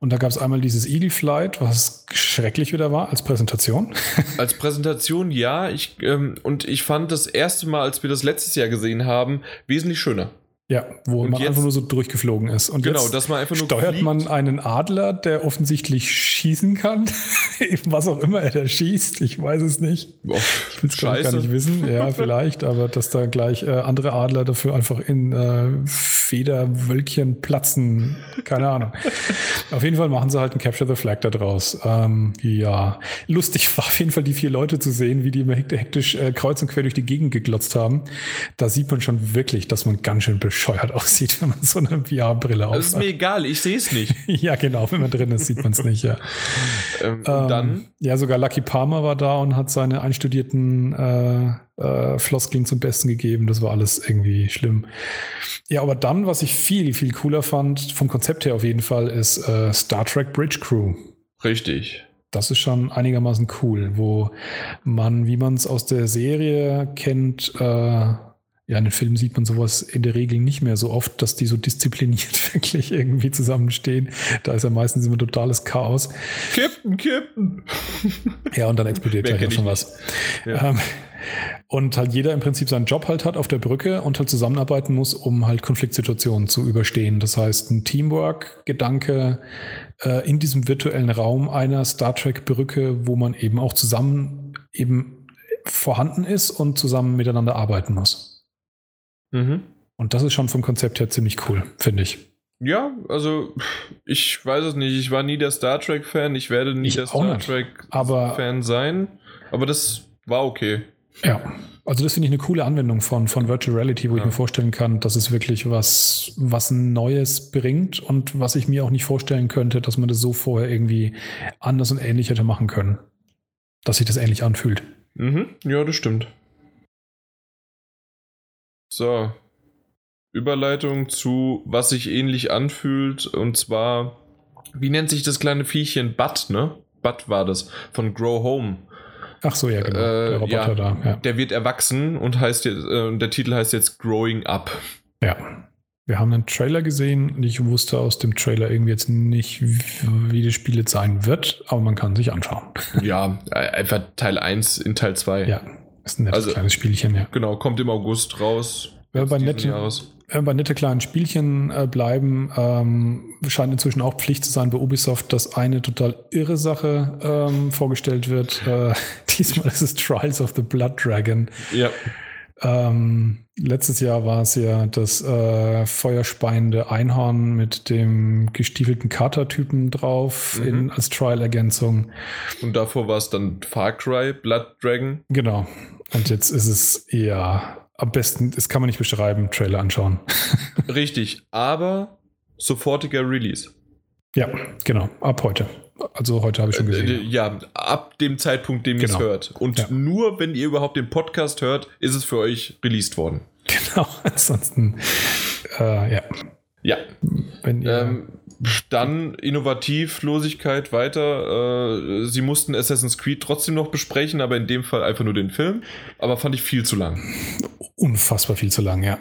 Und da gab es einmal dieses Eagle Flight, was schrecklich wieder war als Präsentation. Als Präsentation ja, ich, ähm, und ich fand das erste Mal, als wir das letztes Jahr gesehen haben, wesentlich schöner. Ja, wo und man jetzt, einfach nur so durchgeflogen ist. Und genau, dass man einfach nur steuert fliegt. man einen Adler, der offensichtlich schießen kann. Was auch immer er da schießt, ich weiß es nicht. Oh, ich will es gar nicht wissen. Ja, vielleicht, aber dass da gleich äh, andere Adler dafür einfach in äh, Federwölkchen platzen. Keine Ahnung. auf jeden Fall machen sie halt ein Capture the Flag da draus. Ähm, ja, lustig war auf jeden Fall die vier Leute zu sehen, wie die immer hektisch äh, kreuz und quer durch die Gegend geglotzt haben. Da sieht man schon wirklich, dass man ganz schön bescheuert aussieht, wenn man so eine VR-Brille aufhat. Das ist mir egal, ich sehe es nicht. ja, genau, wenn man drin ist, sieht man es nicht, ja. Ähm, ähm, dann? Ja, sogar Lucky Palmer war da und hat seine einstudierten äh, äh, Floskeln zum Besten gegeben. Das war alles irgendwie schlimm. Ja, aber dann, was ich viel, viel cooler fand, vom Konzept her auf jeden Fall, ist äh, Star Trek Bridge Crew. Richtig. Das ist schon einigermaßen cool, wo man, wie man es aus der Serie kennt, äh, ja, in den Filmen sieht man sowas in der Regel nicht mehr so oft, dass die so diszipliniert wirklich irgendwie zusammenstehen. Da ist ja meistens immer totales Chaos. Kippen, kippen. Ja, und dann explodiert gleich auch schon was. Ja. Ähm, und halt jeder im Prinzip seinen Job halt hat auf der Brücke und halt zusammenarbeiten muss, um halt Konfliktsituationen zu überstehen. Das heißt, ein Teamwork-Gedanke äh, in diesem virtuellen Raum einer Star Trek-Brücke, wo man eben auch zusammen eben vorhanden ist und zusammen miteinander arbeiten muss. Mhm. Und das ist schon vom Konzept her ziemlich cool, finde ich. Ja, also ich weiß es nicht. Ich war nie der Star Trek-Fan. Ich werde nie ich der Star Trek-Fan sein. Aber das war okay. Ja, also das finde ich eine coole Anwendung von, von Virtual Reality, wo ja. ich mir vorstellen kann, dass es wirklich was, was Neues bringt und was ich mir auch nicht vorstellen könnte, dass man das so vorher irgendwie anders und ähnlich hätte machen können. Dass sich das ähnlich anfühlt. Mhm. Ja, das stimmt. So. Überleitung zu, was sich ähnlich anfühlt. Und zwar, wie nennt sich das kleine Viechchen? Bud, ne? Bud war das. Von Grow Home. Ach so, ja, genau. Äh, der Roboter ja, da. Ja. Der wird erwachsen und heißt jetzt, äh, der Titel heißt jetzt Growing Up. Ja. Wir haben einen Trailer gesehen. Ich wusste aus dem Trailer irgendwie jetzt nicht, wie das Spiel jetzt sein wird, aber man kann sich anschauen. Ja, einfach Teil 1 in Teil 2. Ja, ist ein nettes also, kleines Spielchen, ja. Genau, kommt im August raus. Wenn wir bei, nette, wenn wir bei nette kleinen Spielchen äh, bleiben, ähm, scheint inzwischen auch Pflicht zu sein bei Ubisoft, dass eine total irre Sache ähm, vorgestellt wird. Äh, diesmal ist es Trials of the Blood Dragon. Ja. Ähm, letztes Jahr war es ja das äh, feuerspeiende Einhorn mit dem gestiefelten Kater-Typen drauf mhm. in, als Trial-Ergänzung. Und davor war es dann Far Cry Blood Dragon. Genau. Und jetzt ist es eher am besten, das kann man nicht beschreiben, Trailer anschauen. Richtig, aber sofortiger Release. Ja, genau, ab heute. Also heute habe ich schon gesehen. Äh, ja, ab dem Zeitpunkt, dem genau. ihr es hört. Und ja. nur, wenn ihr überhaupt den Podcast hört, ist es für euch released worden. Genau, ansonsten, äh, ja. Ja. Wenn ihr, ähm, dann Innovativlosigkeit weiter. Äh, sie mussten Assassin's Creed trotzdem noch besprechen, aber in dem Fall einfach nur den Film. Aber fand ich viel zu lang. Unfassbar viel zu lang, ja.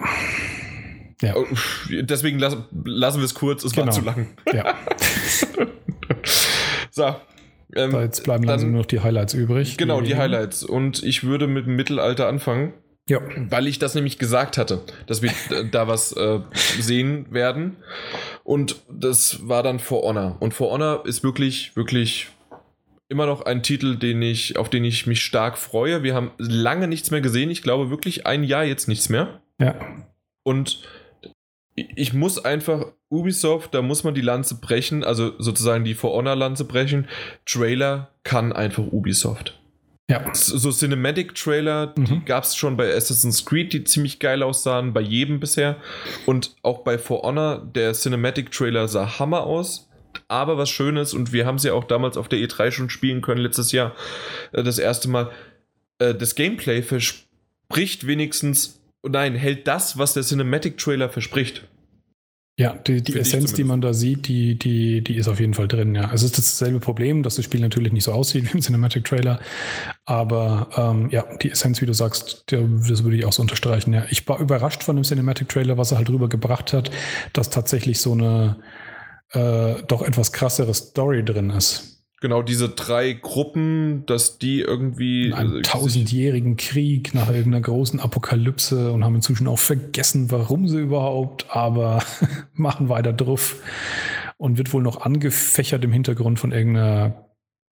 ja. Oh, deswegen las lassen wir es kurz, es genau. war zu lang. Ja. so. Ähm, jetzt bleiben dann nur noch die Highlights übrig. Genau, die, die Highlights. Und ich würde mit dem Mittelalter anfangen. Ja. Weil ich das nämlich gesagt hatte, dass wir da was äh, sehen werden. Und das war dann For Honor. Und For Honor ist wirklich, wirklich immer noch ein Titel, den ich, auf den ich mich stark freue. Wir haben lange nichts mehr gesehen. Ich glaube wirklich ein Jahr jetzt nichts mehr. Ja. Und ich muss einfach Ubisoft, da muss man die Lanze brechen, also sozusagen die For Honor Lanze brechen. Trailer kann einfach Ubisoft. Ja. So Cinematic-Trailer, mhm. die gab es schon bei Assassin's Creed, die ziemlich geil aussahen, bei jedem bisher. Und auch bei For Honor, der Cinematic-Trailer sah Hammer aus. Aber was Schönes, und wir haben sie ja auch damals auf der E3 schon spielen können, letztes Jahr, äh, das erste Mal, äh, das Gameplay verspricht wenigstens, nein, hält das, was der Cinematic-Trailer verspricht. Ja, die, die Essenz, die man da sieht, die, die, die ist auf jeden Fall drin, ja. Also es ist dasselbe Problem, dass das Spiel natürlich nicht so aussieht wie im Cinematic Trailer. Aber ähm, ja, die Essenz, wie du sagst, das würde ich auch so unterstreichen. Ja. Ich war überrascht von dem Cinematic Trailer, was er halt rübergebracht hat, dass tatsächlich so eine äh, doch etwas krassere Story drin ist. Genau, diese drei Gruppen, dass die irgendwie. In einem tausendjährigen Krieg nach irgendeiner großen Apokalypse und haben inzwischen auch vergessen, warum sie überhaupt, aber machen weiter drauf und wird wohl noch angefächert im Hintergrund von irgendeiner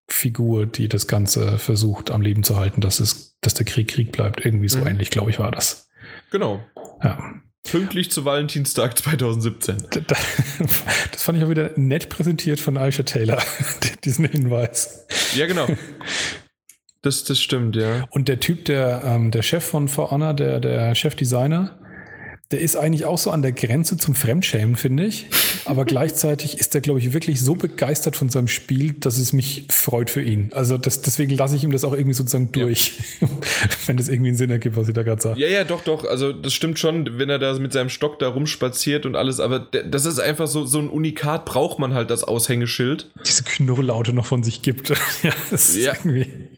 Figur, die das Ganze versucht am Leben zu halten, dass, es, dass der Krieg Krieg bleibt. Irgendwie so mhm. ähnlich, glaube ich, war das. Genau. Ja. Pünktlich zu Valentinstag 2017. Das fand ich auch wieder nett präsentiert von Aisha Taylor, diesen Hinweis. Ja, genau. Das, das stimmt, ja. Und der Typ, der, ähm, der Chef von For Honor, der, der Chefdesigner, der ist eigentlich auch so an der Grenze zum Fremdschämen, finde ich. Aber gleichzeitig ist er, glaube ich, wirklich so begeistert von seinem Spiel, dass es mich freut für ihn. Also das, deswegen lasse ich ihm das auch irgendwie sozusagen durch, ja. wenn das irgendwie einen Sinn ergibt, was ich da gerade sage. Ja, ja, doch, doch. Also das stimmt schon, wenn er da mit seinem Stock da rumspaziert und alles. Aber das ist einfach so, so ein Unikat, braucht man halt das Aushängeschild. Diese Knurrlaute noch von sich gibt. ja, das ja,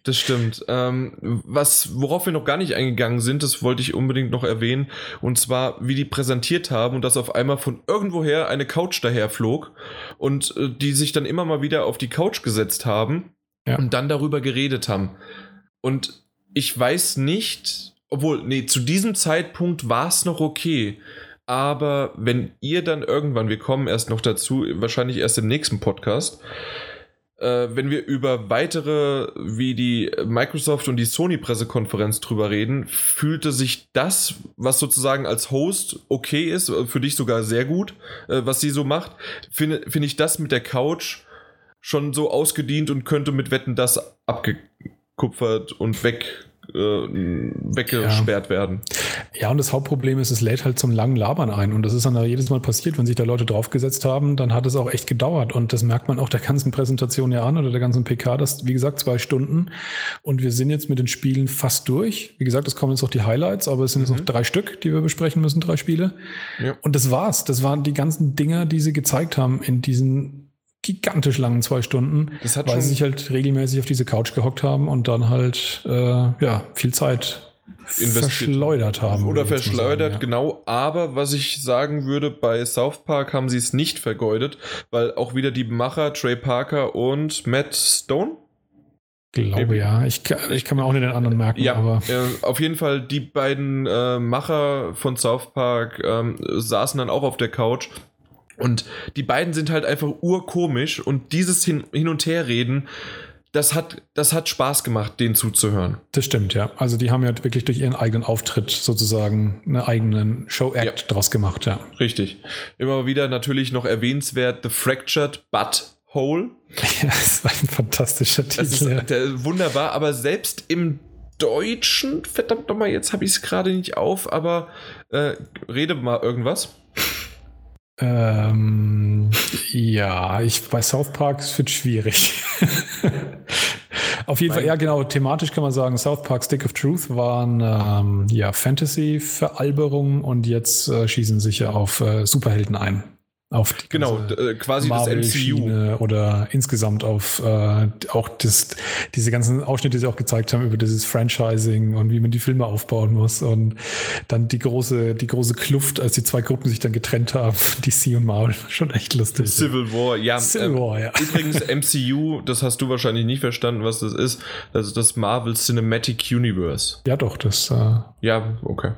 das stimmt. Ähm, was, worauf wir noch gar nicht eingegangen sind, das wollte ich unbedingt noch erwähnen. Und zwar wie die präsentiert haben und dass auf einmal von irgendwoher eine Couch daher flog und äh, die sich dann immer mal wieder auf die Couch gesetzt haben ja. und dann darüber geredet haben. Und ich weiß nicht, obwohl, nee, zu diesem Zeitpunkt war es noch okay. Aber wenn ihr dann irgendwann, wir kommen erst noch dazu, wahrscheinlich erst im nächsten Podcast, wenn wir über weitere, wie die Microsoft und die Sony-Pressekonferenz drüber reden, fühlte sich das, was sozusagen als Host okay ist, für dich sogar sehr gut, äh, was sie so macht, finde find ich das mit der Couch schon so ausgedient und könnte mit Wetten das abgekupfert und weg äh, weggesperrt ja. werden. Ja, und das Hauptproblem ist, es lädt halt zum langen Labern ein. Und das ist dann jedes Mal passiert, wenn sich da Leute draufgesetzt haben, dann hat es auch echt gedauert. Und das merkt man auch der ganzen Präsentation ja an oder der ganzen PK, das, wie gesagt, zwei Stunden. Und wir sind jetzt mit den Spielen fast durch. Wie gesagt, es kommen jetzt noch die Highlights, aber es sind mhm. jetzt noch drei Stück, die wir besprechen müssen, drei Spiele. Ja. Und das war's. Das waren die ganzen Dinger, die sie gezeigt haben in diesen gigantisch langen zwei Stunden, weil sie sich halt regelmäßig auf diese Couch gehockt haben und dann halt äh, ja viel Zeit verschleudert haben. Oder verschleudert, sagen, ja. genau. Aber was ich sagen würde, bei South Park haben sie es nicht vergeudet, weil auch wieder die Macher Trey Parker und Matt Stone Glaube ja. Ich, ich kann mir auch nicht den anderen merken. Ja, aber. Äh, auf jeden Fall, die beiden äh, Macher von South Park ähm, saßen dann auch auf der Couch und die beiden sind halt einfach urkomisch und dieses Hin, Hin und Herreden, das hat, das hat Spaß gemacht, denen zuzuhören. Das stimmt, ja. Also die haben ja wirklich durch ihren eigenen Auftritt sozusagen einen eigenen Show-Act ja. draus gemacht, ja. Richtig. Immer wieder natürlich noch erwähnenswert The Fractured But Hole. Ja, das war ein fantastischer Titel. Das ist ja. der, wunderbar, aber selbst im Deutschen, verdammt nochmal, jetzt habe ich es gerade nicht auf, aber äh, rede mal irgendwas. Ähm, ja, ich bei South Park wird schwierig. Auf jeden Fall, ja genau, thematisch kann man sagen, South Park Stick of Truth waren ähm, ja Fantasy-Veralberungen und jetzt äh, schießen sich ja auf äh, Superhelden ein auf die genau äh, quasi das MCU oder insgesamt auf äh, auch das, diese ganzen Ausschnitte, die sie auch gezeigt haben über dieses Franchising und wie man die Filme aufbauen muss und dann die große die große Kluft, als die zwei Gruppen sich dann getrennt haben, DC und Marvel, schon echt lustig. Civil War, ja. Civil äh, War, ja. Übrigens MCU, das hast du wahrscheinlich nicht verstanden, was das ist. Das ist das Marvel Cinematic Universe. Ja, doch, das. Äh, ja, okay.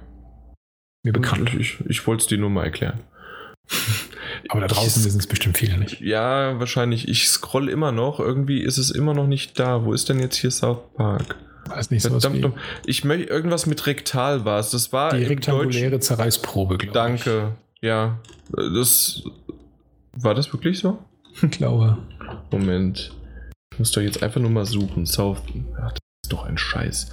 Mir bekannt. Ich, ich, ich wollte es dir nur mal erklären. Aber da draußen wissen es bestimmt viele nicht. Ja, wahrscheinlich. Ich scroll immer noch. Irgendwie ist es immer noch nicht da. Wo ist denn jetzt hier South Park? Weiß nicht, Verdammt, ich möchte irgendwas mit rektal war es. Das war die rektanguläre Zerreißprobe, glaube ich. Danke. Ja, das. War das wirklich so? Ich glaube. Moment. Ich muss doch jetzt einfach nur mal suchen. South. Ach, ist doch ein Scheiß.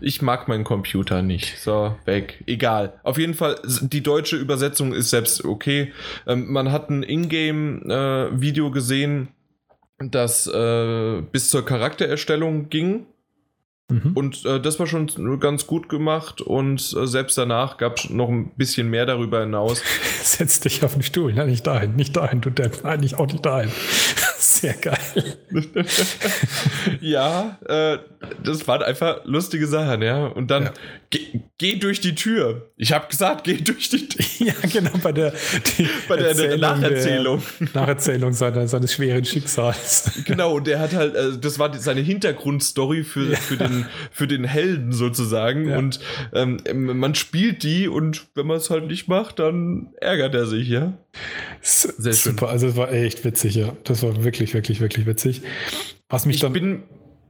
Ich mag meinen Computer nicht. So, weg. Egal. Auf jeden Fall, die deutsche Übersetzung ist selbst okay. Ähm, man hat ein Ingame-Video äh, gesehen, das äh, bis zur Charaktererstellung ging. Mhm. Und äh, das war schon ganz gut gemacht und äh, selbst danach gab es noch ein bisschen mehr darüber hinaus. Setz dich auf den Stuhl, nein, nicht dahin, nicht dahin, du Depp, nein, ich auch nicht dahin. Sehr geil. ja, äh, das waren einfach lustige Sachen, ja. Und dann ja. geh, geh, durch die Tür. Ich habe gesagt, geh durch die Tür. Ja, genau, bei der, bei der, der Nacherzählung. Der Nacherzählung seiner, seines schweren Schicksals. Genau, und der hat halt, also das war seine Hintergrundstory für, ja. für, den, für den Helden sozusagen. Ja. Und ähm, man spielt die und wenn man es halt nicht macht, dann ärgert er sich, ja. Sehr schön. Super, also es war echt witzig, ja. Das war wirklich, wirklich, wirklich witzig. Was mich ich dann. Bin,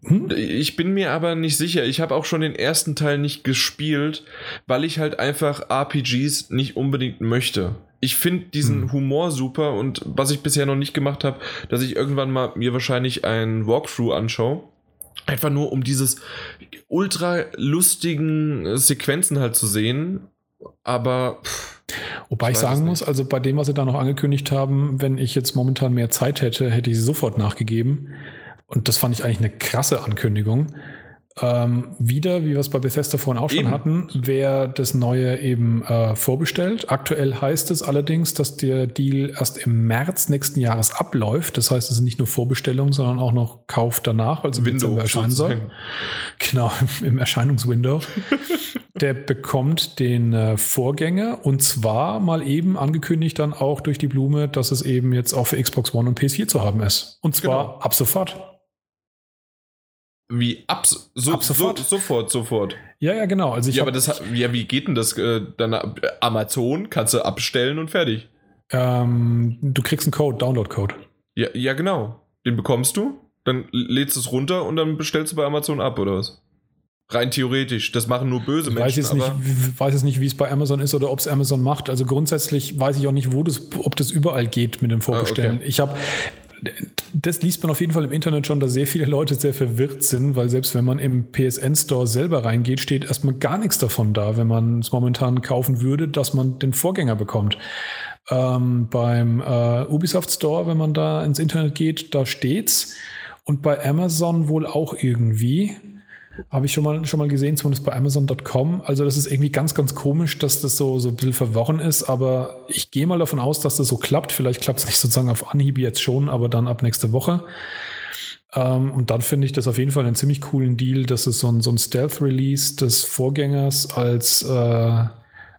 hm? Ich bin mir aber nicht sicher. Ich habe auch schon den ersten Teil nicht gespielt, weil ich halt einfach RPGs nicht unbedingt möchte. Ich finde diesen hm. Humor super und was ich bisher noch nicht gemacht habe, dass ich irgendwann mal mir wahrscheinlich ein Walkthrough anschaue. Einfach nur um dieses ultra lustigen Sequenzen halt zu sehen. Aber. Pff, Wobei ich, ich sagen muss, also bei dem, was sie da noch angekündigt haben, wenn ich jetzt momentan mehr Zeit hätte, hätte ich sie sofort nachgegeben. Und das fand ich eigentlich eine krasse Ankündigung. Ähm, wieder, wie wir es bei Bethesda vorhin auch schon eben. hatten, wer das Neue eben äh, vorbestellt. Aktuell heißt es allerdings, dass der Deal erst im März nächsten Jahres abläuft. Das heißt, es ist nicht nur Vorbestellung, sondern auch noch Kauf danach, also im Dezember erscheinen soll. Genau, im Erscheinungswindow. der bekommt den äh, Vorgänger und zwar mal eben angekündigt dann auch durch die Blume, dass es eben jetzt auch für Xbox One und PS4 zu haben ist. Und zwar genau. ab sofort. Wie ab, so, ab sofort? So, sofort, sofort. Ja, ja, genau. Also ich ja, aber das, ja, wie geht denn das? Äh, dann äh, Amazon kannst du abstellen und fertig. Ähm, du kriegst einen Code, Download-Code. Ja, ja, genau. Den bekommst du, dann lädst du es runter und dann bestellst du bei Amazon ab, oder was? Rein theoretisch. Das machen nur böse ich Menschen. Weiß jetzt nicht, weiß jetzt nicht, wie es bei Amazon ist oder ob es Amazon macht. Also grundsätzlich weiß ich auch nicht, wo das, ob das überall geht mit dem Vorbestellen. Ah, okay. Ich habe das liest man auf jeden Fall im Internet schon, dass sehr viele Leute sehr verwirrt sind, weil selbst wenn man im PSN Store selber reingeht, steht erstmal gar nichts davon da, wenn man es momentan kaufen würde, dass man den Vorgänger bekommt. Ähm, beim äh, Ubisoft Store, wenn man da ins Internet geht, da steht's. Und bei Amazon wohl auch irgendwie. Habe ich schon mal, schon mal gesehen, zumindest bei Amazon.com. Also das ist irgendwie ganz, ganz komisch, dass das so, so ein bisschen verworren ist. Aber ich gehe mal davon aus, dass das so klappt. Vielleicht klappt es nicht sozusagen auf Anhieb jetzt schon, aber dann ab nächste Woche. Ähm, und dann finde ich das auf jeden Fall einen ziemlich coolen Deal, dass es so ein, so ein Stealth-Release des Vorgängers als, äh,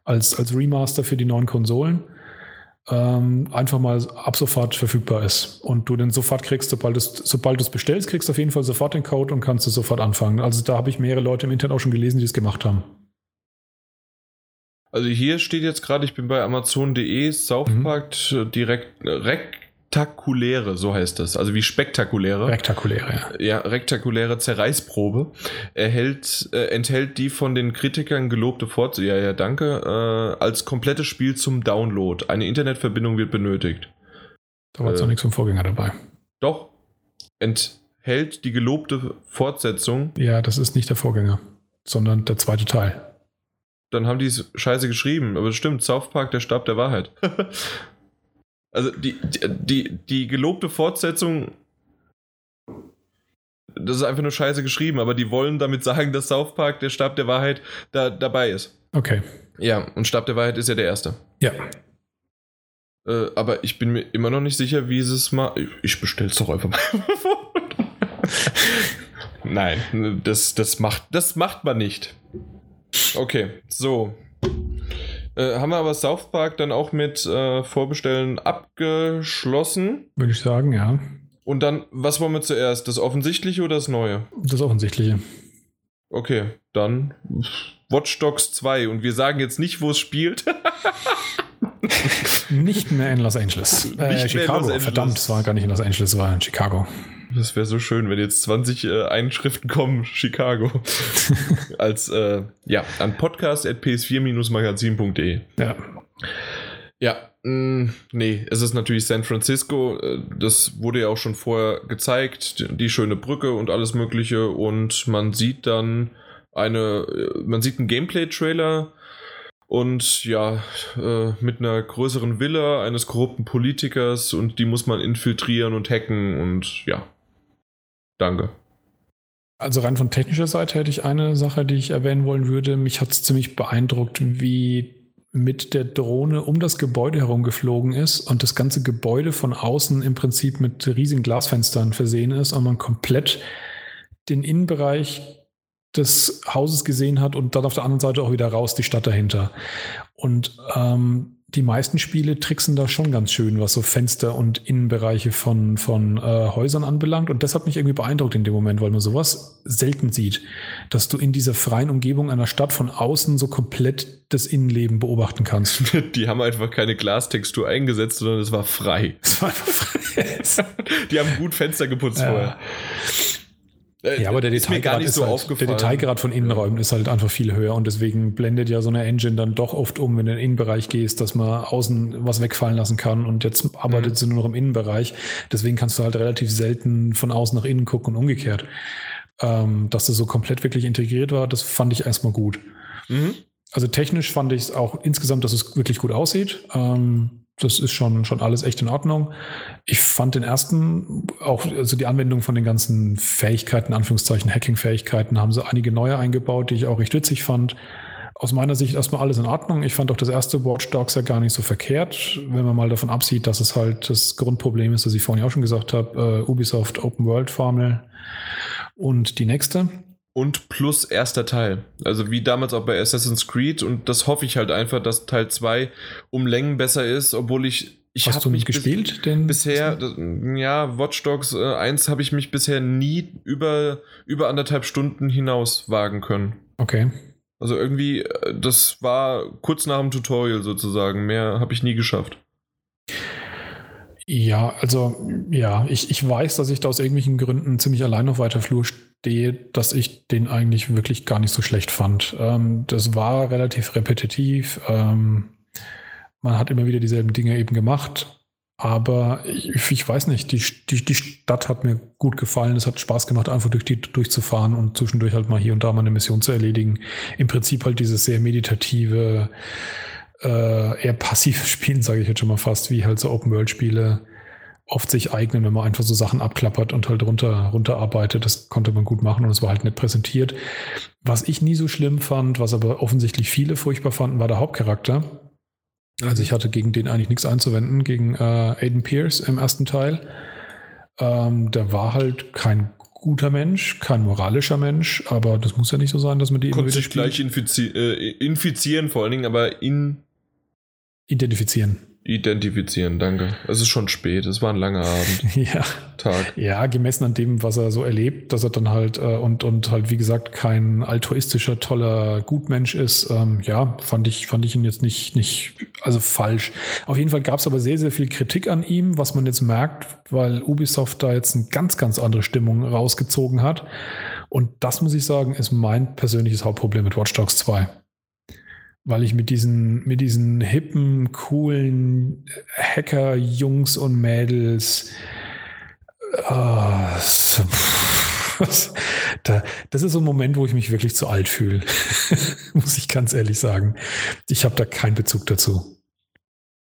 als, als Remaster für die neuen Konsolen ähm, einfach mal ab sofort verfügbar ist und du den sofort kriegst, sobald, es, sobald du es bestellst, kriegst du auf jeden Fall sofort den Code und kannst es sofort anfangen. Also da habe ich mehrere Leute im Internet auch schon gelesen, die es gemacht haben. Also hier steht jetzt gerade, ich bin bei Amazon.de, South Park mhm. direkt, direkt spektakuläre, so heißt das, also wie spektakuläre. Spektakuläre, ja. Ja, rektakuläre Zerreißprobe erhält, äh, enthält die von den Kritikern gelobte Fortsetzung, ja, ja, danke, äh, als komplettes Spiel zum Download. Eine Internetverbindung wird benötigt. Da war jetzt äh, noch nichts vom Vorgänger dabei. Doch. Enthält die gelobte Fortsetzung. Ja, das ist nicht der Vorgänger, sondern der zweite Teil. Dann haben die es scheiße geschrieben, aber es stimmt, South Park, der Stab der Wahrheit. Also die, die, die gelobte Fortsetzung, das ist einfach nur scheiße geschrieben, aber die wollen damit sagen, dass South Park, der Stab der Wahrheit, da dabei ist. Okay. Ja, und Stab der Wahrheit ist ja der erste. Ja. Äh, aber ich bin mir immer noch nicht sicher, wie sie es mal. Ich bestell's doch einfach mal. Nein, das, das, macht, das macht man nicht. Okay, so. Äh, haben wir aber South Park dann auch mit äh, Vorbestellen abgeschlossen. Würde ich sagen, ja. Und dann, was wollen wir zuerst? Das Offensichtliche oder das Neue? Das Offensichtliche. Okay, dann Watch Dogs 2. Und wir sagen jetzt nicht, wo es spielt. nicht mehr in Los Angeles. Äh, Chicago, Los Angeles. verdammt, es war gar nicht in Los Angeles, es war in Chicago. Das wäre so schön, wenn jetzt 20 äh, Einschriften kommen, Chicago. Als, äh, ja, an podcast.ps4-magazin.de. Ja. Ja, mh, mm, nee, es ist natürlich San Francisco. Äh, das wurde ja auch schon vorher gezeigt, die schöne Brücke und alles Mögliche. Und man sieht dann eine, äh, man sieht einen Gameplay-Trailer und ja, äh, mit einer größeren Villa eines korrupten Politikers und die muss man infiltrieren und hacken und ja. Danke. Also rein von technischer Seite hätte ich eine Sache, die ich erwähnen wollen würde. Mich hat es ziemlich beeindruckt, wie mit der Drohne um das Gebäude herum geflogen ist und das ganze Gebäude von außen im Prinzip mit riesigen Glasfenstern versehen ist und man komplett den Innenbereich des Hauses gesehen hat und dann auf der anderen Seite auch wieder raus die Stadt dahinter. Und ähm, die meisten Spiele tricksen da schon ganz schön, was so Fenster und Innenbereiche von, von äh, Häusern anbelangt. Und das hat mich irgendwie beeindruckt in dem Moment, weil man sowas selten sieht, dass du in dieser freien Umgebung einer Stadt von außen so komplett das Innenleben beobachten kannst. Die haben einfach keine Glastextur eingesetzt, sondern es war frei. Es war einfach frei. Die haben gut Fenster geputzt ja. vorher. Äh, ja, aber der Detailgrad, so halt, der Detailgrad von Innenräumen ist halt einfach viel höher und deswegen blendet ja so eine Engine dann doch oft um, wenn du in den Innenbereich gehst, dass man außen was wegfallen lassen kann und jetzt arbeitet mhm. sie nur noch im Innenbereich. Deswegen kannst du halt relativ selten von außen nach innen gucken und umgekehrt. Ähm, dass das so komplett wirklich integriert war, das fand ich erstmal gut. Mhm. Also technisch fand ich es auch insgesamt, dass es wirklich gut aussieht. Ähm, das ist schon, schon alles echt in Ordnung. Ich fand den ersten, auch also die Anwendung von den ganzen Fähigkeiten, Anführungszeichen Hacking-Fähigkeiten, haben sie einige neue eingebaut, die ich auch recht witzig fand. Aus meiner Sicht erstmal alles in Ordnung. Ich fand auch das erste Watch Dogs ja gar nicht so verkehrt, wenn man mal davon absieht, dass es halt das Grundproblem ist, das ich vorhin auch schon gesagt habe, uh, Ubisoft Open World Formel und die nächste und plus erster Teil. Also wie damals auch bei Assassin's Creed und das hoffe ich halt einfach, dass Teil 2 um Längen besser ist, obwohl ich ich habe mich gespielt denn bisher ja Watch Dogs äh, 1 habe ich mich bisher nie über über anderthalb Stunden hinaus wagen können. Okay. Also irgendwie äh, das war kurz nach dem Tutorial sozusagen, mehr habe ich nie geschafft. Ja, also ja, ich, ich weiß, dass ich da aus irgendwelchen Gründen ziemlich allein auf weiter Flur stehe, dass ich den eigentlich wirklich gar nicht so schlecht fand. Ähm, das war relativ repetitiv. Ähm, man hat immer wieder dieselben Dinge eben gemacht. Aber ich, ich weiß nicht, die, die, die, Stadt hat mir gut gefallen. Es hat Spaß gemacht, einfach durch die durchzufahren und zwischendurch halt mal hier und da mal eine Mission zu erledigen. Im Prinzip halt dieses sehr meditative, äh, eher passive Spielen, sage ich jetzt schon mal fast, wie halt so Open-World-Spiele oft sich eignen, wenn man einfach so Sachen abklappert und halt runter, runterarbeitet. Das konnte man gut machen und es war halt nicht präsentiert. Was ich nie so schlimm fand, was aber offensichtlich viele furchtbar fanden, war der Hauptcharakter. Also ich hatte gegen den eigentlich nichts einzuwenden, gegen äh, Aiden Pierce im ersten Teil. Ähm, der war halt kein guter Mensch, kein moralischer Mensch, aber das muss ja nicht so sein, dass man die Konnte sich gleich infizi äh, infizieren, vor allen Dingen, aber in identifizieren. Identifizieren, danke. Es ist schon spät, es war ein langer Abend. ja. Tag. Ja, gemessen an dem, was er so erlebt, dass er dann halt äh, und, und halt, wie gesagt, kein altruistischer, toller Gutmensch ist, ähm, ja, fand ich, fand ich ihn jetzt nicht, nicht, also falsch. Auf jeden Fall gab es aber sehr, sehr viel Kritik an ihm, was man jetzt merkt, weil Ubisoft da jetzt eine ganz, ganz andere Stimmung rausgezogen hat. Und das muss ich sagen, ist mein persönliches Hauptproblem mit Watch Dogs 2 weil ich mit diesen, mit diesen hippen, coolen Hacker-Jungs und Mädels oh, da, das ist so ein Moment, wo ich mich wirklich zu alt fühle. Muss ich ganz ehrlich sagen. Ich habe da keinen Bezug dazu.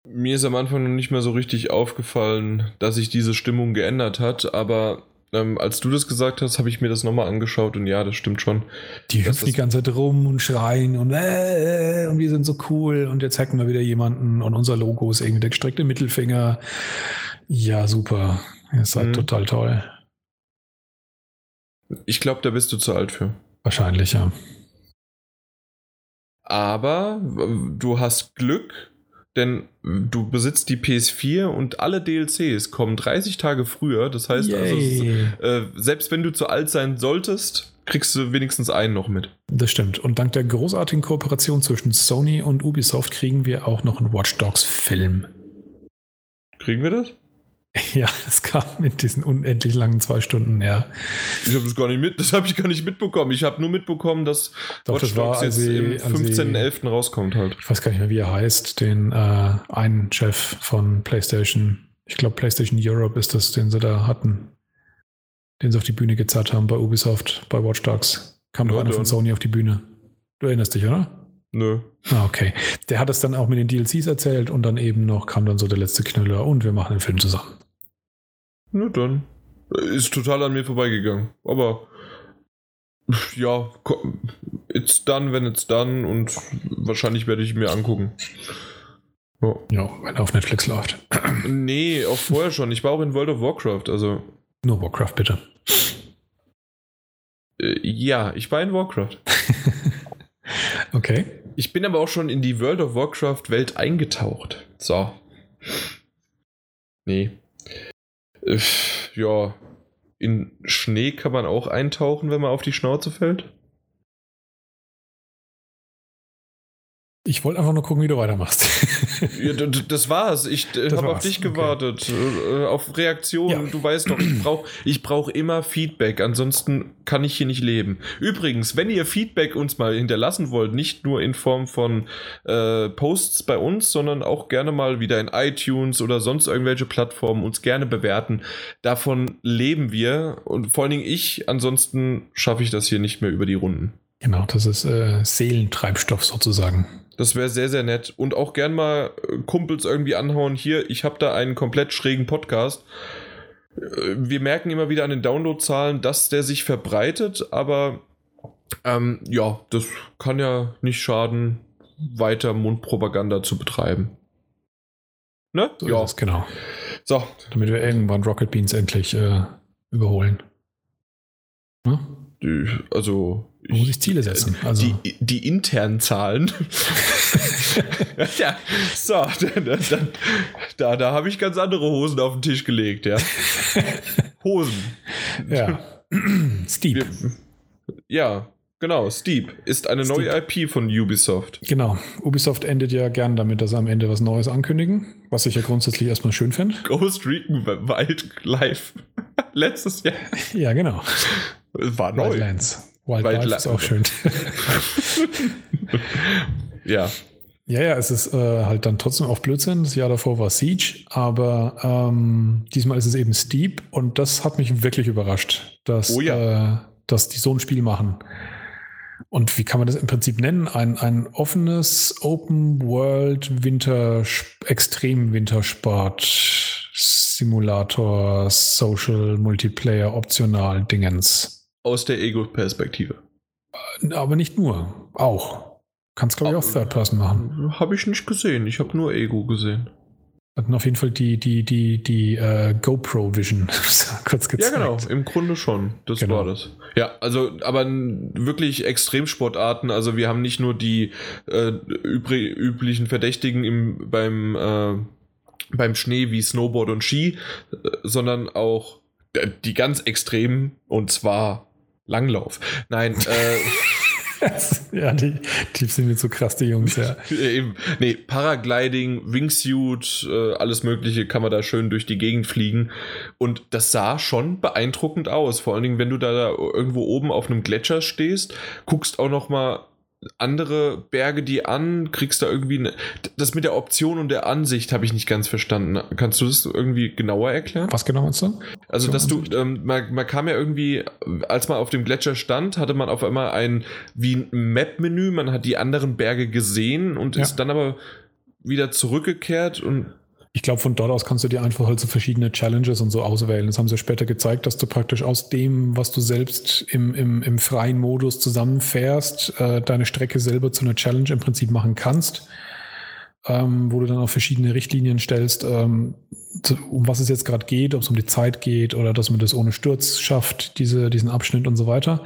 Mir ist am Anfang noch nicht mehr so richtig aufgefallen, dass sich diese Stimmung geändert hat, aber ähm, als du das gesagt hast, habe ich mir das nochmal angeschaut und ja, das stimmt schon. Die hüpfen die ganze Zeit rum und schreien und, äh, und wir sind so cool und jetzt hacken wir wieder jemanden und unser Logo ist irgendwie der gestreckte Mittelfinger. Ja, super. Ihr seid mhm. total toll. Ich glaube, da bist du zu alt für. Wahrscheinlich, ja. Aber du hast Glück, denn du besitzt die PS4 und alle DLCs kommen 30 Tage früher. Das heißt also, äh, selbst wenn du zu alt sein solltest, kriegst du wenigstens einen noch mit. Das stimmt. Und dank der großartigen Kooperation zwischen Sony und Ubisoft kriegen wir auch noch einen Watch Dogs Film. Kriegen wir das? Ja, das kam mit diesen unendlich langen zwei Stunden, ja. Ich habe das gar nicht mit, das habe ich gar nicht mitbekommen. Ich habe nur mitbekommen, dass Doch, das war, als jetzt sie- sie- 15.11. rauskommt halt. Ich weiß gar nicht mehr, wie er heißt, den äh, einen Chef von PlayStation. Ich glaube, PlayStation Europe ist das, den sie da hatten. Den sie auf die Bühne gezerrt haben bei Ubisoft, bei Watch Dogs. Kam doch einer von Sony auf die Bühne. Du erinnerst dich, oder? Nö. Ah, okay. Der hat es dann auch mit den DLCs erzählt und dann eben noch kam dann so der letzte Knüller und wir machen den Film zusammen. Na dann. Ist total an mir vorbeigegangen. Aber ja, it's done, wenn it's done und wahrscheinlich werde ich mir angucken. Ja. Ja, wenn er auf Netflix läuft. Nee, auch vorher schon. Ich war auch in World of Warcraft. Also, Nur Warcraft, bitte. äh, ja, ich war in Warcraft. Okay. Ich bin aber auch schon in die World of Warcraft Welt eingetaucht. So. Nee. Äh, ja. In Schnee kann man auch eintauchen, wenn man auf die Schnauze fällt. Ich wollte einfach nur gucken, wie du weitermachst. Ja, das war's. Ich äh, habe auf dich okay. gewartet. Äh, auf Reaktionen. Ja. Du weißt doch, ich brauche ich brauch immer Feedback. Ansonsten kann ich hier nicht leben. Übrigens, wenn ihr Feedback uns mal hinterlassen wollt, nicht nur in Form von äh, Posts bei uns, sondern auch gerne mal wieder in iTunes oder sonst irgendwelche Plattformen uns gerne bewerten. Davon leben wir und vor allen Dingen ich. Ansonsten schaffe ich das hier nicht mehr über die Runden. genau, das ist äh, Seelentreibstoff sozusagen. Das wäre sehr, sehr nett. Und auch gern mal äh, Kumpels irgendwie anhauen. Hier, ich habe da einen komplett schrägen Podcast. Äh, Wir merken immer wieder an den Downloadzahlen, dass der sich verbreitet, aber ähm, ja, das kann ja nicht schaden, weiter Mundpropaganda zu betreiben. Ne? So ja. es, genau. So, Damit wir irgendwann Rocket Beans endlich äh, überholen. Ne? Also. Man muss sich Ziele setzen. Also, die, die internen Zahlen. ja, so, da, da, da, da habe ich ganz andere Hosen auf den Tisch gelegt, ja. Hosen. ja. Steep. Ja, genau. Steep ist eine neue IP von Ubisoft. Genau. Ubisoft endet ja gern damit, dass sie am Ende was Neues ankündigen, was ich ja grundsätzlich erstmal schön finde. Ghost Recon Wildlife. Letztes Jahr. Ja, genau. War neu. Wildlands. Wildlife Wildlife. ist auch schön. Ja. Ja, ja, es ist äh, halt dann trotzdem auch Blödsinn. Das Jahr davor war Siege, aber ähm, diesmal ist es eben Steep und das hat mich wirklich überrascht, dass, Oh ja. äh, dass die so ein Spiel machen. Und wie kann man das im Prinzip nennen? Ein, ein offenes Open World Winter, Extrem Wintersport Simulator Social Multiplayer Optional Dingens. Aus der Ego-Perspektive. Aber nicht nur, auch. Kannst glaube ich auch Third Person machen. Habe ich nicht gesehen. Ich habe nur Ego gesehen. Hatten auf jeden Fall die, die, die, die äh, GoPro Vision kurz Ja, gezeigt. genau, im Grunde schon. Das Genau. war das. Ja, also, aber wirklich Extremsportarten. Also, wir haben nicht nur die äh, üblichen Verdächtigen im, beim, äh, beim Schnee wie Snowboard und Ski, äh, sondern auch äh, die ganz extremen und zwar Langlauf. Nein, äh, ja, die, die sind mir so krass, die Jungs, ja. Eben. Nee, Paragliding, Wingsuit, äh, alles Mögliche kann man da schön durch die Gegend fliegen. Und das sah schon beeindruckend aus. Vor allen Dingen, wenn du da, da irgendwo oben auf einem Gletscher stehst, guckst auch noch mal andere Berge die an, kriegst da irgendwie eine, das mit der Option und der Ansicht habe ich nicht ganz verstanden. Kannst du das irgendwie genauer erklären? Was genau meinst du? Also, dass du, ähm, man, man kam ja irgendwie, als man auf dem Gletscher stand, hatte man auf einmal ein, wie ein Map-Menü, man hat die anderen Berge gesehen und Ja. ist dann aber wieder zurückgekehrt und Ich glaube, von dort aus kannst du dir einfach halt so verschiedene Challenges und so auswählen. Das haben sie später gezeigt, dass du praktisch aus dem, was du selbst im, im, im freien Modus zusammenfährst, äh, deine Strecke selber zu einer Challenge im Prinzip machen kannst, ähm, wo du dann auch verschiedene Richtlinien stellst, ähm, zu, um was es jetzt gerade geht, ob es um die Zeit geht oder dass man das ohne Sturz schafft, diese, diesen Abschnitt und so weiter.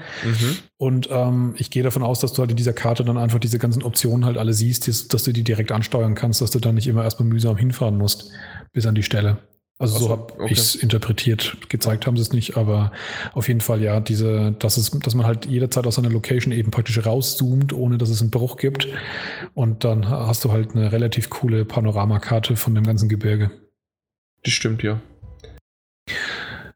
Und ähm, ich gehe davon aus, dass du halt in dieser Karte dann einfach diese ganzen Optionen halt alle siehst, dass, dass du die direkt ansteuern kannst, dass du dann nicht immer erstmal mühsam hinfahren musst bis an die Stelle. Also so, habe okay. ich es interpretiert. Gezeigt haben sie es nicht, aber auf jeden Fall ja, diese, dass es, dass man halt jederzeit aus einer Location eben praktisch rauszoomt, ohne dass es einen Bruch gibt. Und dann hast du halt eine relativ coole Panoramakarte von dem ganzen Gebirge. das stimmt ja.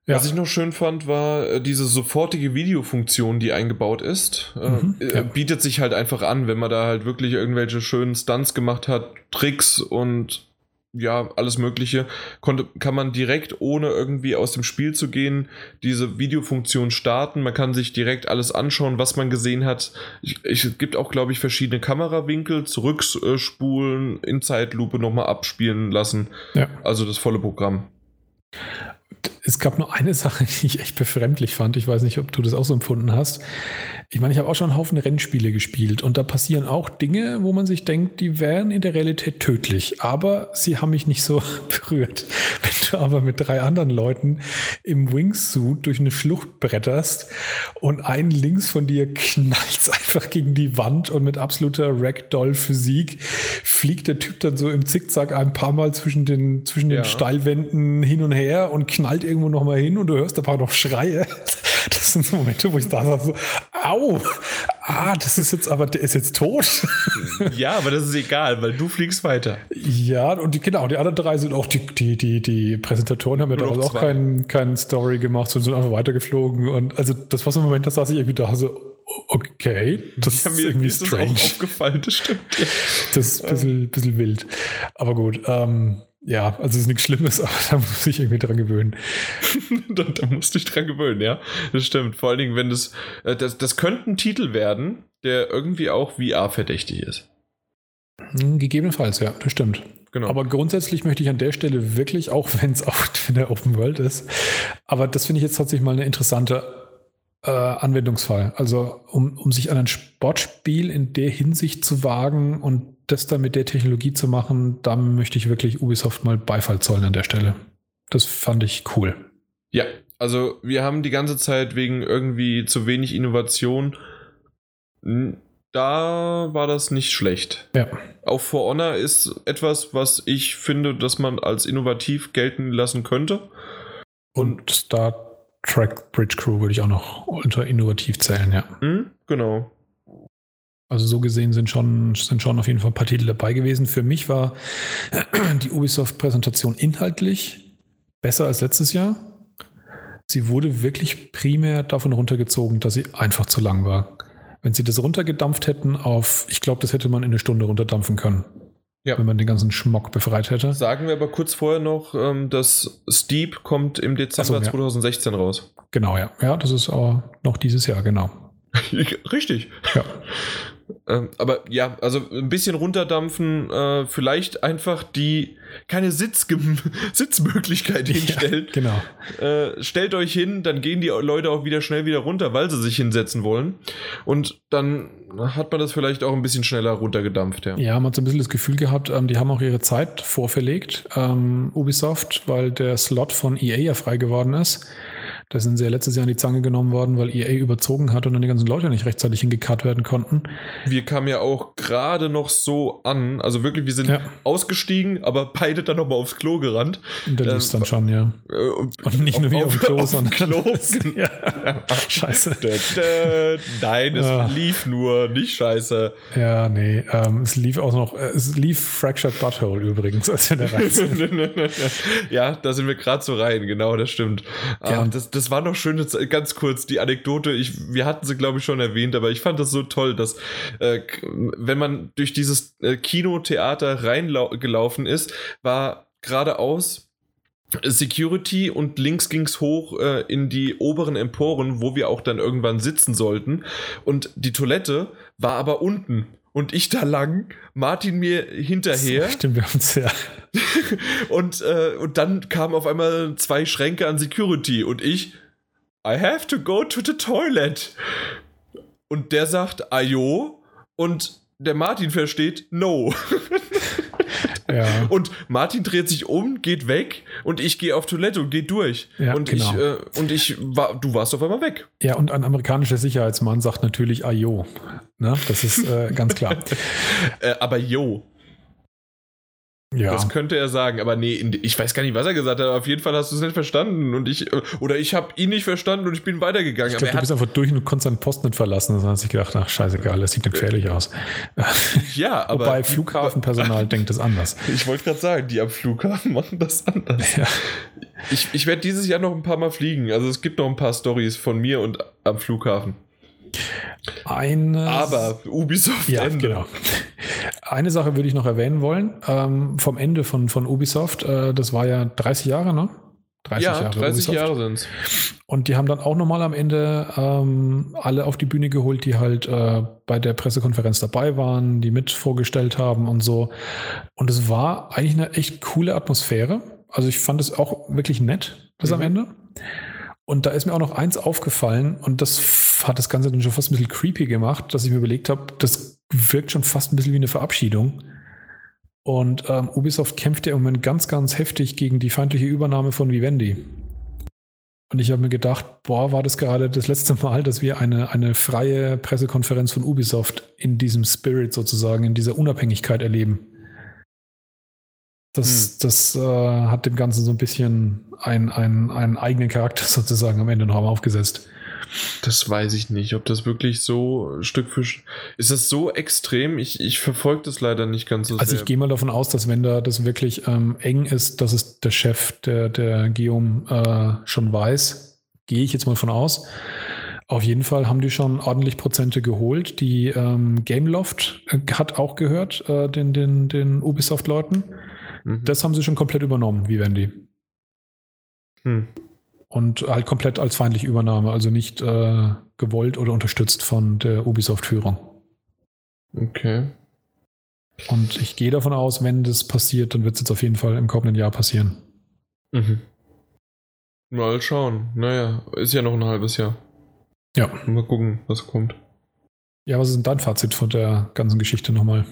Ja. Was ich noch schön fand, war äh, diese sofortige Videofunktion, die eingebaut ist. Äh, mhm, äh, ja. Bietet sich halt einfach an, wenn man da halt wirklich irgendwelche schönen Stunts gemacht hat, Tricks und ja, alles Mögliche, konnte, kann man direkt, ohne irgendwie aus dem Spiel zu gehen, diese Videofunktion starten. Man kann sich direkt alles anschauen, was man gesehen hat. Ich, ich, es gibt auch, glaube ich, verschiedene Kamerawinkel, zurückspulen, in Zeitlupe nochmal abspielen lassen. Ja. Also das volle Programm. Es gab nur eine Sache, die ich echt befremdlich fand. Ich weiß nicht, ob du das auch so empfunden hast. Ich meine, ich habe auch schon einen Haufen Rennspiele gespielt und da passieren auch Dinge, wo man sich denkt, die wären in der Realität tödlich, aber sie haben mich nicht so berührt. Wenn du aber mit drei anderen Leuten im Wingsuit durch eine Schlucht bretterst und ein links von dir knallt einfach gegen die Wand und mit absoluter Ragdoll-Physik fliegt der Typ dann so im Zickzack ein paar Mal zwischen den, zwischen den ja. Steilwänden hin und her und knallt irgendwo nochmal hin und du hörst ein paar noch Schreie. Das sind so Momente, wo ich da so, au, ah, das ist jetzt aber, der ist jetzt tot. Ja, aber das ist egal, weil du fliegst weiter. Ja, und die, genau, die anderen drei sind auch, die, die, die, die Präsentatoren haben ja damals auch keinen kein Story gemacht, sondern sind einfach weitergeflogen. Und also das war so ein Moment, da saß ich irgendwie da so, okay, das ja, ist irgendwie ist strange. Das auch aufgefallen, das stimmt. Das ist ein bisschen, bisschen wild. Aber gut, ähm, ja, also es ist nichts Schlimmes, aber da muss ich irgendwie dran gewöhnen. da, da musst du dich dran gewöhnen, ja. Das stimmt. Vor allen Dingen, wenn das, äh, das, das könnte ein Titel werden, der irgendwie auch VR-verdächtig ist. Hm, gegebenenfalls, ja, das stimmt. Genau. Aber grundsätzlich möchte ich an der Stelle wirklich, auch wenn es auch in der Open World ist, aber das finde ich jetzt tatsächlich mal eine interessante äh, Anwendungsfall. Also um, um sich an ein Sportspiel in der Hinsicht zu wagen und das dann mit der Technologie zu machen, da möchte ich wirklich Ubisoft mal Beifall zollen an der Stelle. Das fand ich cool. Ja, also wir haben die ganze Zeit wegen irgendwie zu wenig Innovation. Da war das nicht schlecht. Ja. Auch For Honor ist etwas, was ich finde, dass man als innovativ gelten lassen könnte. Und Star Track Bridge Crew würde ich auch noch unter innovativ zählen, ja. Mhm, genau. Also so gesehen sind schon, sind schon auf jeden Fall ein paar Titel dabei gewesen. Für mich war die Ubisoft-Präsentation inhaltlich besser als letztes Jahr. Sie wurde wirklich primär davon runtergezogen, dass sie einfach zu lang war. Wenn sie das runtergedampft hätten auf, ich glaube, das hätte man in eine Stunde runterdampfen können. Ja. Wenn man den ganzen Schmock befreit hätte. Sagen wir aber kurz vorher noch, ähm, dass Steep kommt im Dezember so, ja. 2016 raus. Genau, ja. Ja, das ist aber noch dieses Jahr, genau. Richtig. Ja. Ähm, aber ja, also ein bisschen runterdampfen, äh, vielleicht einfach die keine Sitz Sitzmöglichkeit hinstellen. Ja, genau. Äh, stellt euch hin, dann gehen die Leute auch wieder schnell wieder runter, weil sie sich hinsetzen wollen. Und dann hat man das vielleicht auch ein bisschen schneller runtergedampft. Ja, ja man hat so ein bisschen das Gefühl gehabt, ähm, die haben auch ihre Zeit vorverlegt, ähm, Ubisoft, weil der Slot von EA ja frei geworden ist. Da sind sie ja letztes Jahr in die Zange genommen worden, weil EA überzogen hat und dann die ganzen Leute nicht rechtzeitig hingekarrt werden konnten. Wir kamen ja auch gerade noch so an. Also wirklich, wir sind ja. ausgestiegen, aber beide dann nochmal aufs Klo gerannt. Und der lief dann schon, ja. Äh, und nicht nur wie auf, dem Klo, auf sondern. Klo. ja. Scheiße. Nein, es ja. lief nur, nicht scheiße. Ja, nee. Ähm, es lief auch noch, äh, es lief Fractured Butthole übrigens, als wir da rein ja, da sind wir gerade so rein, genau, das stimmt. Ja, ah, das, das das war noch schön, ganz kurz, die Anekdote. Ich, wir hatten sie, glaube ich, schon erwähnt, aber ich fand das so toll, dass, äh, wenn man durch dieses äh, Kinotheater reingelaufen ist, war geradeaus Security und links ging es hoch äh, in die oberen Emporen, wo wir auch dann irgendwann sitzen sollten. Und die Toilette war aber unten und ich da lang, Martin mir hinterher. Stimmt, wir uns ja. und, äh, und dann kamen auf einmal zwei Schränke an Security und ich, I have to go to the toilet. Und der sagt, ayo. Und der Martin versteht, no. Ja. Und Martin dreht sich um, geht weg und ich gehe auf Toilette und gehe durch. Ja, und genau. ich, äh, und ich war, du warst auf einmal weg. Ja, und ein amerikanischer Sicherheitsmann sagt natürlich Ayo. Ne? Das ist äh, ganz klar. äh, aber yo. Ja. Das könnte er sagen, aber nee, ich weiß gar nicht, was er gesagt hat, aber auf jeden Fall hast du es nicht verstanden und ich, oder ich habe ihn nicht verstanden und ich bin weitergegangen. Ich glaube, du bist einfach durch und konntest seinen Post nicht verlassen. Dann hat sich gedacht, ach scheißegal, das sieht gefährlich aus. Ja, aber. Wobei Flughafenpersonal denkt das anders. Ich wollte gerade sagen, die am Flughafen machen das anders. Ja. Ich, ich werde dieses Jahr noch ein paar Mal fliegen. Also es gibt noch ein paar Stories von mir und am Flughafen. Eine, Aber Ubisoft ja, Ende. genau. Eine Sache würde ich noch erwähnen wollen. Ähm, vom Ende von, von Ubisoft, äh, das war ja 30 Jahre, ne? 30 ja, Jahre 30 Ubisoft. Jahre sind es. Und die haben dann auch nochmal am Ende ähm, alle auf die Bühne geholt, die halt äh, bei der Pressekonferenz dabei waren, die mit vorgestellt haben und so. Und es war eigentlich eine echt coole Atmosphäre. Also ich fand es auch wirklich nett bis mhm. am Ende. Und da ist mir auch noch eins aufgefallen und das hat das Ganze dann schon fast ein bisschen creepy gemacht, dass ich mir überlegt habe, das wirkt schon fast ein bisschen wie eine Verabschiedung. Und ähm, Ubisoft kämpft ja im Moment ganz, ganz heftig gegen die feindliche Übernahme von Vivendi. Und ich habe mir gedacht, boah, war das gerade das letzte Mal, dass wir eine, eine freie Pressekonferenz von Ubisoft in diesem Spirit sozusagen, in dieser Unabhängigkeit erleben. Das, hm. das äh, hat dem Ganzen so ein bisschen ein, ein, einen eigenen Charakter sozusagen am Ende noch einmal aufgesetzt. Das weiß ich nicht, ob das wirklich so Stück für Stück. Ist das so extrem? Ich, ich verfolge das leider nicht ganz so also sehr. Also ich gehe mal davon aus, dass wenn da das wirklich ähm, eng ist, dass es der Chef, der, der Guillaume, äh, schon weiß, gehe ich jetzt mal von aus. Auf jeden Fall haben die schon ordentlich Prozente geholt. Die ähm, Gameloft äh, hat auch gehört, äh, den, den, den Ubisoft-Leuten. Mhm. Das haben sie schon komplett übernommen, wie Wendy. Hm. Und halt komplett als feindliche Übernahme, also nicht äh, gewollt oder unterstützt von der Ubisoft-Führung. Okay. Und ich gehe davon aus, wenn das passiert, dann wird es jetzt auf jeden Fall im kommenden Jahr passieren. Mhm. Mal schauen. Naja, ist ja noch ein halbes Jahr. Ja. Mal gucken, was kommt. Ja, was ist denn dein Fazit von der ganzen Geschichte nochmal?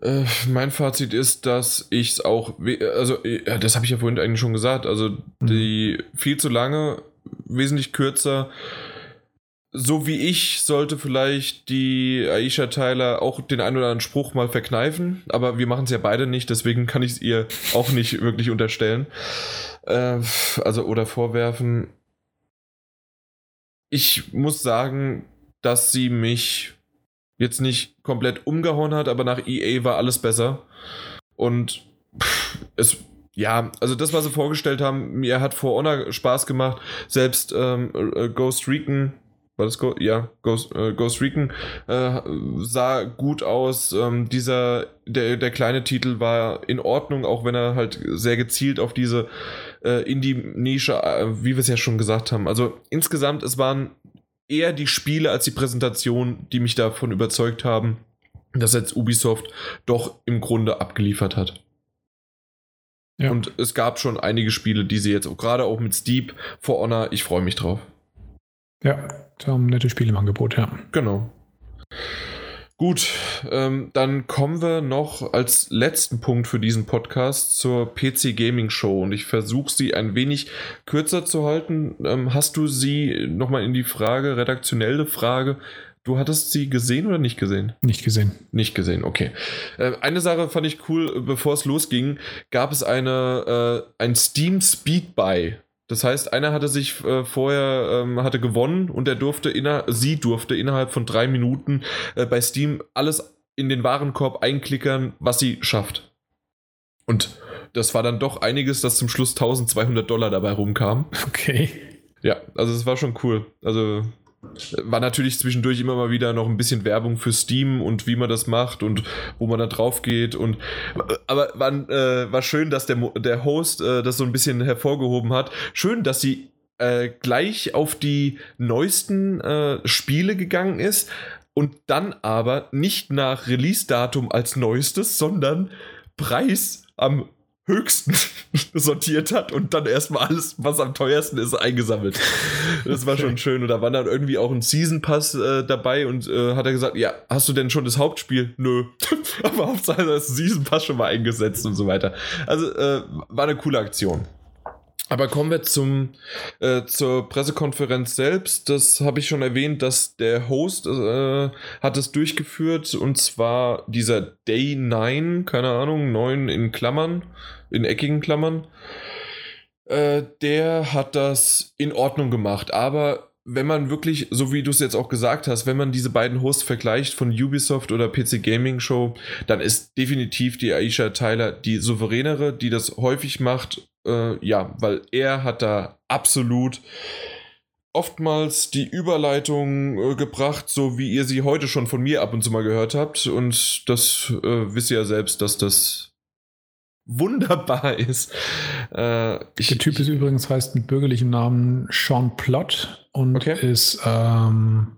Äh, mein Fazit ist, dass ich es auch, also äh, das habe ich ja vorhin eigentlich schon gesagt, also mhm. die viel zu lange, wesentlich kürzer. So wie ich sollte vielleicht die Aisha Tyler auch den einen oder anderen Spruch mal verkneifen, aber wir machen es ja beide nicht, deswegen kann ich es ihr auch nicht wirklich unterstellen. Äh, also oder vorwerfen. Ich muss sagen, dass sie mich jetzt nicht komplett umgehauen hat, aber nach EA war alles besser. Und pff, es, ja, also das, was sie vorgestellt haben, mir hat For Honor Spaß gemacht. Selbst ähm, äh, Ghost Recon, war das Go ja, Ghost, äh, Ghost Recon äh, sah gut aus. Ähm, dieser, der, der kleine Titel war in Ordnung, auch wenn er halt sehr gezielt auf diese äh, Indie-Nische, äh, wie wir es ja schon gesagt haben. Also insgesamt, es waren eher die Spiele als die Präsentation, die mich davon überzeugt haben, dass jetzt Ubisoft doch im Grunde abgeliefert hat. Ja. Und es gab schon einige Spiele, die sie jetzt, gerade auch mit Steep, For Honor, ich freue mich drauf. Ja, da haben nette Spiele im Angebot, ja. Genau. Gut, ähm, dann kommen wir noch als letzten Punkt für diesen Podcast zur PC Gaming Show und ich versuche sie ein wenig kürzer zu halten. Ähm, hast du sie nochmal in die Frage, redaktionelle Frage, du hattest sie gesehen oder nicht gesehen? Nicht gesehen. Nicht gesehen, okay. Äh, eine Sache fand ich cool, bevor es losging, gab es eine, äh, ein Steam Speed Buy das heißt, einer hatte sich äh, vorher ähm, hatte gewonnen und er durfte inner sie durfte innerhalb von drei Minuten äh, bei Steam alles in den Warenkorb einklickern, was sie schafft. Und das war dann doch einiges, dass zum Schluss 1200 Dollar dabei rumkam. Okay. Ja, also es war schon cool. Also war natürlich zwischendurch immer mal wieder noch ein bisschen Werbung für Steam und wie man das macht und wo man da drauf geht und aber war, äh, war schön, dass der, der Host äh, das so ein bisschen hervorgehoben hat. Schön, dass sie äh, gleich auf die neuesten äh, Spiele gegangen ist und dann aber nicht nach Release-Datum als neuestes, sondern Preis am höchsten sortiert hat und dann erstmal alles, was am teuersten ist, eingesammelt. Das war schon schön. Und da war dann irgendwie auch ein Season Pass äh, dabei und äh, hat er gesagt, ja, hast du denn schon das Hauptspiel? Nö. Aber Hauptsache das Season Pass schon mal eingesetzt und so weiter. Also äh, war eine coole Aktion. Aber kommen wir zum, äh, zur Pressekonferenz selbst. Das habe ich schon erwähnt, dass der Host äh, hat es durchgeführt und zwar dieser Day 9, keine Ahnung, 9 in Klammern, in eckigen Klammern. Äh, der hat das in Ordnung gemacht, aber wenn man wirklich, so wie du es jetzt auch gesagt hast, wenn man diese beiden Hosts vergleicht von Ubisoft oder PC Gaming Show, dann ist definitiv die Aisha Tyler die souveränere, die das häufig macht. Äh, ja, weil er hat da absolut oftmals die Überleitung äh, gebracht, so wie ihr sie heute schon von mir ab und zu mal gehört habt. Und das äh, wisst ihr ja selbst, dass das wunderbar ist. Äh, ich, Der Typ ist übrigens heißt mit bürgerlichem Namen Sean Plott und okay. ist ähm,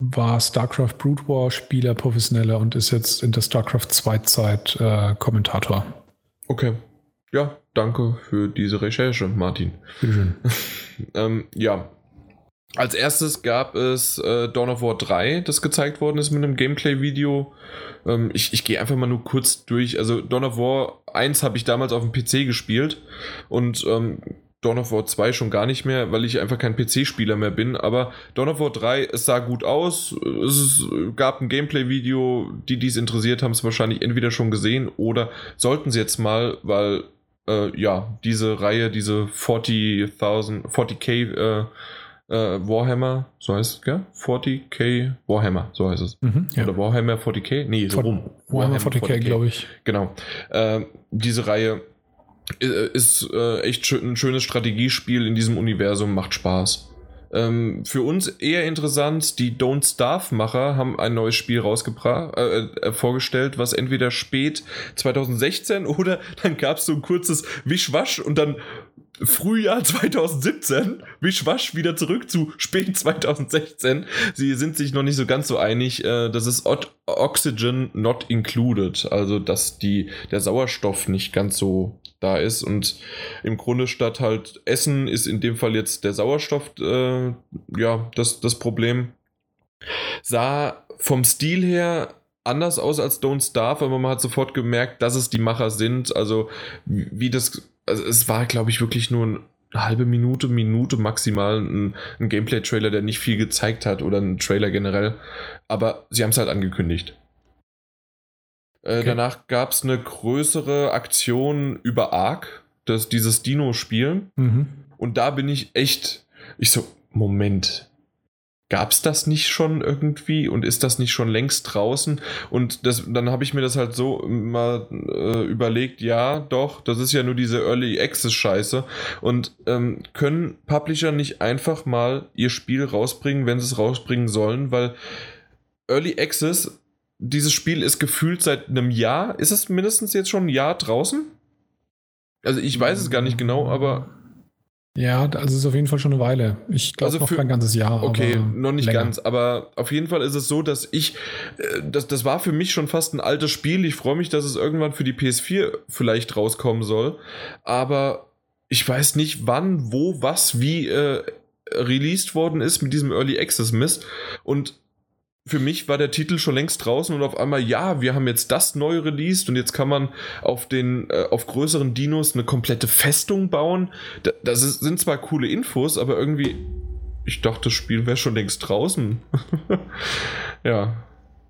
war StarCraft Brood War Spieler, professioneller und ist jetzt in der StarCraft 2 Zeit äh, Kommentator. Okay. Ja, danke für diese Recherche, Martin. Bitteschön. ähm, ja. Als erstes gab es äh, Dawn of War 3, das gezeigt worden ist mit einem Gameplay-Video. Ähm, ich ich gehe einfach mal nur kurz durch. Also Dawn of War 1 habe ich damals auf dem PC gespielt und ähm, Dawn of War 2 schon gar nicht mehr, weil ich einfach kein PC-Spieler mehr bin. Aber Dawn of War 3, es sah gut aus. Es gab ein Gameplay-Video. Die, die es interessiert, haben es wahrscheinlich entweder schon gesehen oder sollten sie jetzt mal, weil äh, ja, diese Reihe, diese 40.000, 40k äh, äh, Warhammer, so heißt es, gell? 40k Warhammer, so heißt es. Mhm, ja. Oder Warhammer 40k? Nee, so rum. Warhammer, Warhammer 40k, 40K. glaube ich. Genau. Äh, diese Reihe äh, ist äh, echt schön, ein schönes Strategiespiel in diesem Universum, macht Spaß. Ähm, für uns eher interessant, die Don't Starve-Macher haben ein neues Spiel rausgebracht, äh, äh, vorgestellt, was entweder spät 2016 oder dann gab es so ein kurzes Wischwasch und dann Frühjahr 2017, wischwasch wieder zurück zu spät 2016. Sie sind sich noch nicht so ganz so einig. Äh, das ist Oxygen not included, also dass die, der Sauerstoff nicht ganz so da ist. Und im Grunde statt halt Essen ist in dem Fall jetzt der Sauerstoff äh, ja das, das Problem. Sah vom Stil her anders aus als Don't Starve, aber man hat sofort gemerkt, dass es die Macher sind. Also wie das also es war, glaube ich, wirklich nur eine halbe Minute, Minute maximal ein, ein Gameplay-Trailer, der nicht viel gezeigt hat oder ein Trailer generell. Aber sie haben es halt angekündigt. Äh, okay. Danach gab es eine größere Aktion über Ark, das, dieses Dino-Spiel. Mhm. Und da bin ich echt, ich so, Moment, gab es das nicht schon irgendwie und ist das nicht schon längst draußen? Und das, dann habe ich mir das halt so mal äh, überlegt, ja, doch, das ist ja nur diese Early Access Scheiße. Und ähm, können Publisher nicht einfach mal ihr Spiel rausbringen, wenn sie es rausbringen sollen? Weil Early Access, dieses Spiel ist gefühlt seit einem Jahr, ist es mindestens jetzt schon ein Jahr draußen? Also ich weiß es gar nicht genau, aber ja, also es ist auf jeden Fall schon eine Weile. Ich glaube also noch kein ganzes Jahr. Okay, noch nicht länger. ganz, aber auf jeden Fall ist es so, dass ich, äh, das, das war für mich schon fast ein altes Spiel. Ich freue mich, dass es irgendwann für die PS4 vielleicht rauskommen soll. Aber ich weiß nicht, wann, wo, was, wie äh, released worden ist mit diesem Early Access Mist. Und für mich war der Titel schon längst draußen und auf einmal, ja, wir haben jetzt das neu released und jetzt kann man auf den, äh, auf größeren Dinos eine komplette Festung bauen. Da, das ist, sind zwar coole Infos, aber irgendwie, ich dachte, das Spiel wäre schon längst draußen. ja.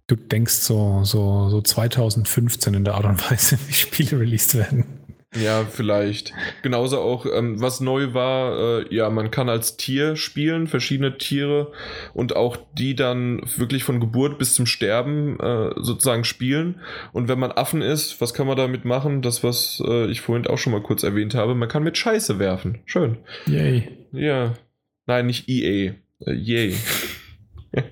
Du denkst so, so, so 2015 in der Art und Weise, wie Spiele released werden. Ja, vielleicht. Genauso auch, ähm, was neu war, äh, ja, man kann als Tier spielen, verschiedene Tiere und auch die dann wirklich von Geburt bis zum Sterben äh, sozusagen spielen. Und wenn man Affen ist, was kann man damit machen? Das, was äh, ich vorhin auch schon mal kurz erwähnt habe, man kann mit Scheiße werfen. Schön. Yay. Ja. Nein, nicht EA. Äh, yay.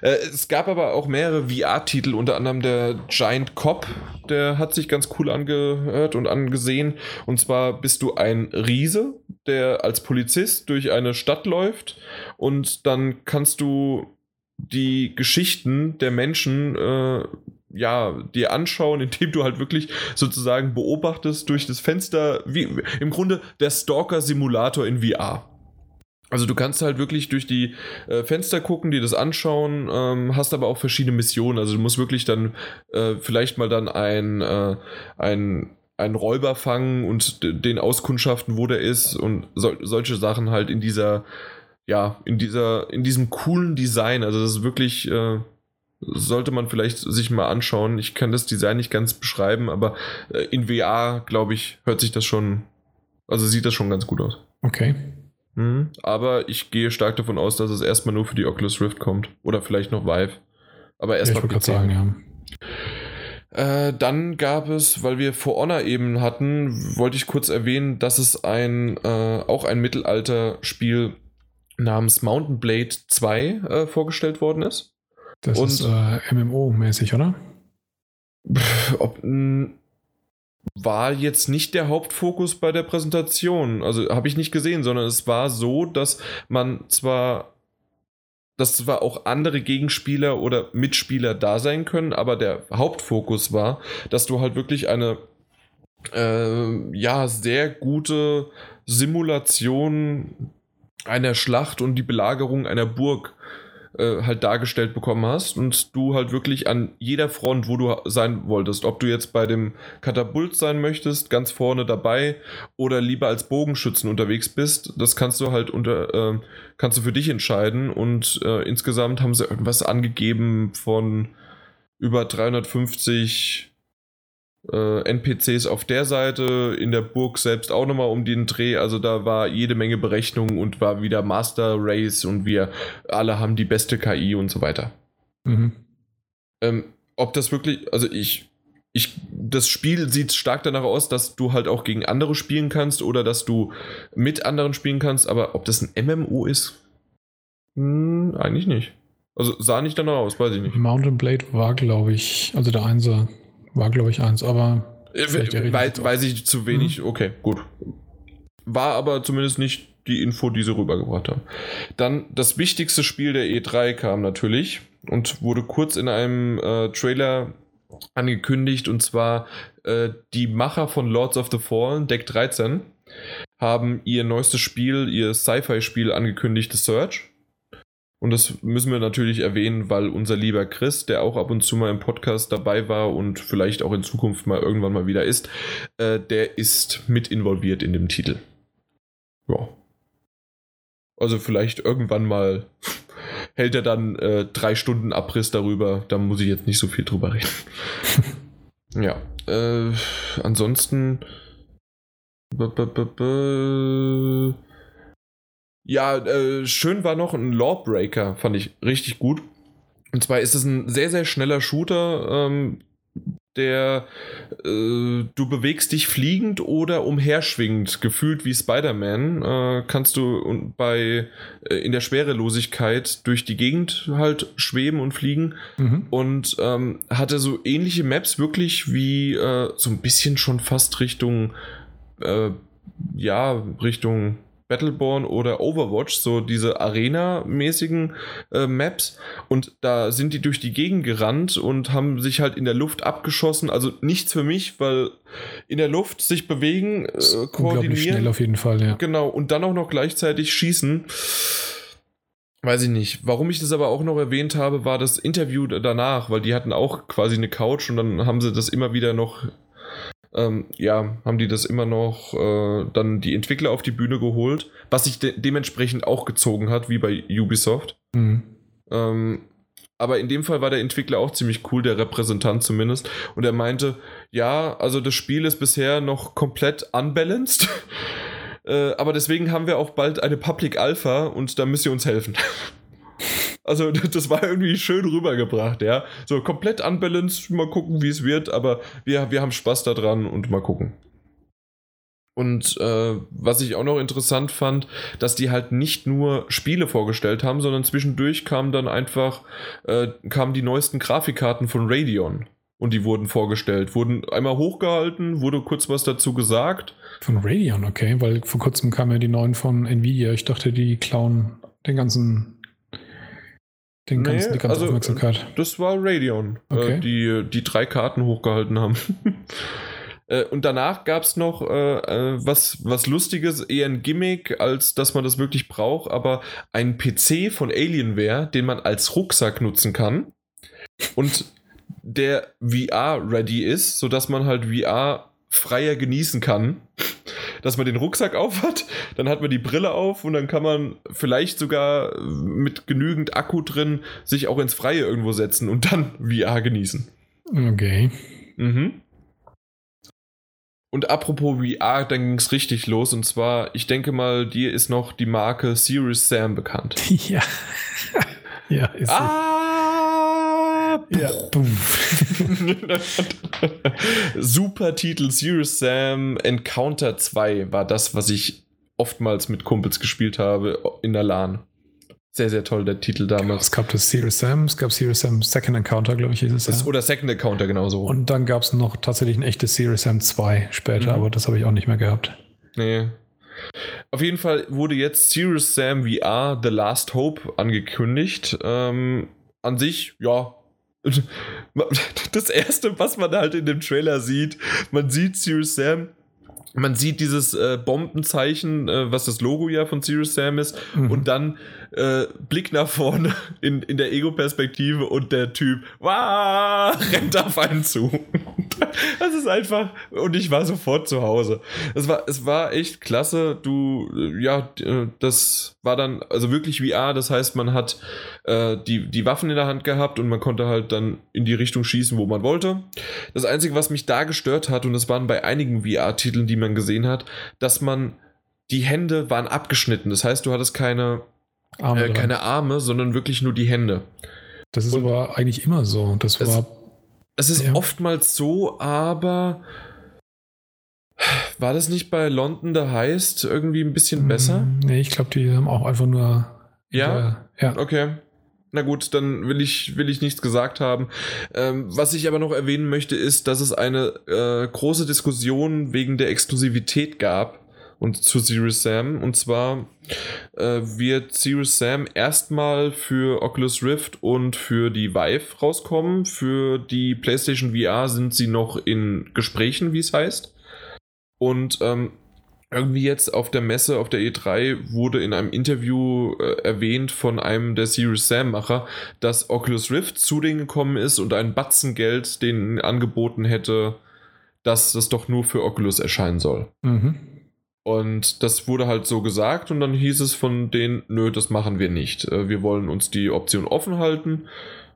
Äh, es gab aber auch mehrere VR-Titel, unter anderem der Giant Cop, der hat sich ganz cool angehört und angesehen. Und zwar bist du ein Riese, der als Polizist durch eine Stadt läuft und dann kannst du die Geschichten der Menschen äh, ja, dir anschauen, indem du halt wirklich sozusagen beobachtest durch das Fenster, wie im Grunde der Stalker-Simulator in VR. Also du kannst halt wirklich durch die äh, Fenster gucken, dir das anschauen, ähm, hast aber auch verschiedene Missionen. Also du musst wirklich dann äh, vielleicht mal dann ein, äh, ein einen Räuber fangen und den auskundschaften, wo der ist und so, solche Sachen halt in dieser, ja, in dieser, in diesem coolen Design. Also das ist wirklich, äh, sollte man vielleicht sich mal anschauen. Ich kann das Design nicht ganz beschreiben, aber äh, in VR, glaube ich, hört sich das schon, also sieht das schon ganz gut aus. Okay. Mhm. Aber ich gehe stark davon aus, dass es erstmal nur für die Oculus Rift kommt. Oder vielleicht noch Vive. Aber erstmal ja, ich sagen, ja. Äh, dann gab es, weil wir For Honor eben hatten, wollte ich kurz erwähnen, dass es ein äh, auch ein Mittelalter-Spiel namens Mountain Blade 2 äh, vorgestellt worden ist. Das Und, ist äh, MMO-mäßig, oder? Ob, war jetzt nicht der Hauptfokus bei der Präsentation. Also habe ich nicht gesehen, sondern es war so, dass man zwar dass zwar auch andere Gegenspieler oder Mitspieler da sein können, aber der Hauptfokus war, dass du halt wirklich eine äh, ja sehr gute Simulation einer Schlacht und die Belagerung einer Burg äh, halt dargestellt bekommen hast und du halt wirklich an jeder Front, wo du sein wolltest, ob du jetzt bei dem Katapult sein möchtest, ganz vorne dabei oder lieber als Bogenschützen unterwegs bist, das kannst du halt unter, äh, kannst du für dich entscheiden. Und äh, insgesamt haben sie irgendwas angegeben von über 350 äh, NPCs auf der Seite, in der Burg selbst auch nochmal um den Dreh. Also da war jede Menge Berechnungen und war wieder Master Race und wir alle haben die beste KI und so weiter. Mhm. Ähm, ob das wirklich, also ich, ich, das Spiel sieht stark danach aus, dass du halt auch gegen andere spielen kannst oder dass du mit anderen spielen kannst, aber ob das ein MMO ist, hm, eigentlich nicht. Also sah nicht danach aus, weiß ich nicht. Mountain Blade war, glaube ich, also der Einser war, glaube ich, eins, aber. Äh, weiß, weiß ich zu wenig. Mhm. Okay, gut. War aber zumindest nicht die Info, die sie rübergebracht haben. Dann das wichtigste Spiel der E3 kam natürlich und wurde kurz in einem äh, Trailer angekündigt und zwar äh, die Macher von Lords of the Fallen, Deck 13, haben ihr neuestes Spiel, ihr Sci-Fi-Spiel angekündigt, The Search. Und das müssen wir natürlich erwähnen, weil unser lieber Chris, der auch ab und zu mal im Podcast dabei war und vielleicht auch in Zukunft mal irgendwann mal wieder ist, äh, der ist mit involviert in dem Titel. Ja. Also vielleicht irgendwann mal hält er dann äh, drei Stunden Abriss darüber. Da muss ich jetzt nicht so viel drüber reden. ja. Äh, ansonsten. B -b -b ja, äh, schön war noch ein Lawbreaker, fand ich richtig gut. Und zwar ist es ein sehr, sehr schneller Shooter, ähm, der äh, du bewegst dich fliegend oder umherschwingend, gefühlt wie Spider-Man, äh, kannst du bei äh, in der Schwerelosigkeit durch die Gegend halt schweben und fliegen mhm. und ähm, hatte so ähnliche Maps wirklich wie äh, so ein bisschen schon fast Richtung äh, ja Richtung Battleborn oder Overwatch, so diese Arena-mäßigen äh, Maps. Und da sind die durch die Gegend gerannt und haben sich halt in der Luft abgeschossen. Also nichts für mich, weil in der Luft sich bewegen, äh, koordinieren. schnell auf jeden Fall, ja. Genau. Und dann auch noch gleichzeitig schießen. Weiß ich nicht. Warum ich das aber auch noch erwähnt habe, war das Interview danach, weil die hatten auch quasi eine Couch und dann haben sie das immer wieder noch ähm, ja, haben die das immer noch äh, dann die Entwickler auf die Bühne geholt, was sich de dementsprechend auch gezogen hat, wie bei Ubisoft. Mhm. Ähm, aber in dem Fall war der Entwickler auch ziemlich cool, der Repräsentant zumindest. Und er meinte, ja, also das Spiel ist bisher noch komplett unbalanced. äh, aber deswegen haben wir auch bald eine Public Alpha und da müsst ihr uns helfen. Also das war irgendwie schön rübergebracht, ja. So komplett unbalanced, mal gucken, wie es wird, aber wir, wir haben Spaß daran und mal gucken. Und äh, was ich auch noch interessant fand, dass die halt nicht nur Spiele vorgestellt haben, sondern zwischendurch kamen dann einfach äh, kamen die neuesten Grafikkarten von Radeon und die wurden vorgestellt, wurden einmal hochgehalten, wurde kurz was dazu gesagt. Von Radeon, okay, weil vor kurzem kamen ja die neuen von Nvidia. Ich dachte, die klauen den ganzen den ganzen, nee, die ganze also, Aufmerksamkeit. Das war Radeon, äh, okay. äh, die die drei Karten hochgehalten haben. äh, und danach gab es noch äh, äh, was, was Lustiges, eher ein Gimmick, als dass man das wirklich braucht, aber ein PC von Alienware, den man als Rucksack nutzen kann und der VR-ready ist, sodass man halt VR freier genießen kann. Dass man den Rucksack auf hat, dann hat man die Brille auf und dann kann man vielleicht sogar mit genügend Akku drin sich auch ins Freie irgendwo setzen und dann VR genießen. Okay. Mhm. Und apropos VR, dann ging es richtig los. Und zwar, ich denke mal, dir ist noch die Marke Serious Sam bekannt. Ja. ja, ist ah! Ja. Super Titel Serious Sam Encounter 2 war das, was ich oftmals mit Kumpels gespielt habe in der LAN. Sehr, sehr toll, der Titel damals. Es gab das Serious Sam, es gab Serious Sam Second Encounter, glaube ich, hieß es. Das, Ja. oder Second Encounter genauso. Und dann gab es noch tatsächlich ein echtes Serious Sam 2 später, Mhm. aber das habe ich auch nicht mehr gehabt. Nee. Auf jeden Fall wurde jetzt Serious Sam VR The Last Hope angekündigt. Ähm, an sich, ja. Das erste, was man halt in dem Trailer sieht, man sieht Serious Sam, man sieht dieses äh, Bombenzeichen, äh, was das Logo ja von Serious Sam ist, Mhm. und dann äh, Blick nach vorne in, in der Ego-Perspektive und der Typ wah, rennt auf einen zu. Das ist einfach, und ich war sofort zu Hause. Es war, es war echt klasse. Du, äh, ja, äh, das war dann also wirklich VR. Das heißt, man hat äh, die, die Waffen in der Hand gehabt und man konnte halt dann in die Richtung schießen, wo man wollte. Das Einzige, was mich da gestört hat, und das waren bei einigen VR-Titeln, die man gesehen hat, dass man die Hände waren abgeschnitten. Das heißt, du hattest keine, Arme äh, keine Arme, sondern wirklich nur die Hände. das ist und- aber eigentlich immer so. Das war. Es ist Ja. oftmals so, aber war das nicht bei London the Heist irgendwie ein bisschen besser? Mm, Nee, ich glaube, die haben auch einfach nur. Ja? Ja. Okay. Na gut, dann will ich, will ich nichts gesagt haben. Ähm, was ich aber noch erwähnen möchte, ist, dass es eine äh, große Diskussion wegen der Exklusivität gab und zu Serious Sam. Und zwar äh, wird Serious Sam erstmal für Oculus Rift und für die Vive rauskommen. Für die PlayStation VR sind sie noch in Gesprächen, wie es heißt. Und ähm, irgendwie jetzt auf der Messe, auf der E3, wurde in einem Interview äh, erwähnt von einem der Serious Sam-Macher, dass Oculus Rift zu denen gekommen ist und ein Batzen Geld denen angeboten hätte, dass das doch nur für Oculus erscheinen soll. Mhm. Und das wurde halt so gesagt und dann hieß es von denen, nö, das machen wir nicht. Äh, Wir wollen uns die Option offen halten.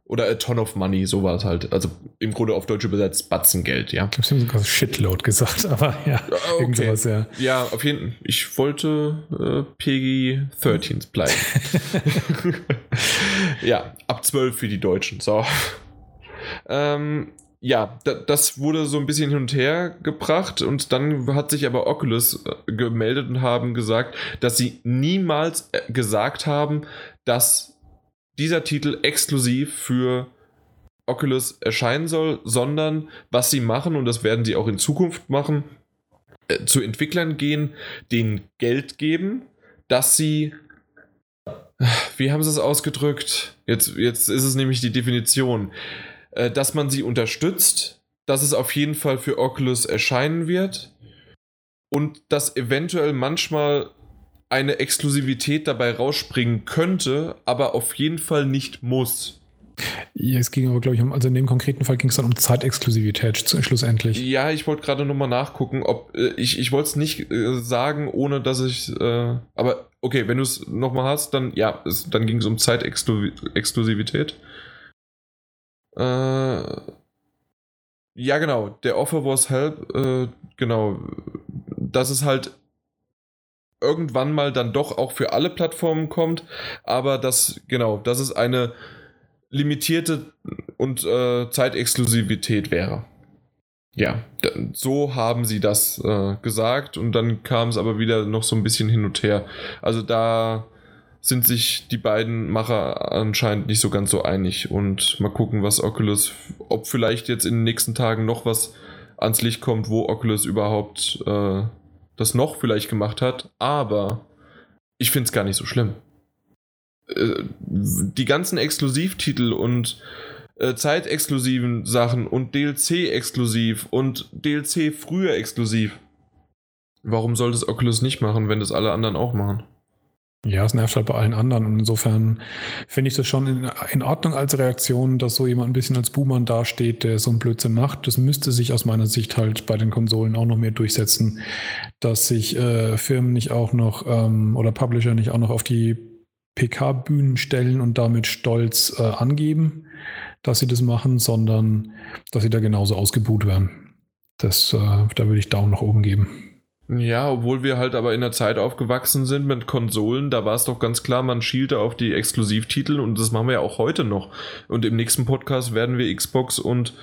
Oder a ton of money, so war es halt. Also im Grunde auf Deutsch übersetzt Batzengeld, ja. Ich glaube, sie haben sogar Shitload gesagt, aber ja. Irgend okay. sowas, ja. Ja, auf jeden Fall. Ich wollte äh, PG 13 bleiben. ja, ab 12 für die Deutschen. So. Ähm, ja, da, das wurde so ein bisschen hin und her gebracht und dann hat sich aber Oculus äh, gemeldet und haben gesagt, dass sie niemals äh, gesagt haben, dass dieser Titel exklusiv für Oculus erscheinen soll, sondern was sie machen, und das werden sie auch in Zukunft machen, äh, zu Entwicklern gehen, denen Geld geben, dass sie. Wie haben sie es ausgedrückt? Jetzt, jetzt ist es nämlich die Definition. Äh, dass man sie unterstützt, dass es auf jeden Fall für Oculus erscheinen wird und dass eventuell manchmal eine Exklusivität dabei rausspringen könnte, aber auf jeden Fall nicht muss. Ja, es ging aber, glaube ich, um, also in dem konkreten Fall ging es dann um Zeitexklusivität schlussendlich. Ja, ich wollte gerade nochmal nachgucken, ob äh, ich, ich wollte es nicht äh, sagen, ohne dass ich. Äh, aber okay, wenn du es nochmal hast, dann ja, es, dann ging es um Zeitexklusivität. Äh, ja, genau. Der Offer was help. Äh, genau. Dass es halt irgendwann mal dann doch auch für alle Plattformen kommt, aber das, genau, dass es eine limitierte und äh, Zeitexklusivität wäre. Ja, so haben sie das äh, gesagt und dann kam es aber wieder noch so ein bisschen hin und her. Also da sind sich die beiden Macher anscheinend nicht so ganz so einig und mal gucken, was Oculus, ob vielleicht jetzt in den nächsten Tagen noch was ans Licht kommt, wo Oculus überhaupt äh, das noch vielleicht gemacht hat, aber ich finde es gar nicht so schlimm. Äh, die ganzen Exklusivtitel und äh, zeitexklusiven Sachen und DLC exklusiv und DLC früher exklusiv. Warum soll das Oculus nicht machen, wenn das alle anderen auch machen? Ja, es nervt halt bei allen anderen. Und insofern finde ich das schon in, in, Ordnung als Reaktion, dass so jemand ein bisschen als Buhmann dasteht, der so einen Blödsinn macht. Das müsste sich aus meiner Sicht halt bei den Konsolen auch noch mehr durchsetzen, dass sich äh, Firmen nicht auch noch ähm, oder Publisher nicht auch noch auf die PK-Bühnen stellen und damit stolz äh, angeben, dass sie das machen, sondern dass sie da genauso ausgebuht werden. Das, äh, da würde ich Daumen nach oben geben. Ja, obwohl wir halt aber in der Zeit aufgewachsen sind mit Konsolen, da war es doch ganz klar, man schielte auf die Exklusivtitel und das machen wir ja auch heute noch. Und im nächsten Podcast werden wir Xbox und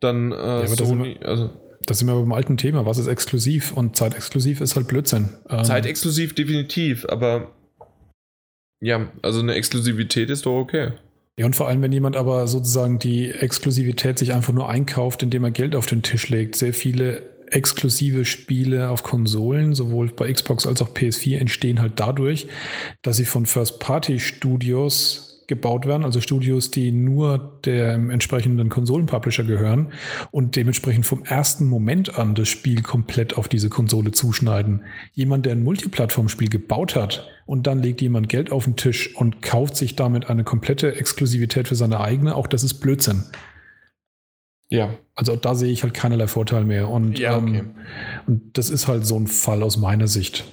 dann äh, ja, Sony, da also da sind wir beim alten Thema, was ist exklusiv? Und zeitexklusiv ist halt Blödsinn. Ähm, zeitexklusiv definitiv, aber ja, also eine Exklusivität ist doch okay. Ja, und vor allem, wenn jemand aber sozusagen die Exklusivität sich einfach nur einkauft, indem er Geld auf den Tisch legt. Sehr viele exklusive Spiele auf Konsolen, sowohl bei Xbox als auch PS4, entstehen halt dadurch, dass sie von First-Party-Studios gebaut werden, also Studios, die nur dem entsprechenden Konsolenpublisher gehören und dementsprechend vom ersten Moment an das Spiel komplett auf diese Konsole zuschneiden. Jemand, der ein Multiplattform-Spiel gebaut hat und dann legt jemand Geld auf den Tisch und kauft sich damit eine komplette Exklusivität für seine eigene, auch das ist Blödsinn. Ja. Also da sehe ich halt keinerlei Vorteil mehr. Und, ja, okay. ähm, und das ist halt so ein Fall aus meiner Sicht.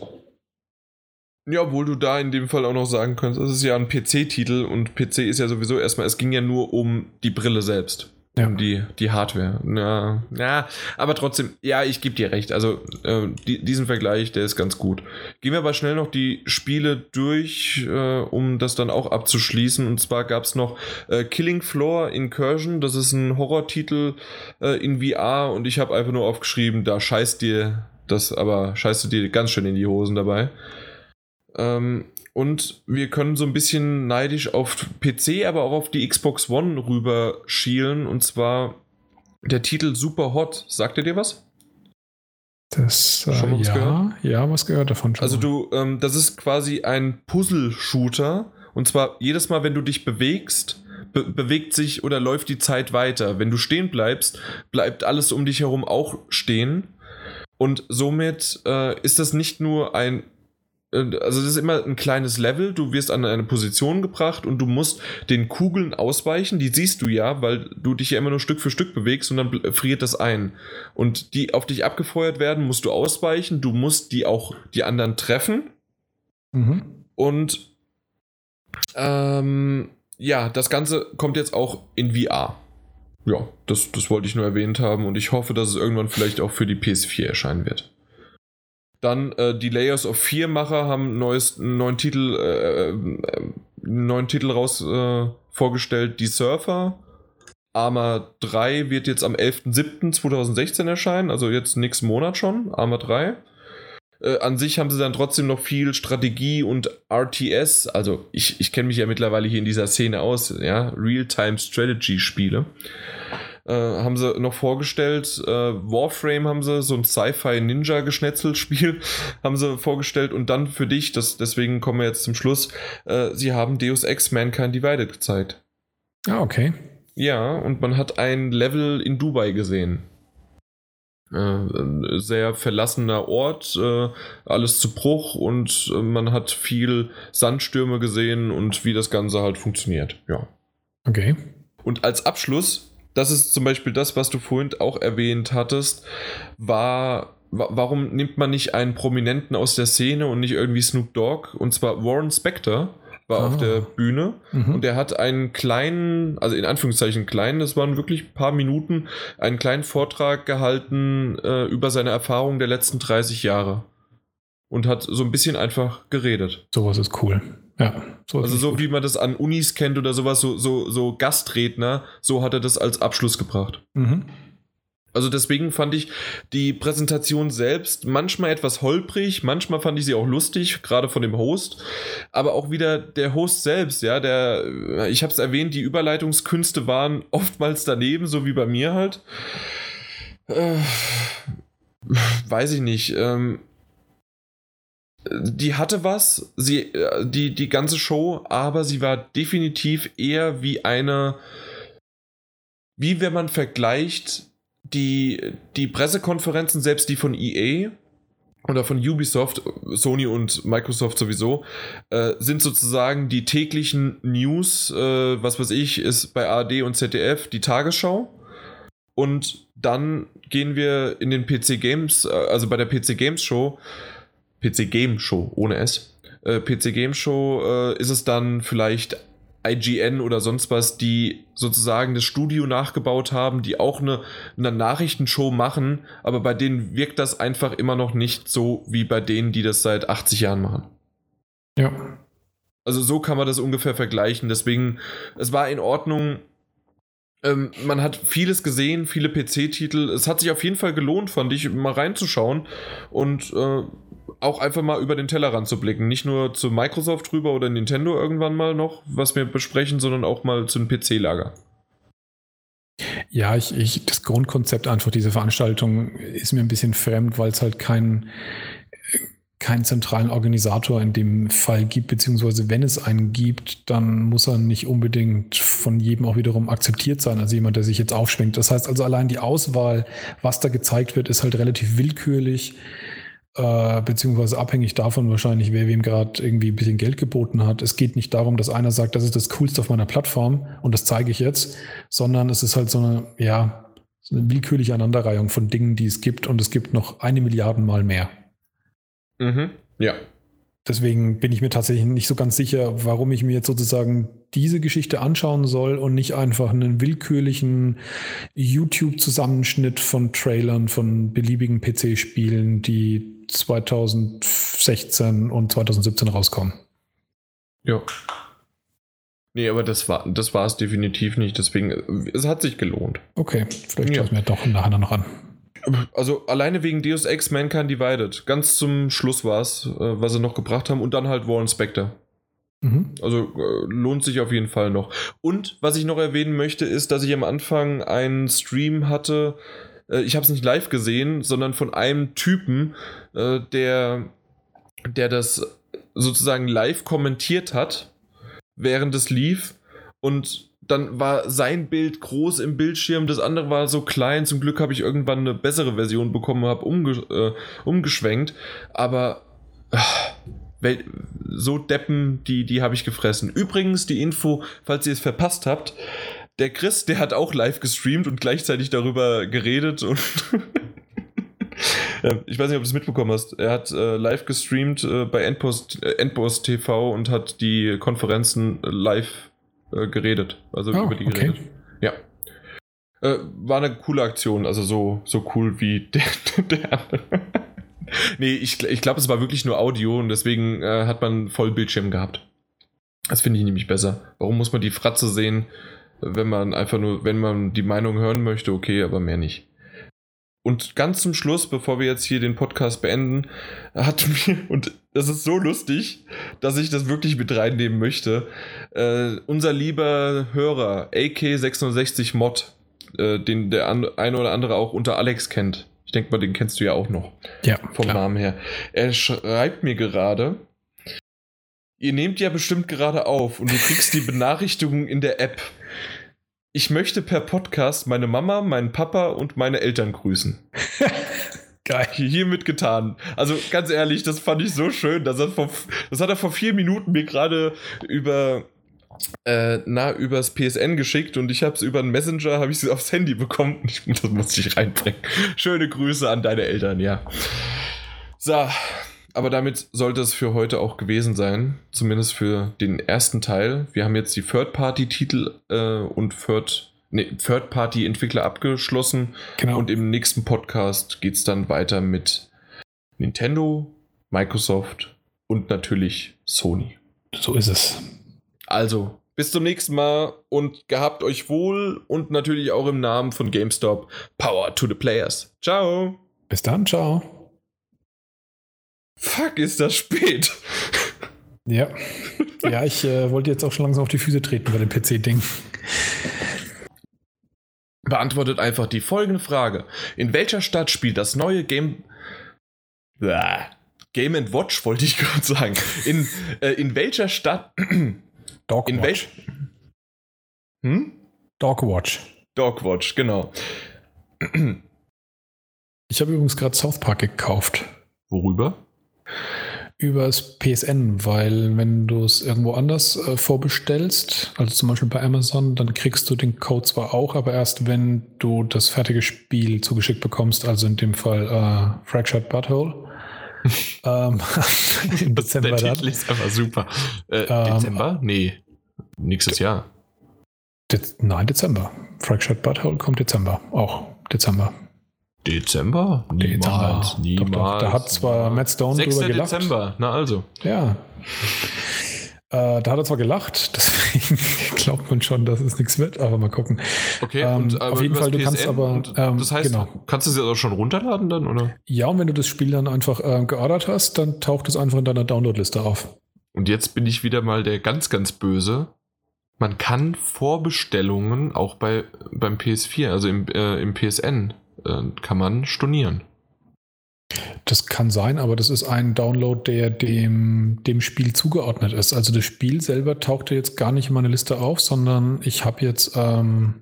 Ja, obwohl du da in dem Fall auch noch sagen könntest, das ist ja ein PC-Titel und PC ist ja sowieso erstmal, es ging ja nur um die Brille selbst ja. um die, die Hardware. Ja, ja, aber trotzdem, ja, ich gebe dir recht. Also äh, die, diesen Vergleich, der ist ganz gut. Gehen wir aber schnell noch die Spiele durch, äh, um das dann auch abzuschließen. Und zwar gab es noch äh, Killing Floor Incursion. Das ist ein Horrortitel äh, in VR und ich habe einfach nur aufgeschrieben, da scheißt dir das, aber scheißt du dir ganz schön in die Hosen dabei. Ähm, und wir können so ein bisschen neidisch auf PC, aber auch auf die Xbox One rüber schielen. Und zwar der Titel Super Hot. Sagt ihr dir was? Das, äh, schon mal was ja, gehört? Ja, was gehört davon schon. Also du, ähm, das ist quasi ein Puzzle-Shooter. Und zwar jedes Mal, wenn du dich bewegst, be bewegt sich oder läuft die Zeit weiter. Wenn du stehen bleibst, bleibt alles um dich herum auch stehen. Und somit äh, ist das nicht nur ein also das ist immer ein kleines Level, du wirst an eine Position gebracht und du musst den Kugeln ausweichen, die siehst du ja, weil du dich ja immer nur Stück für Stück bewegst und dann friert das ein. Und die auf dich abgefeuert werden, musst du ausweichen, du musst die auch die anderen treffen. Mhm. Und ähm, ja, das Ganze kommt jetzt auch in VR. Ja, das, das wollte ich nur erwähnt haben und ich hoffe, dass es irgendwann vielleicht auch für die PS4 erscheinen wird. Dann äh, die Layers of Fear Macher haben neues, einen neuen Titel, äh, äh, neuen Titel raus äh, vorgestellt, Die Surfer. Arma 3 wird jetzt am 11.07.2016 erscheinen, also jetzt nächsten Monat schon, Arma 3. Äh, an sich haben sie dann trotzdem noch viel Strategie und RTS, also ich, ich kenne mich ja mittlerweile hier in dieser Szene aus, ja, Real-Time Strategy Spiele. Äh, haben sie noch vorgestellt. Äh, Warframe haben sie, so ein Sci-Fi-Ninja-Geschnetzelspiel haben sie vorgestellt und dann für dich, das, deswegen kommen wir jetzt zum Schluss, äh, sie haben Deus Ex Mankind Divided gezeigt. Ah, okay. Ja, und man hat ein Level in Dubai gesehen. Äh, sehr verlassener Ort, äh, alles zu Bruch und man hat viel Sandstürme gesehen und wie das Ganze halt funktioniert. Ja. Okay. Und als Abschluss das ist zum Beispiel das, was du vorhin auch erwähnt hattest, war, warum nimmt man nicht einen Prominenten aus der Szene und nicht irgendwie Snoop Dogg? Und zwar Warren Spector war oh. auf der Bühne mhm. und er hat einen kleinen, also in Anführungszeichen kleinen, das waren wirklich ein paar Minuten, einen kleinen Vortrag gehalten äh, über seine Erfahrungen der letzten 30 Jahre. Und hat so ein bisschen einfach geredet. Sowas ist cool. Ja, so also so gut. wie man das an Unis kennt oder sowas, so, so, so Gastredner, so hat er das als Abschluss gebracht. Mhm. Also deswegen fand ich die Präsentation selbst manchmal etwas holprig, manchmal fand ich sie auch lustig, gerade von dem Host, aber auch wieder der Host selbst, ja, der, ich habe es erwähnt, die Überleitungskünste waren oftmals daneben, so wie bei mir halt. Äh, weiß ich nicht. Ähm, die hatte was, sie, äh, die, die ganze Show, aber sie war definitiv eher wie eine, wie wenn man vergleicht die, die Pressekonferenzen, selbst die von EA, oder von Ubisoft, Sony und Microsoft sowieso, äh, sind sozusagen die täglichen News, äh, was weiß ich, ist bei ARD und ZDF die Tagesschau. Und dann gehen wir in den PC Games, äh, also bei der PC Games Show, PC Game Show ohne S, äh, PC Game Show äh, ist es dann vielleicht IGN oder sonst was, die sozusagen das Studio nachgebaut haben, die auch eine, eine Nachrichtenshow machen, aber bei denen wirkt das einfach immer noch nicht so wie bei denen, die das seit 80 Jahren machen. Ja. Also so kann man das ungefähr vergleichen. Deswegen, es war in Ordnung. Ähm, man hat vieles gesehen, viele PC-Titel. Es hat sich auf jeden Fall gelohnt, fand ich, mal reinzuschauen. Und äh, auch einfach mal über den Tellerrand zu blicken. Nicht nur zu Microsoft rüber oder Nintendo irgendwann mal noch, was wir besprechen, sondern auch mal zum PC-Lager. Ja, ich, ich, das Grundkonzept einfach dieser Veranstaltung ist mir ein bisschen fremd, weil es halt keinen keinen zentralen Organisator in dem Fall gibt, beziehungsweise wenn es einen gibt, dann muss er nicht unbedingt von jedem auch wiederum akzeptiert sein, also jemand, der sich jetzt aufschwingt. Das heißt also allein die Auswahl, was da gezeigt wird, ist halt relativ willkürlich äh, beziehungsweise abhängig davon wahrscheinlich, wer wem gerade irgendwie ein bisschen Geld geboten hat. Es geht nicht darum, dass einer sagt, das ist das Coolste auf meiner Plattform und das zeige ich jetzt, sondern es ist halt so eine, ja, so eine willkürliche Aneinanderreihung von Dingen, die es gibt und es gibt noch eine Milliarde Mal mehr. Mhm. Ja. Deswegen bin ich mir tatsächlich nicht so ganz sicher, warum ich mir jetzt sozusagen diese Geschichte anschauen soll und nicht einfach einen willkürlichen YouTube-Zusammenschnitt von Trailern von beliebigen PC-Spielen, die 2016 und 2017 rauskommen. Ja. Nee, aber das war das war es definitiv nicht. Deswegen, es hat sich gelohnt. Okay, vielleicht schaue ich mir doch nachher noch an. Also alleine wegen Deus Ex Mankind Divided. Ganz zum Schluss war es, äh, was sie noch gebracht haben. Und dann halt Warren Spectre. Mhm. Also äh, lohnt sich auf jeden Fall noch. Und was ich noch erwähnen möchte, ist, dass ich am Anfang einen Stream hatte. Äh, ich habe es nicht live gesehen, sondern von einem Typen, äh, der, der das sozusagen live kommentiert hat, während es lief. Und dann war sein Bild groß im Bildschirm, das andere war so klein. Zum Glück habe ich irgendwann eine bessere Version bekommen, habe umge äh, umgeschwenkt. Aber äh, so Deppen, die, die habe ich gefressen. Übrigens, die Info, falls ihr es verpasst habt, der Chris, der hat auch live gestreamt und gleichzeitig darüber geredet und ich weiß nicht, ob du es mitbekommen hast. Er hat äh, live gestreamt äh, bei Endpost, äh, Endpost TV und hat die Konferenzen live äh, geredet. Also oh, über die okay. geredet. Ja. Äh, war eine coole Aktion, also so, so cool wie der, der andere. nee, ich, ich glaube, es war wirklich nur Audio und deswegen äh, hat man voll Bildschirm gehabt. Das finde ich nämlich besser. Warum muss man die Fratze sehen, wenn man einfach nur, wenn man die Meinung hören möchte, okay, aber mehr nicht. Und ganz zum Schluss, bevor wir jetzt hier den Podcast beenden, hat mir, und das ist so lustig, dass ich das wirklich mit reinnehmen möchte, äh, unser lieber Hörer, AK660 Mod, äh, den der eine oder andere auch unter Alex kennt. Ich denke mal, den kennst du ja auch noch. Ja. Vom klar. Namen her. Er schreibt mir gerade, ihr nehmt ja bestimmt gerade auf und du kriegst die Benachrichtigungen in der App. Ich möchte per Podcast meine Mama, meinen Papa und meine Eltern grüßen. Geil. Hiermit getan. Also ganz ehrlich, das fand ich so schön. Das hat, vor, das hat er vor vier Minuten mir gerade über äh, na, übers PSN geschickt und ich habe es über einen Messenger, habe ich es aufs Handy bekommen. Ich, das muss ich reinbringen. Schöne Grüße an deine Eltern, ja. So, aber damit sollte es für heute auch gewesen sein. Zumindest für den ersten Teil. Wir haben jetzt die Third-Party-Titel äh, und Third, nee, Third-Party-Entwickler abgeschlossen. Genau. Und im nächsten Podcast geht es dann weiter mit Nintendo, Microsoft und natürlich Sony. So ist es. Also, bis zum nächsten Mal und gehabt euch wohl und natürlich auch im Namen von GameStop Power to the Players. Ciao. Bis dann, ciao. Fuck, ist das spät. Ja. Ja, ich äh, wollte jetzt auch schon langsam auf die Füße treten bei dem PC-Ding. Beantwortet einfach die folgende Frage. In welcher Stadt spielt das neue Game. Blah. Game and Watch wollte ich gerade sagen. In, äh, in welcher Stadt. Dogwatch. In welch. Hm? Dogwatch. Dogwatch, genau. Ich habe übrigens gerade South Park gekauft. Worüber? Übers PSN, weil wenn du es irgendwo anders äh, vorbestellst, also zum Beispiel bei Amazon, dann kriegst du den Code zwar auch, aber erst wenn du das fertige Spiel zugeschickt bekommst, also in dem Fall äh, Fractured Butthole. ähm, Im Dezember Der Titel dann. ist aber super. Äh, ähm, Dezember? Nee, nächstes Jahr. De Nein, Dezember. Fractured Butthole kommt Dezember. Auch Dezember. Dezember? Niemals, Dezember. niemals. Doch, doch. Da hat zwar Matt Stone 6. drüber gelacht. Dezember, na also. Ja. Äh, da hat er zwar gelacht, deswegen glaubt man schon, dass es nichts wird, aber mal gucken. Okay, ähm, und, auf jeden Fall, du PSN kannst aber. Ähm, das heißt, genau. kannst du sie auch schon runterladen dann, oder? Ja, und wenn du das Spiel dann einfach äh, geordert hast, dann taucht es einfach in deiner Downloadliste auf. Und jetzt bin ich wieder mal der ganz, ganz böse. Man kann Vorbestellungen auch bei, beim PS4, also im, äh, im PSN, äh, kann man stornieren. Das kann sein, aber das ist ein Download, der dem, dem Spiel zugeordnet ist. Also das Spiel selber tauchte jetzt gar nicht in meiner Liste auf, sondern ich habe jetzt ähm,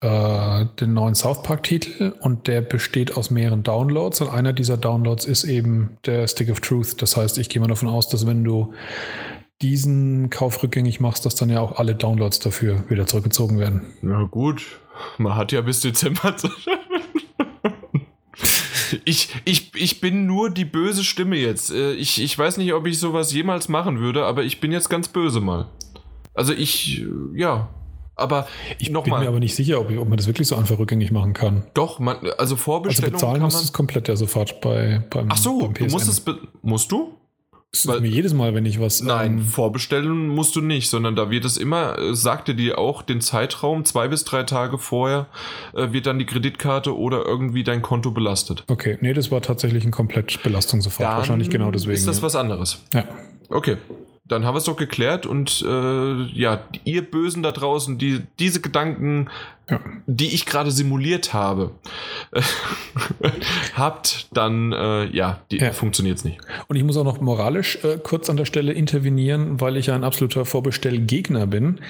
äh, den neuen South Park-Titel und der besteht aus mehreren Downloads und einer dieser Downloads ist eben der Stick of Truth. Das heißt, ich gehe mal davon aus, dass wenn du diesen Kauf rückgängig machst, dass dann ja auch alle Downloads dafür wieder zurückgezogen werden. Na gut, man hat ja bis Dezember zu ich, ich, ich bin nur die böse Stimme jetzt. Äh, ich, ich weiß nicht, ob ich sowas jemals machen würde, aber ich bin jetzt ganz böse mal. Also ich, ja. Aber ich noch bin mal. mir aber nicht sicher, ob, ich, ob, man das wirklich so einfach rückgängig machen kann. Doch, man, also Vorbestellung. Also bezahlen musst du es komplett ja sofort bei, beim Ach so, beim du musst es, musst du? Das ist mir jedes Mal, wenn ich was. Nein, ähm, vorbestellen musst du nicht, sondern da wird es immer, äh, sagte dir auch den Zeitraum, zwei bis drei Tage vorher, äh, wird dann die Kreditkarte oder irgendwie dein Konto belastet. Okay, nee, das war tatsächlich ein komplett Belastungsverfahren. Wahrscheinlich genau deswegen. Ist das ja. was anderes? Ja. Okay dann haben wir es doch geklärt und äh, ja, ihr Bösen da draußen, die diese Gedanken, ja. die ich gerade simuliert habe, habt, dann äh, ja, die ja. funktioniert es nicht. Und ich muss auch noch moralisch äh, kurz an der Stelle intervenieren, weil ich ja ein absoluter Vorbestellgegner bin.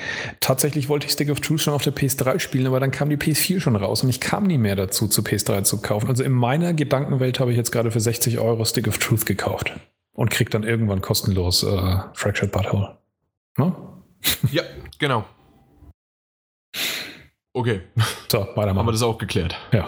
Tatsächlich wollte ich Stick of Truth schon auf der PS3 spielen, aber dann kam die PS4 schon raus und ich kam nie mehr dazu, zu PS3 zu kaufen. Also in meiner Gedankenwelt habe ich jetzt gerade für 60 Euro Stick of Truth gekauft und kriegt dann irgendwann kostenlos äh, Fractured Butthole. Ne? Ja, genau. Okay. So, weitermachen. Haben wir das auch geklärt. Ja.